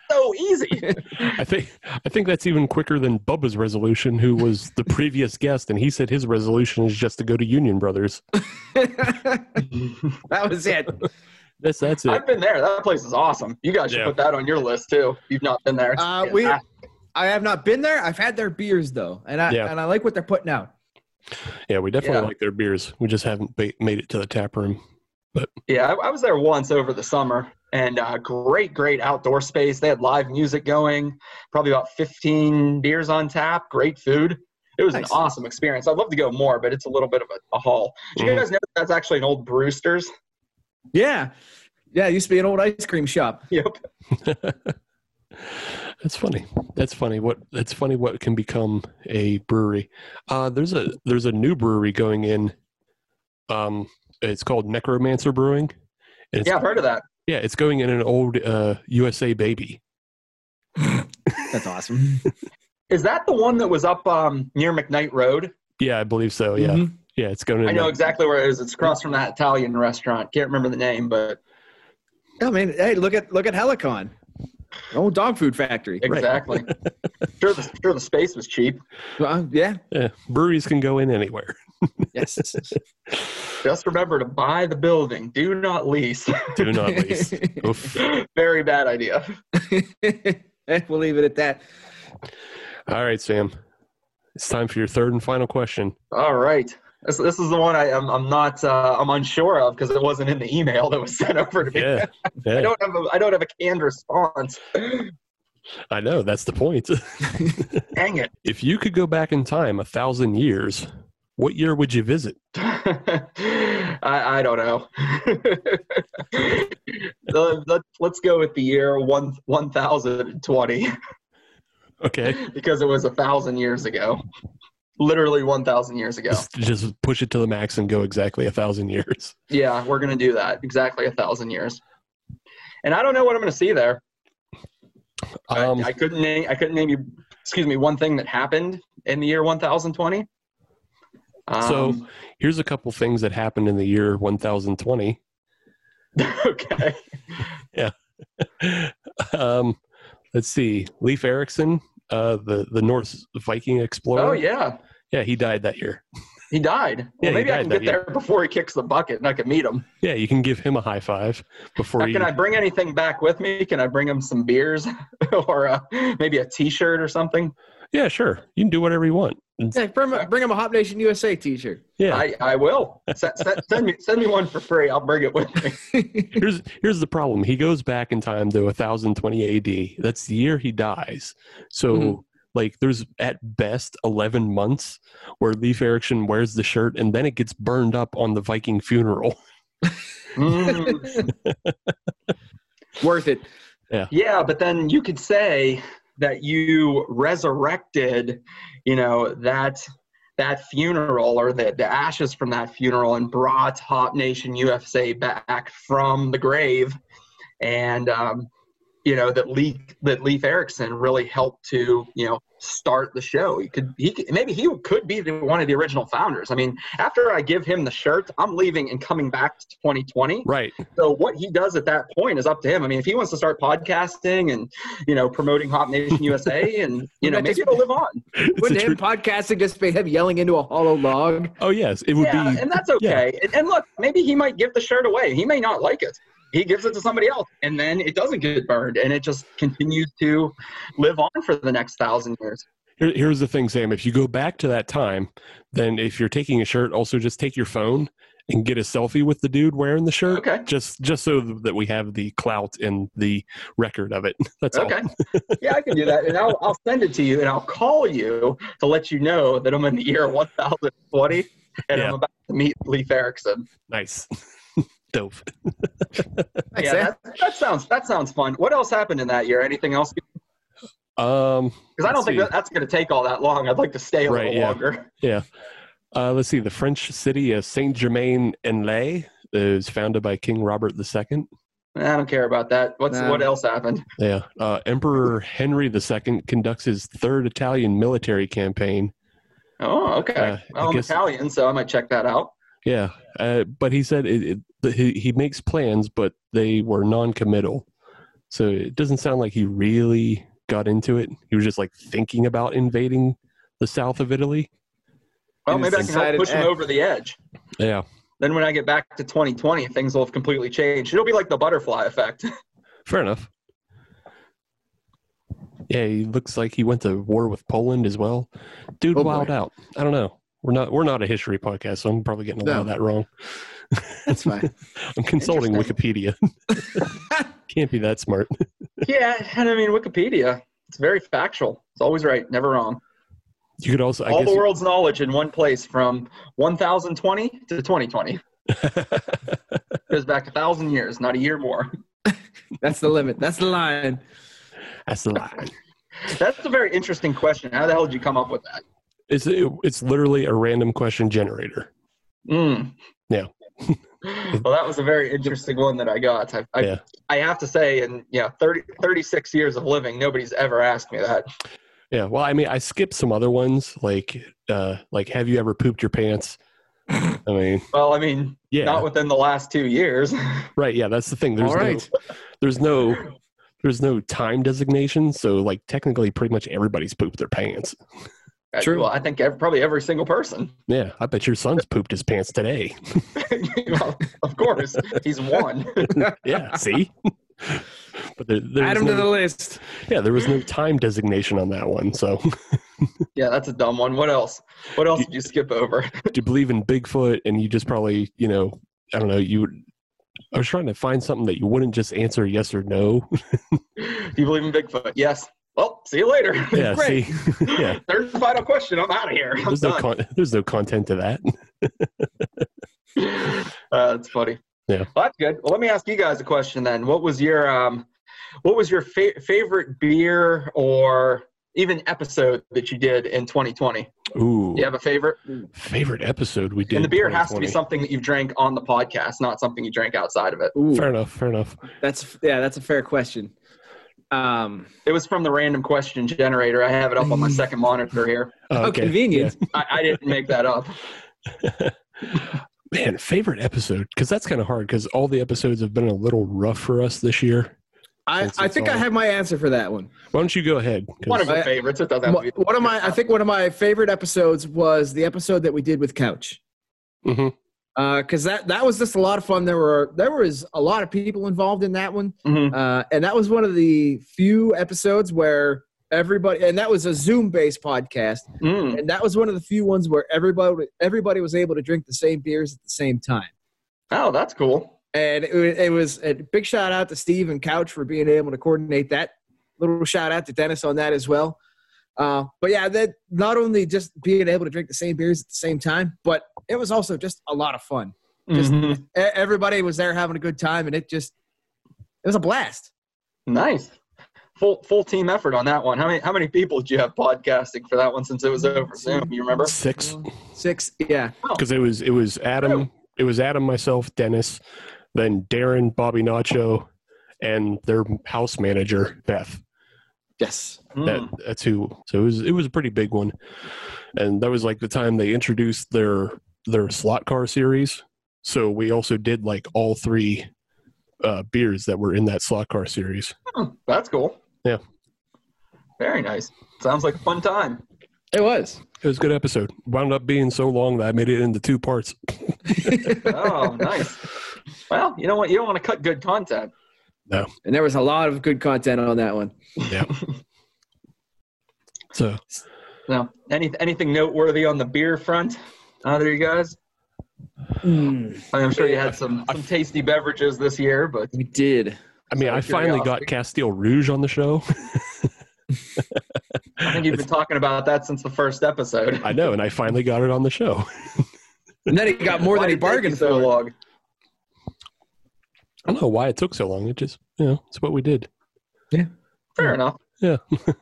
It's so easy. <laughs> I think I think that's even quicker than Bubba's resolution, who was the <laughs> previous guest, and he said his resolution is just to go to Union Brothers. <laughs> that was it. That's that's it. I've been there. That place is awesome. You guys should Yeah. put that on your list too. You've not been there. It's Uh, we. I have not been there. I've had their beers though, and I Yeah. and I like what they're putting out. Yeah, we definitely Yeah. like their beers. We just haven't ba- made it to the tap room. But yeah, I, I was there once over the summer, and uh, great, great outdoor space. They had live music going, probably about 15 beers on tap, great food. It was Nice. an awesome experience. I'd love to go more, but it's a little bit of a, a haul. Did you Mhm. guys know that's actually an old Brewster's? Yeah, yeah. It used to be an old ice cream shop. <laughs> Yep. <laughs> That's funny. That's funny. What that's funny. What can become a brewery? Uh, there's a there's a new brewery going in. Um, it's called Necromancer Brewing. And it's, Yeah, I've heard of that. Yeah, it's going in an old uh, USA Baby. <laughs> That's awesome. Is that the one that was up um, near McKnight Road? Yeah, I believe so. Yeah, Mhm. yeah, it's going in. I know there. exactly where it is. It's across from that Italian restaurant. Can't remember the name, but I mean, hey, look at look at Helicon, old dog food factory. exactly. <laughs> sure, the, sure the space was cheap. Uh, yeah. Yeah, breweries can go in anywhere. Yes. <laughs> Just remember to buy the building. Do not lease. Do not lease. Oof. <laughs> Very bad idea. <laughs> we'll leave it at that. All right, Sam. It's time for your third and final question. All right. This, this is the one I, I'm, I'm not uh, I'm unsure of because it wasn't in the email that was sent over to me. Yeah, I don't have a, I don't have a canned response. I know that's the point. Dang it. if you could go back in time a thousand years, what year would you visit? <laughs> I, I don't know. <laughs> Let, let's go with the year one, 1020 Okay, <laughs> because it was a thousand years ago. Literally 1,000 years ago. just, just push it to the max and go exactly a thousand years. Yeah, we're going to do that. Exactly a thousand years. And I don't know what I'm going to see there. Um, I, I couldn't name. I couldn't name you. Excuse me. One thing that happened in the year 1020. So Um, here's a couple things that happened in the year 1020. <laughs> okay. <laughs> Yeah. um, let's see, Leif Erikson, uh, the the Norse Viking explorer. Oh yeah, yeah, he died that year. he died. <laughs> Well, Yeah, he maybe I died can that get year. there before he kicks the bucket, and I can meet him. Yeah, you can give him a high five before Now, you. can I bring anything back with me? Can I bring him some beers or uh, maybe a T-shirt or something? Yeah, sure. You can do whatever you want. It's- Hey, bring, him- bring him a Hop Nation USA T-shirt. Yeah. I, I will. Send, send, send me send me one for free. I'll bring it with me. <laughs> here's here's the problem. He goes back in time to 1020 AD. That's the year he dies. So Mm-hmm. like there's at best 11 months where Leif Erikson wears the shirt and then it gets burned up on the Viking funeral. Mm. <laughs> Worth it. Yeah. Yeah, but then you could say that you resurrected, you know, that that funeral or the, the ashes from that funeral and brought Hop Nation USA back from the grave. And um, you know, that Leif that Leif Erikson really helped to, you know, start the show. He could he could, maybe he could be the, one of the original founders. I mean, after I give him the shirt, I'm leaving and coming back to 2020. Right. So what he does at that point is up to him. I mean, if he wants to start podcasting and you know promoting Hop Nation USA, <laughs> and you know That maybe just- it'll live on. Wouldn't him podcasting just be him yelling into a hollow log? Oh yes, it would yeah, be and that's okay. And, and look, maybe he might give the shirt away. He may not like it. He gives it to somebody else, and then it doesn't get burned, and it just continues to live on for the next thousand years. Here, here's the thing, Sam. If you go back to that time, then if you're taking a shirt, also just take your phone and get a selfie with the dude wearing the shirt. Okay. Just just so that we have the clout and the record of it. <laughs> That's Okay. all. <laughs> yeah, I can do that, and I'll, I'll send it to you, and I'll call you to let you know that I'm in the year 1020, and Yeah. I'm about to meet Leif Erikson Nice. <laughs> Dope. <laughs> yeah, that, that sounds that sounds fun. What else happened in that year? Anything else? Um, Because I don't let's think that, that's going to take all that long. I'd like to stay a Right, little yeah. longer. Yeah. Uh, let's see. The French city of Saint Germain en Laye is founded by King Robert II. I don't care about that. What's Nah. what else happened? Yeah. Uh, Emperor Henry II conducts his third Italian military campaign. Oh, okay. Uh, I well, I'm guess- Italian, so I might check that out. Yeah, uh, but he said it, it, the- he, he makes plans, but they were non-committal. So it doesn't sound like he really got into it. He was just like thinking about invading the south of Italy. Well, maybe I can help push him over the edge. Yeah, Then when I get back to 2020, things will have completely changed. It'll be like the butterfly effect. <laughs> fair enough. Yeah, he looks like he went to war with Poland as well. Dude, Oh, boy. wild out. I don't know. We're not we're not a history podcast, so I'm probably getting a lot of that wrong. That's fine. <laughs> I'm consulting Wikipedia. <laughs> Can't be that smart. <laughs> yeah, and I mean Wikipedia. It's very factual. It's always right, never wrong. You could also I All guess the world's knowledge in one place from 1020 to 2020. Goes back a thousand years, not a year more. That's the limit. That's the line. that's the line. That's a very interesting question. How the hell did you come up with that? It's it's literally a random question generator. Mm. Yeah. <laughs> well, that was a very interesting one that I got. I, I, Yeah. I have to say, in yeah, 30, 36 years of living, nobody's ever asked me that. Yeah. Well, I mean, I skipped some other ones like uh like have you ever pooped your pants? I mean, Well, I mean, yeah. not within the last two years. <laughs> right. Yeah. That's the thing. There's All right. no there's no there's no time designation. So like technically, pretty much everybody's pooped their pants. Uh, True. Well, I think ev probably every single person. Yeah. I bet your son's pooped his pants today. <laughs> well, of course, he's one. <laughs> yeah. See. But there, there Add was him to the list. yeah, there was no time designation on that one. So, <laughs> yeah, that's a dumb one. What else? What else did you skip over? do you believe in Bigfoot? And you just probably, you know, I don't know, you. I was trying to find something that you wouldn't just answer yes or no. Do you believe in Bigfoot? Yes. See you later. Yeah, <laughs> Great. see, <laughs> yeah. Third and final question. I'm out of here. I'm There's no con- there's no content to that. <laughs> uh, that's funny. Yeah. Well, that's good. Well, let me ask you guys a question then. What was your um, what was your fa- favorite beer or even episode that you did in 2020? Ooh, You have a favorite? favorite episode we did. and the beer in has to be something that you've drank on the podcast, not something you drank outside of it. Ooh, Fair enough. Fair enough. that's yeah, that's a fair question. Um, It was from the random question generator. I have it up on my <laughs> second monitor here. Oh, oh, convenient. I, I didn't make that up. Man, favorite episode because that's kind of hard because all the episodes have been a little rough for us this year. I, I it's think I have my answer for that one. Why don't you go ahead? One of your I- favorites. It doesn't have to be. One of my, I think one of my favorite episodes was the episode that we did with Couch. Mhm. Because that that was just a lot of fun. There were there was a lot of people involved in that one, Mhm. uh, and that was one of the few episodes where everybody and that was a Zoom based podcast, Mm. and that was one of the few ones where everybody everybody was able to drink the same beers at the same time. Oh, that's cool. And it, it was a big shout out to Steve and Couch for being able to coordinate that. Little shout out to Dennis on that as well. Uh, but yeah, that not only just being able to drink the same beers at the same time, but it was also just a lot of fun. Just Mhm. e- everybody was there having a good time, and it just it was a blast. Nice. Full full team effort on that one. How many how many people did you have podcasting for that one since it was over Zoom? You remember? Six Six, yeah, because it was it was Adam, it was Adam, myself, Dennis, then Darren, Bobby Nacho, and their house manager Beth. yes, That Mm. that's who. So it was it was a pretty big one, and that was like the time they introduced their their slot car series. So we also did like all three uh, beers that were in that slot car series. Hmm, That's cool. Yeah. Very nice. Sounds like a fun time. it was. It was a good episode. Wound up being so long that I made it into two parts. <laughs> Oh, nice. Well, you know what? You don't want to cut good content. No. And there was a lot of good content on that one. Yeah. <laughs> so No. Any anything noteworthy on the beer front? Either you guys? Hmm. I'm sure you had some some tasty beverages this year, but We did. I mean, I finally got. Castile Rouge on the show. <laughs> I think you've been talking about that since the first episode. I know, and I finally got it on the show. And then he got more Why than he did it take you bargained so for. long. I don't know why it took so long. It just, you know, it's what we did. Yeah. Fair enough. Yeah. <laughs>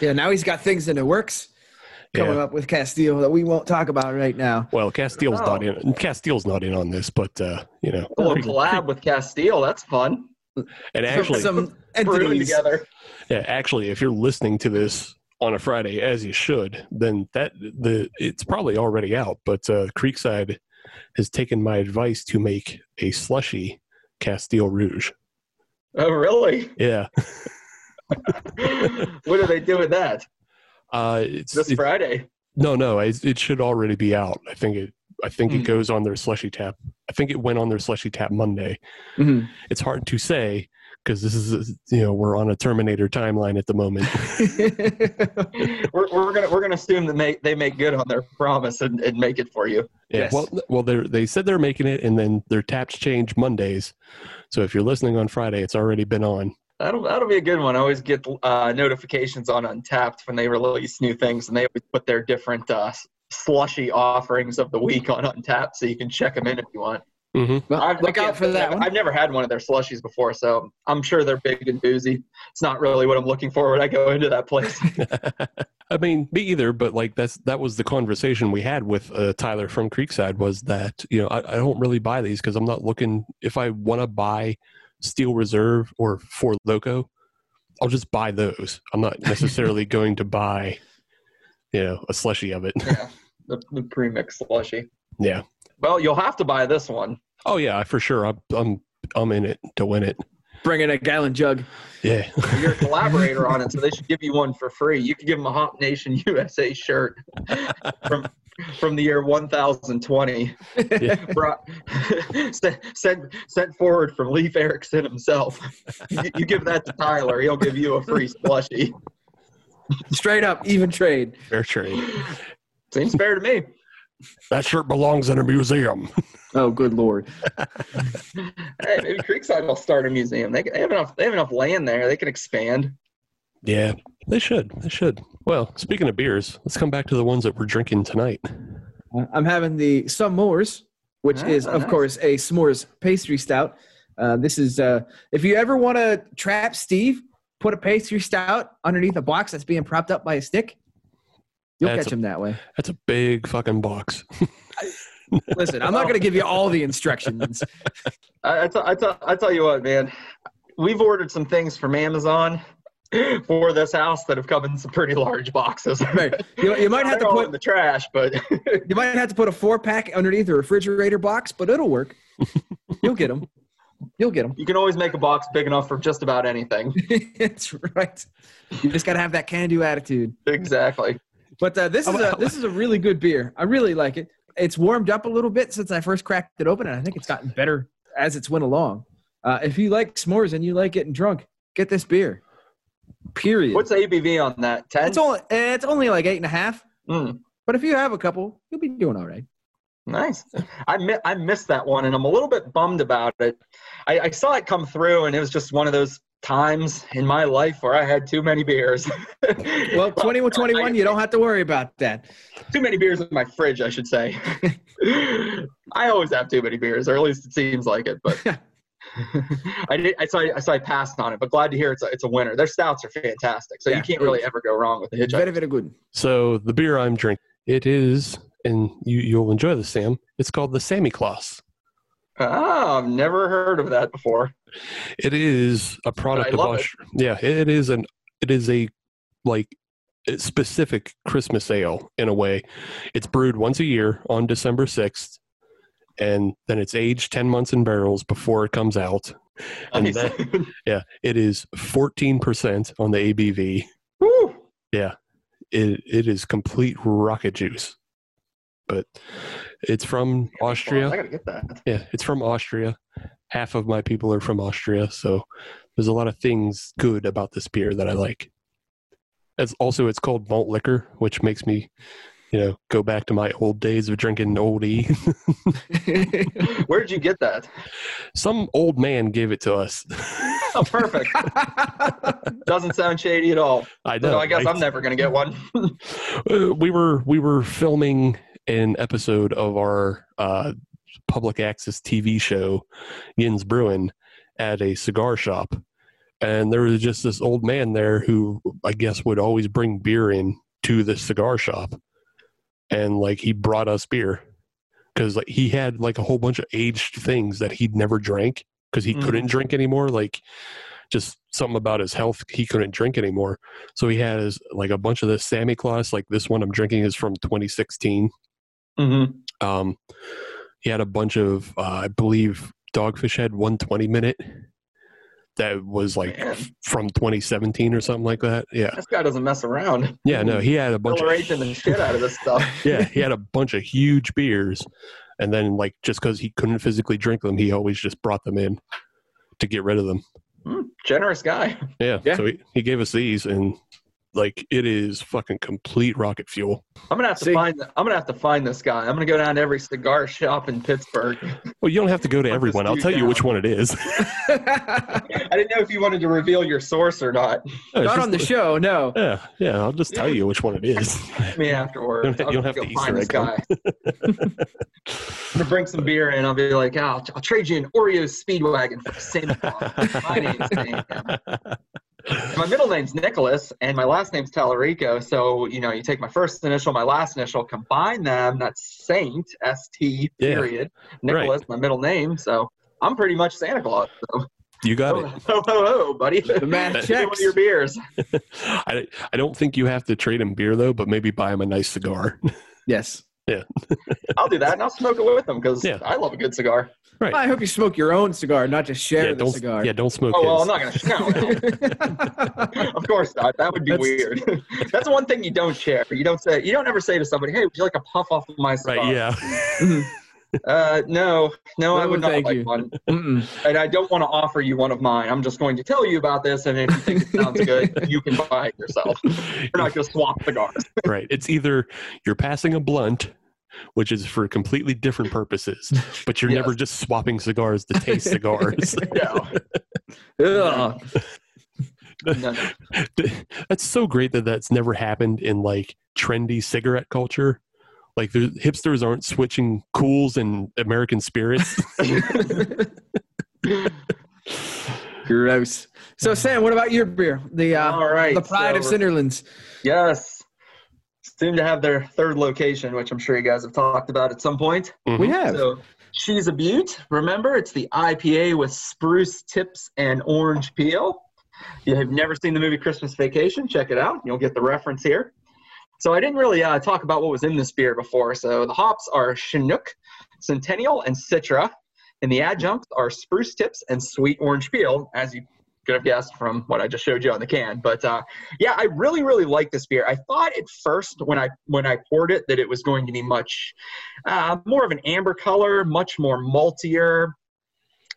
Yeah, now he's got things in the works coming Yeah. up with Castile that we won't talk about right now. Well, Castile's Oh. not in. Castile's not in on this, but uh, you know, A little collab with Castile. That's fun. and actually, some Brewing entities. together. yeah, actually, if you're listening to this on a Friday, as you should, then that the it's probably already out. But uh, Creekside has taken my advice to make a slushy Castile Rouge. Oh, really? Yeah, <laughs> what do they do with that? Uh, it's This it- Friday. no, no, it, it should already be out. I think it. I think Hmm. it goes on their slushy tap. I think it went on their slushy tap Monday. Mhm. It's hard to say because this is you know we're on a Terminator timeline at the moment. <laughs> <laughs> We're, we're gonna we're gonna assume that make, they make good on their promise and, and make it for you. Yeah, Yes. well, well, they they said they're making it, and then their taps change Mondays. So if you're listening on Friday, it's already been on. That'll that'll be a good one. I always get uh, notifications on Untappd when they release new things, and they always put their different uh, slushy offerings of the week on Untappd, so you can check them in if you want. hmm Well, I've, look out for that I've, one. I've never had one of their slushies before, so I'm sure they're big and boozy. It's not really what I'm looking for when I go into that place. <laughs> I mean, me either, but like that's that was the conversation we had with uh, Tyler from Creekside was that you know I, I don't really buy these because I'm not looking if I want to buy Steel Reserve or Four Loco, I'll just buy those. I'm not <laughs> necessarily going to buy you know a slushy of it. yeah, the, the premix slushy. yeah. Well, you'll have to buy this one. Oh yeah, for sure. I'm I'm I'm in it to win it. Bringing a gallon jug. Yeah. You're a <laughs> collaborator on it, so they should give you one for free. You could give them a Hop Nation <laughs> USA shirt from from the year 1020. Yeah. <laughs> Brought, <laughs> sent, sent, sent forward from Leif Erikson himself. You, you give that to Tyler, he'll give you a free slushie. Straight up, even trade. Fair trade. Seems fair to me. That shirt belongs in a museum. <laughs> Oh, good lord. Hey, maybe Creekside will start a museum. They, they have enough. They have enough land there. They can expand. Yeah. They should. They should. Well, speaking of beers, let's come back to the ones that we're drinking tonight. Uh, I'm having the S'mores, which Ah, is, of nice. course, a s'mores pastry stout. Uh, this is, uh, if you ever want to trap Steve, put a pastry stout underneath a box that's being propped up by a stick. You'll That's catch a- him that way. That's a big fucking box. <laughs> Listen, I'm not going to give you all the instructions. <laughs> I, I, tell, I, tell, I tell you what, man. We've ordered some things from Amazon <laughs> for this house that have come in some pretty large boxes. <laughs> Right. You, you might have to all in the trash, but <laughs> you might have to put a four pack underneath the refrigerator box, but it'll work. You'll get them. You'll get them. you can always make a box big enough for just about anything. That's right. You just got to have that can-do attitude. exactly. But uh, this is a this is a really good beer. I really like it. It's warmed up a little bit since I first cracked it open, and I think it's gotten better as it's went along. Uh, if you like s'mores and you like getting drunk, get this beer. Period. What's the ABV on that? 10? it's only it's only like eight and a half. Mm, But if you have a couple, you'll be doing all right. nice. I, mi- I missed that one, and I'm a little bit bummed about it. I, I saw it come through, and it was just one of those times in my life where I had too many beers. <laughs> Well, 21 21, you don't have to worry about that. too many beers in my fridge, I should say. <laughs> <laughs> I always have too many beers, or at least it seems like it. But <laughs> I did. I saw. I saw. I passed on it, but glad to hear it's a, it's a winner. Their stouts are fantastic, so Yeah, you can't really ever go wrong with the hitchhiker. Very, very good. So the beer I'm drinking, it is, and you you'll enjoy this, Sam. It's called the Samichlaus. Ah, I've never heard of that before. It is a product of love. Austria. Yeah, it is an it is a like a specific Christmas ale in a way. It's brewed once a year on December sixth, and then it's aged ten months in barrels before it comes out. And Nice. that, <laughs> yeah, it is fourteen percent on the ABV. Woo. Yeah, it it is complete rocket juice. But it's from Austria. I gotta get that. Yeah, it's from Austria. Half of my people are from Austria, so there's a lot of things good about this beer that I like. It's also it's called malt liquor, which makes me, you know, go back to my old days of drinking Old E. <laughs> Where did you get that? Some old man gave it to us. Oh, perfect. <laughs> Doesn't sound shady at all. I know. So I guess right? I'm never gonna get one. <laughs> Uh, we were we were filming an episode of our uh, public access TV show, Yin's Brewing, at a cigar shop, and there was just this old man there who I guess would always bring beer in to the cigar shop, and like he brought us beer because like he had like a whole bunch of aged things that he'd never drank because he Mhm. couldn't drink anymore, like. Just something about his health, he couldn't drink anymore. So he has like a bunch of this Samichlaus. Like this one I'm drinking is from 2016. mm-hmm. Um, he had a bunch of, uh, I believe, Dogfish head 120 minute that was like Man. from 2017 or something like that. Yeah, This guy doesn't mess around. yeah. No, he had a bunch of the shit out of this stuff. <laughs> yeah, he had a bunch of huge beers, and then like just because he couldn't physically drink them, he always just brought them in to get rid of them. Hmm, generous guy. Yeah, Yeah. so he, he gave us these, and like it is fucking complete rocket fuel. I'm gonna have to See- find. I'm gonna have to find this guy. I'm gonna go down to every cigar shop in Pittsburgh. <laughs> Well, you don't have to go to everyone. I'll dude tell you which one it is. <laughs> <laughs> I didn't know if you wanted to reveal your source or not. No, Not on the the- show, no. Yeah, yeah. I'll just tell you which one it is. Me afterwards. You don't- you don't have to find this guy. I'm gonna bring some beer in. I'll be like, oh, I'll, I'll trade you an Oreo Speedwagon for Santa Claus. My name's Sam. My middle name's Nicholas, and my last name's Tallarico. So you know, you take my first initial, my last initial, combine them. That's Saint S T Yeah. period. Nicholas, my middle name. So I'm pretty much Santa Claus. So. You got Ho it. ho ho, ho buddy. The math Give me one of your beers. <laughs> I, I don't think you have to trade him beer though, but maybe buy him a nice cigar. <laughs> Yes. <laughs> I'll do that, and I'll smoke it with them because Yeah. I love a good cigar. right. I hope you smoke your own cigar, not just share yeah, the don't cigar. yeah, don't smoke Oh well. I'm not gonna. No, no. <laughs> of course not. That would be That's- weird. <laughs> That's one thing you don't share. You don't say. You don't ever say to somebody, "Hey, would you like a puff off of my cigar?" right, yeah. Mm-hmm. Uh, no, no, I would not like you. one, and I don't want to offer you one of mine. I'm just going to tell you about this, and if you think it sounds good, <laughs> you can buy it yourself. We're not going to swap cigars. <laughs> right. It's either you're passing a blunt, which is for completely different purposes, but you're Yes. never just swapping cigars to taste cigars. <laughs> No. No, no. That's so great that that's never happened in like trendy cigarette culture. Like the hipsters aren't switching Kools and American spirits. <laughs> Gross. So Sam, what about your beer? The uh, All right, the pride of Cinderlands. Yes. Soon to have their third location, which I'm sure you guys have talked about at some point. We have. So She's a Beaut. Remember, it's the IPA with spruce tips and orange peel. If you have never seen the movie Christmas Vacation, check it out. You'll get the reference here. So I didn't really uh, talk about what was in this beer before. So the hops are Chinook, Centennial, and Citra, and the adjuncts are spruce tips and sweet orange peel, as you could have guessed from what I just showed you on the can. But uh, yeah, I really, really like this beer. I thought at first when I when I poured it that it was going to be much uh, more of an amber color, much more maltier.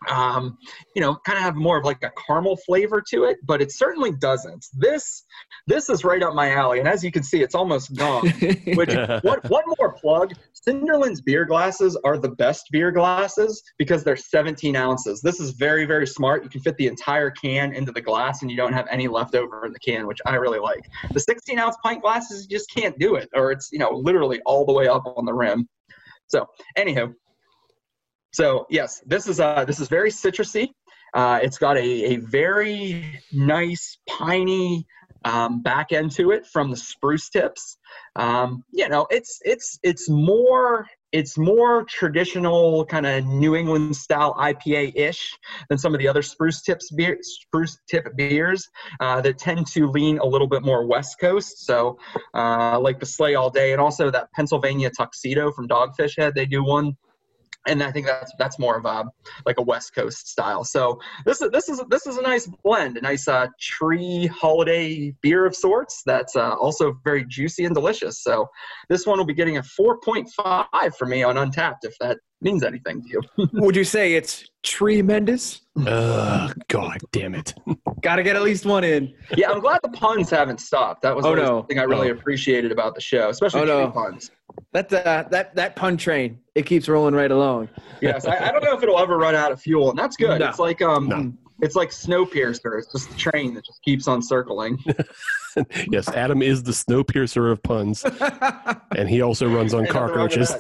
Um, you know, kind of have more of like a caramel flavor to it, but it certainly doesn't. This this is right up my alley, and as you can see, it's almost gone. <laughs> Which one, one more plug: Cinderland's beer glasses are the best beer glasses because they're 17 ounces. This is very very smart. You can fit the entire can into the glass, and you don't have any left over in the can, which I really like. The 16 ounce pint glasses you just can't do it, or it's you know literally all the way up on the rim. So, anywho, so yes, this is uh this is very citrusy. Uh, it's got a, a very nice piney um, back end to it from the spruce tips. Um, you know, it's it's it's more it's more traditional kind of New England style IPA ish than some of the other spruce tips beer spruce tip beers uh, that tend to lean a little bit more West Coast. So uh, like the Sleigh All Day and also that Pennsylvania Tuxedo from Dogfish Head, they do one and I think that's that's more of a like a West Coast style. So this is this is this is a nice blend, a nice uh, tree holiday beer of sorts. That's uh, also very juicy and delicious. So this one will be getting a 4.5 for me on Untappd, if that means anything to you. <laughs> Would you say it's tremendous? Ugh, God damn it. Got to get at least one in. yeah, I'm glad the puns haven't stopped. That was Oh, always no. something I really Oh. appreciated about the show, especially Oh, no. puns. That uh, that that pun train, it keeps rolling right along. Yes, I, I don't know if it'll ever run out of fuel, and that's good. No. It's like um, it's like Snowpiercer. It's just a train that just keeps on circling. <laughs> <laughs> yes, Adam is the snow piercer of puns, <laughs> and he also runs on Ain't nothing wrong with cockroaches.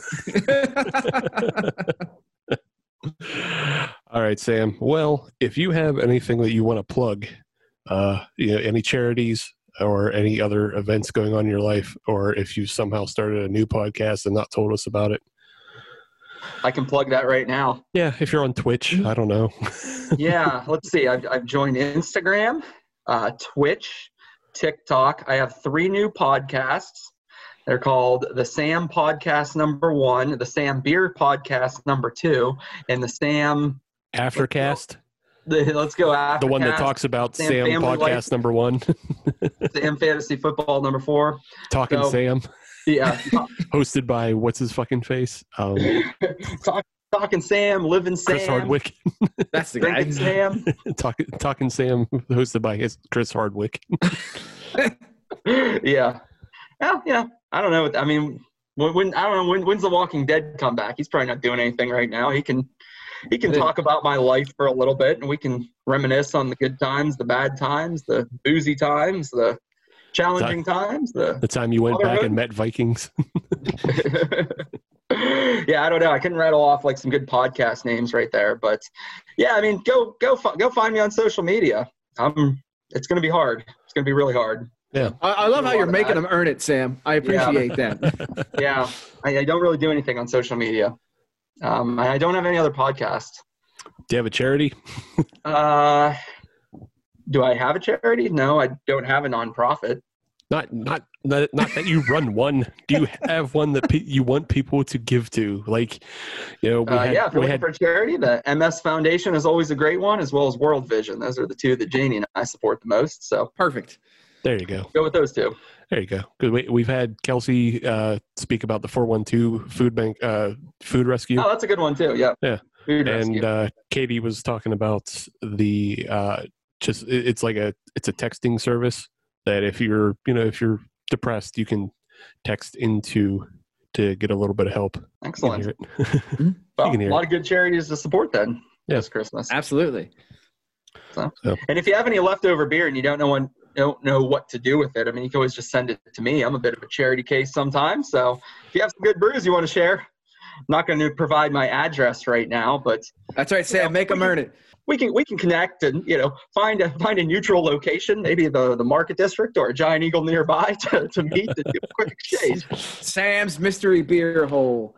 <laughs> All right, Sam. Well, if you have anything that you want to plug, uh, you know, any charities or any other events going on in your life, or if you somehow started a new podcast and not told us about it, I can plug that right now. yeah, if you're on Twitch, I don't know. yeah, let's see. I've, I've joined Instagram, uh, Twitch, TikTok. I have three new podcasts. They're called the Sam Podcast Number One, the Sam Beer Podcast Number Two, and the Sam. Aftercast, The, let's go after the one that talks about Sam Sam, podcast Life. number one, <laughs> Sam Fantasy Football Number Four. talking So- Sam, Yeah, <laughs> hosted by what's his fucking face, um, <laughs> Talk, talking Sam, living Sam, Chris Hardwick. <laughs> That's the guy. drinking Sam. <laughs> Talk, talking Sam, hosted by his Chris Hardwick. <laughs> yeah. Well, yeah. I don't know. I mean, when, when I don't know when when's the Walking Dead come back? He's probably not doing anything right now. He can he can talk about my life for a little bit, and we can reminisce on the good times, the bad times, the boozy times, the challenging times. The The time you went back and met Vikings. <laughs> yeah, I don't know. I couldn't rattle off like some good podcast names right there, but yeah, I mean, go go go find me on social media. Um, it's gonna be hard. It's gonna be really hard. Yeah. I, I love how you're making that. them earn it, Sam. I appreciate that. <laughs> yeah, I, I don't really do anything on social media. Um, and I don't have any other podcast. Do you have a charity? Uh, do I have a charity? No, I don't have a nonprofit. Not, not, not, not that you run one. Do you have one that pe- you want people to give to? Like, you know, we Uh, had, yeah, if you're we looking had for charity, the MS Foundation is always a great one, as well as World Vision. Those are the two that Janie and I support the most. So Perfect. there you go. go with those two. There you go. Good. We, we've had Kelsey uh, speak about the 412 food bank, uh, food rescue. Oh, that's a good one too. Yeah. Yeah. Food and rescue. uh, Katie was talking about the uh, just it's like a it's a texting service that if you're you know if you're depressed you can text into to get a little bit of help. You can Excellent. hear it. <laughs> Mm-hmm. Well, can hear a lot of good charities to support then Yeah. this Christmas. Absolutely. So, So- and if you have any leftover beer and you don't know when, don't know what to do with it, I mean, you can always just send it to me. I'm a bit of a charity case sometimes. So if you have some good brews you want to share, I'm not going to provide my address right now, but That's right, Sam. Make them earn it. We can we can connect and you know find a find a neutral location, maybe the the Market District or a Giant Eagle nearby to, to meet and do a quick <laughs> exchange. Sam's mystery beer hole.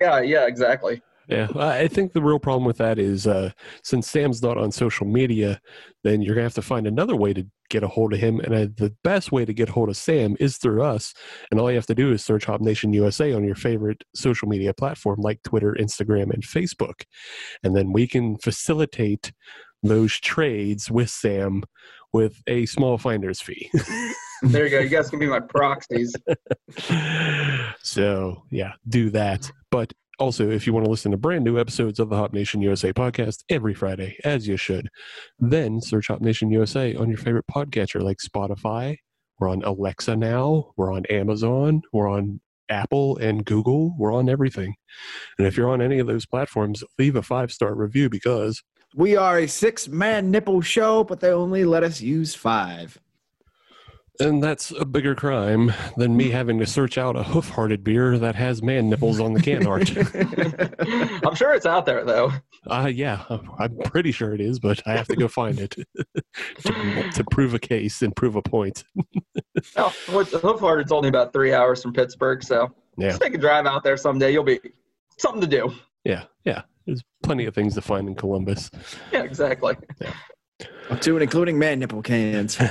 Yeah, yeah, exactly. Yeah, I I think the real problem with that is uh, since Sam's not on social media, then you're gonna have to find another way to get a hold of him. And uh, the best way to get a hold of Sam is through us. And all you have to do is search Hop Nation USA on your favorite social media platform like Twitter, Instagram, and Facebook, and then we can facilitate those trades with Sam with a small finder's fee. <laughs> There you go. You guys can be my proxies. <laughs> so yeah, do that. But also, if you want to listen to brand new episodes of the Hop Nation USA podcast every Friday, as you should, then search Hop Nation USA on your favorite podcatcher like Spotify. We're on Alexa now. We're on Amazon. We're on Apple and Google. We're on everything. And if you're on any of those platforms, leave a five star review because We are a six man nipple show, but they only let us use five. And that's a bigger crime than me having to search out a hoof hearted beer that has man nipples on the can art. <laughs> I'm sure it's out there though. Uh, yeah, I'm pretty sure it is, but I have to go find it <laughs> to, to prove a case and prove a point. <laughs> Oh, what Hoof Hearted's only about three hours from Pittsburgh, so Yeah, just take a drive out there someday. You'll be something to do. yeah, yeah. There's plenty of things to find in Columbus. Yeah, exactly. Up to and including man nipple cans. <laughs>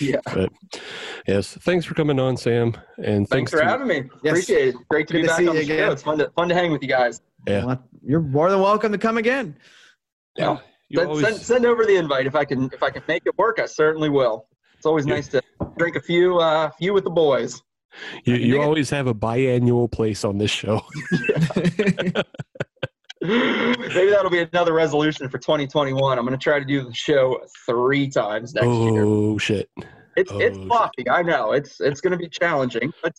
Yeah. But yes, thanks for coming on, Sam, and Thanks thanks, for to, having me. Yes. Appreciate it. Great to Good be to back see on you the show. again. It's fun to fun to hang with you guys. Yeah. Well, You're more than welcome to come again. Yeah. You Send, always- send, send over the invite if I can if I can make it work. I certainly will. It's always Yeah. nice to drink a few uh few with the boys. you, you always have a biannual place on this show. <laughs> <laughs> Maybe that'll be another resolution for 2021. I'm going to try to do the show three times next year. Oh shit! It's it's oh, lofty. I know it's it's going to be challenging, but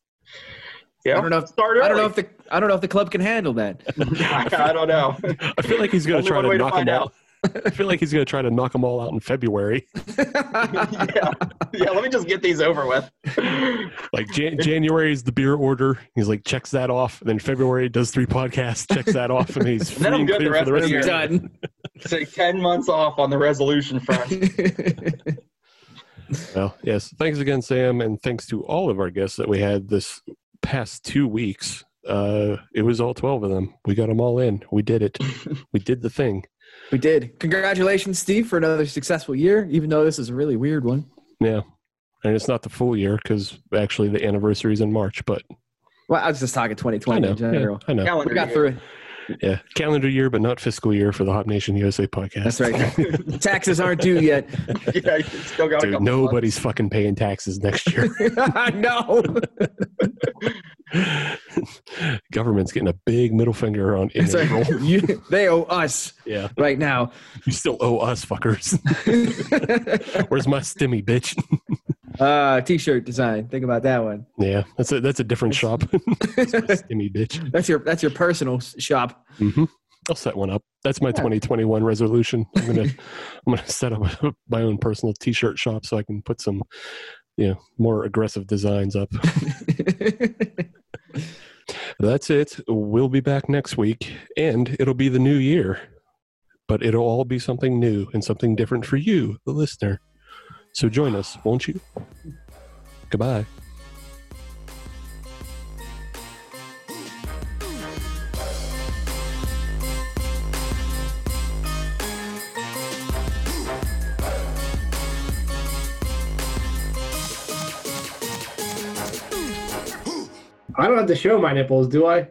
yeah, I don't know. If, start early. I don't know if the I don't know if the club can handle that. <laughs> I don't know. <laughs> I feel like he's gonna try to knock him find all. out. <laughs> I feel like he's gonna try to knock them all out in February. <laughs> yeah, yeah. Let me just get these over with. Like Jan- January is the beer order. He's like checks that off. And then February does three podcasts, checks that off, and he's And <laughs> then I'm good the rest the of the year. the Say ten months off on the resolution front. Well, yes. Thanks again, Sam, and thanks to all of our guests that we had this past two weeks. Uh, it was all twelve of them. We got them all in. We did it. we did the thing. We did. Congratulations, Steve, for another successful year. Even though this is a really weird one. Yeah, and it's not the full year because actually the anniversary is in March. But Well, I was just talking I 2020 know. in general. Yeah, I know. Calendar We got through it. Yeah, calendar year, but not fiscal year for the Hop Nation USA podcast. That's right. <laughs> Taxes aren't due yet. <laughs> yeah, still got Dude, couple nobody's fucking paying taxes next year. <laughs> I know. Government's getting a big middle finger on in That's right. April. You- they owe us Yeah, right now. you still owe us fuckers. Where's my stimmy, bitch? Uh, t-shirt design. Think about that one. Yeah, that's a that's a different shop. <laughs> That's stimmy, bitch. <laughs> That's your that's your personal shop. hmm I'll set one up. That's my 2021 resolution. I'm gonna <laughs> I'm gonna set up my own personal T-shirt shop so I can put some, you know, more aggressive designs up. That's it. We'll be back next week, and it'll be the new year, but it'll all be something new and something different for you, the listener. So join us, won't you? Goodbye. I don't have to show my nipples, do I?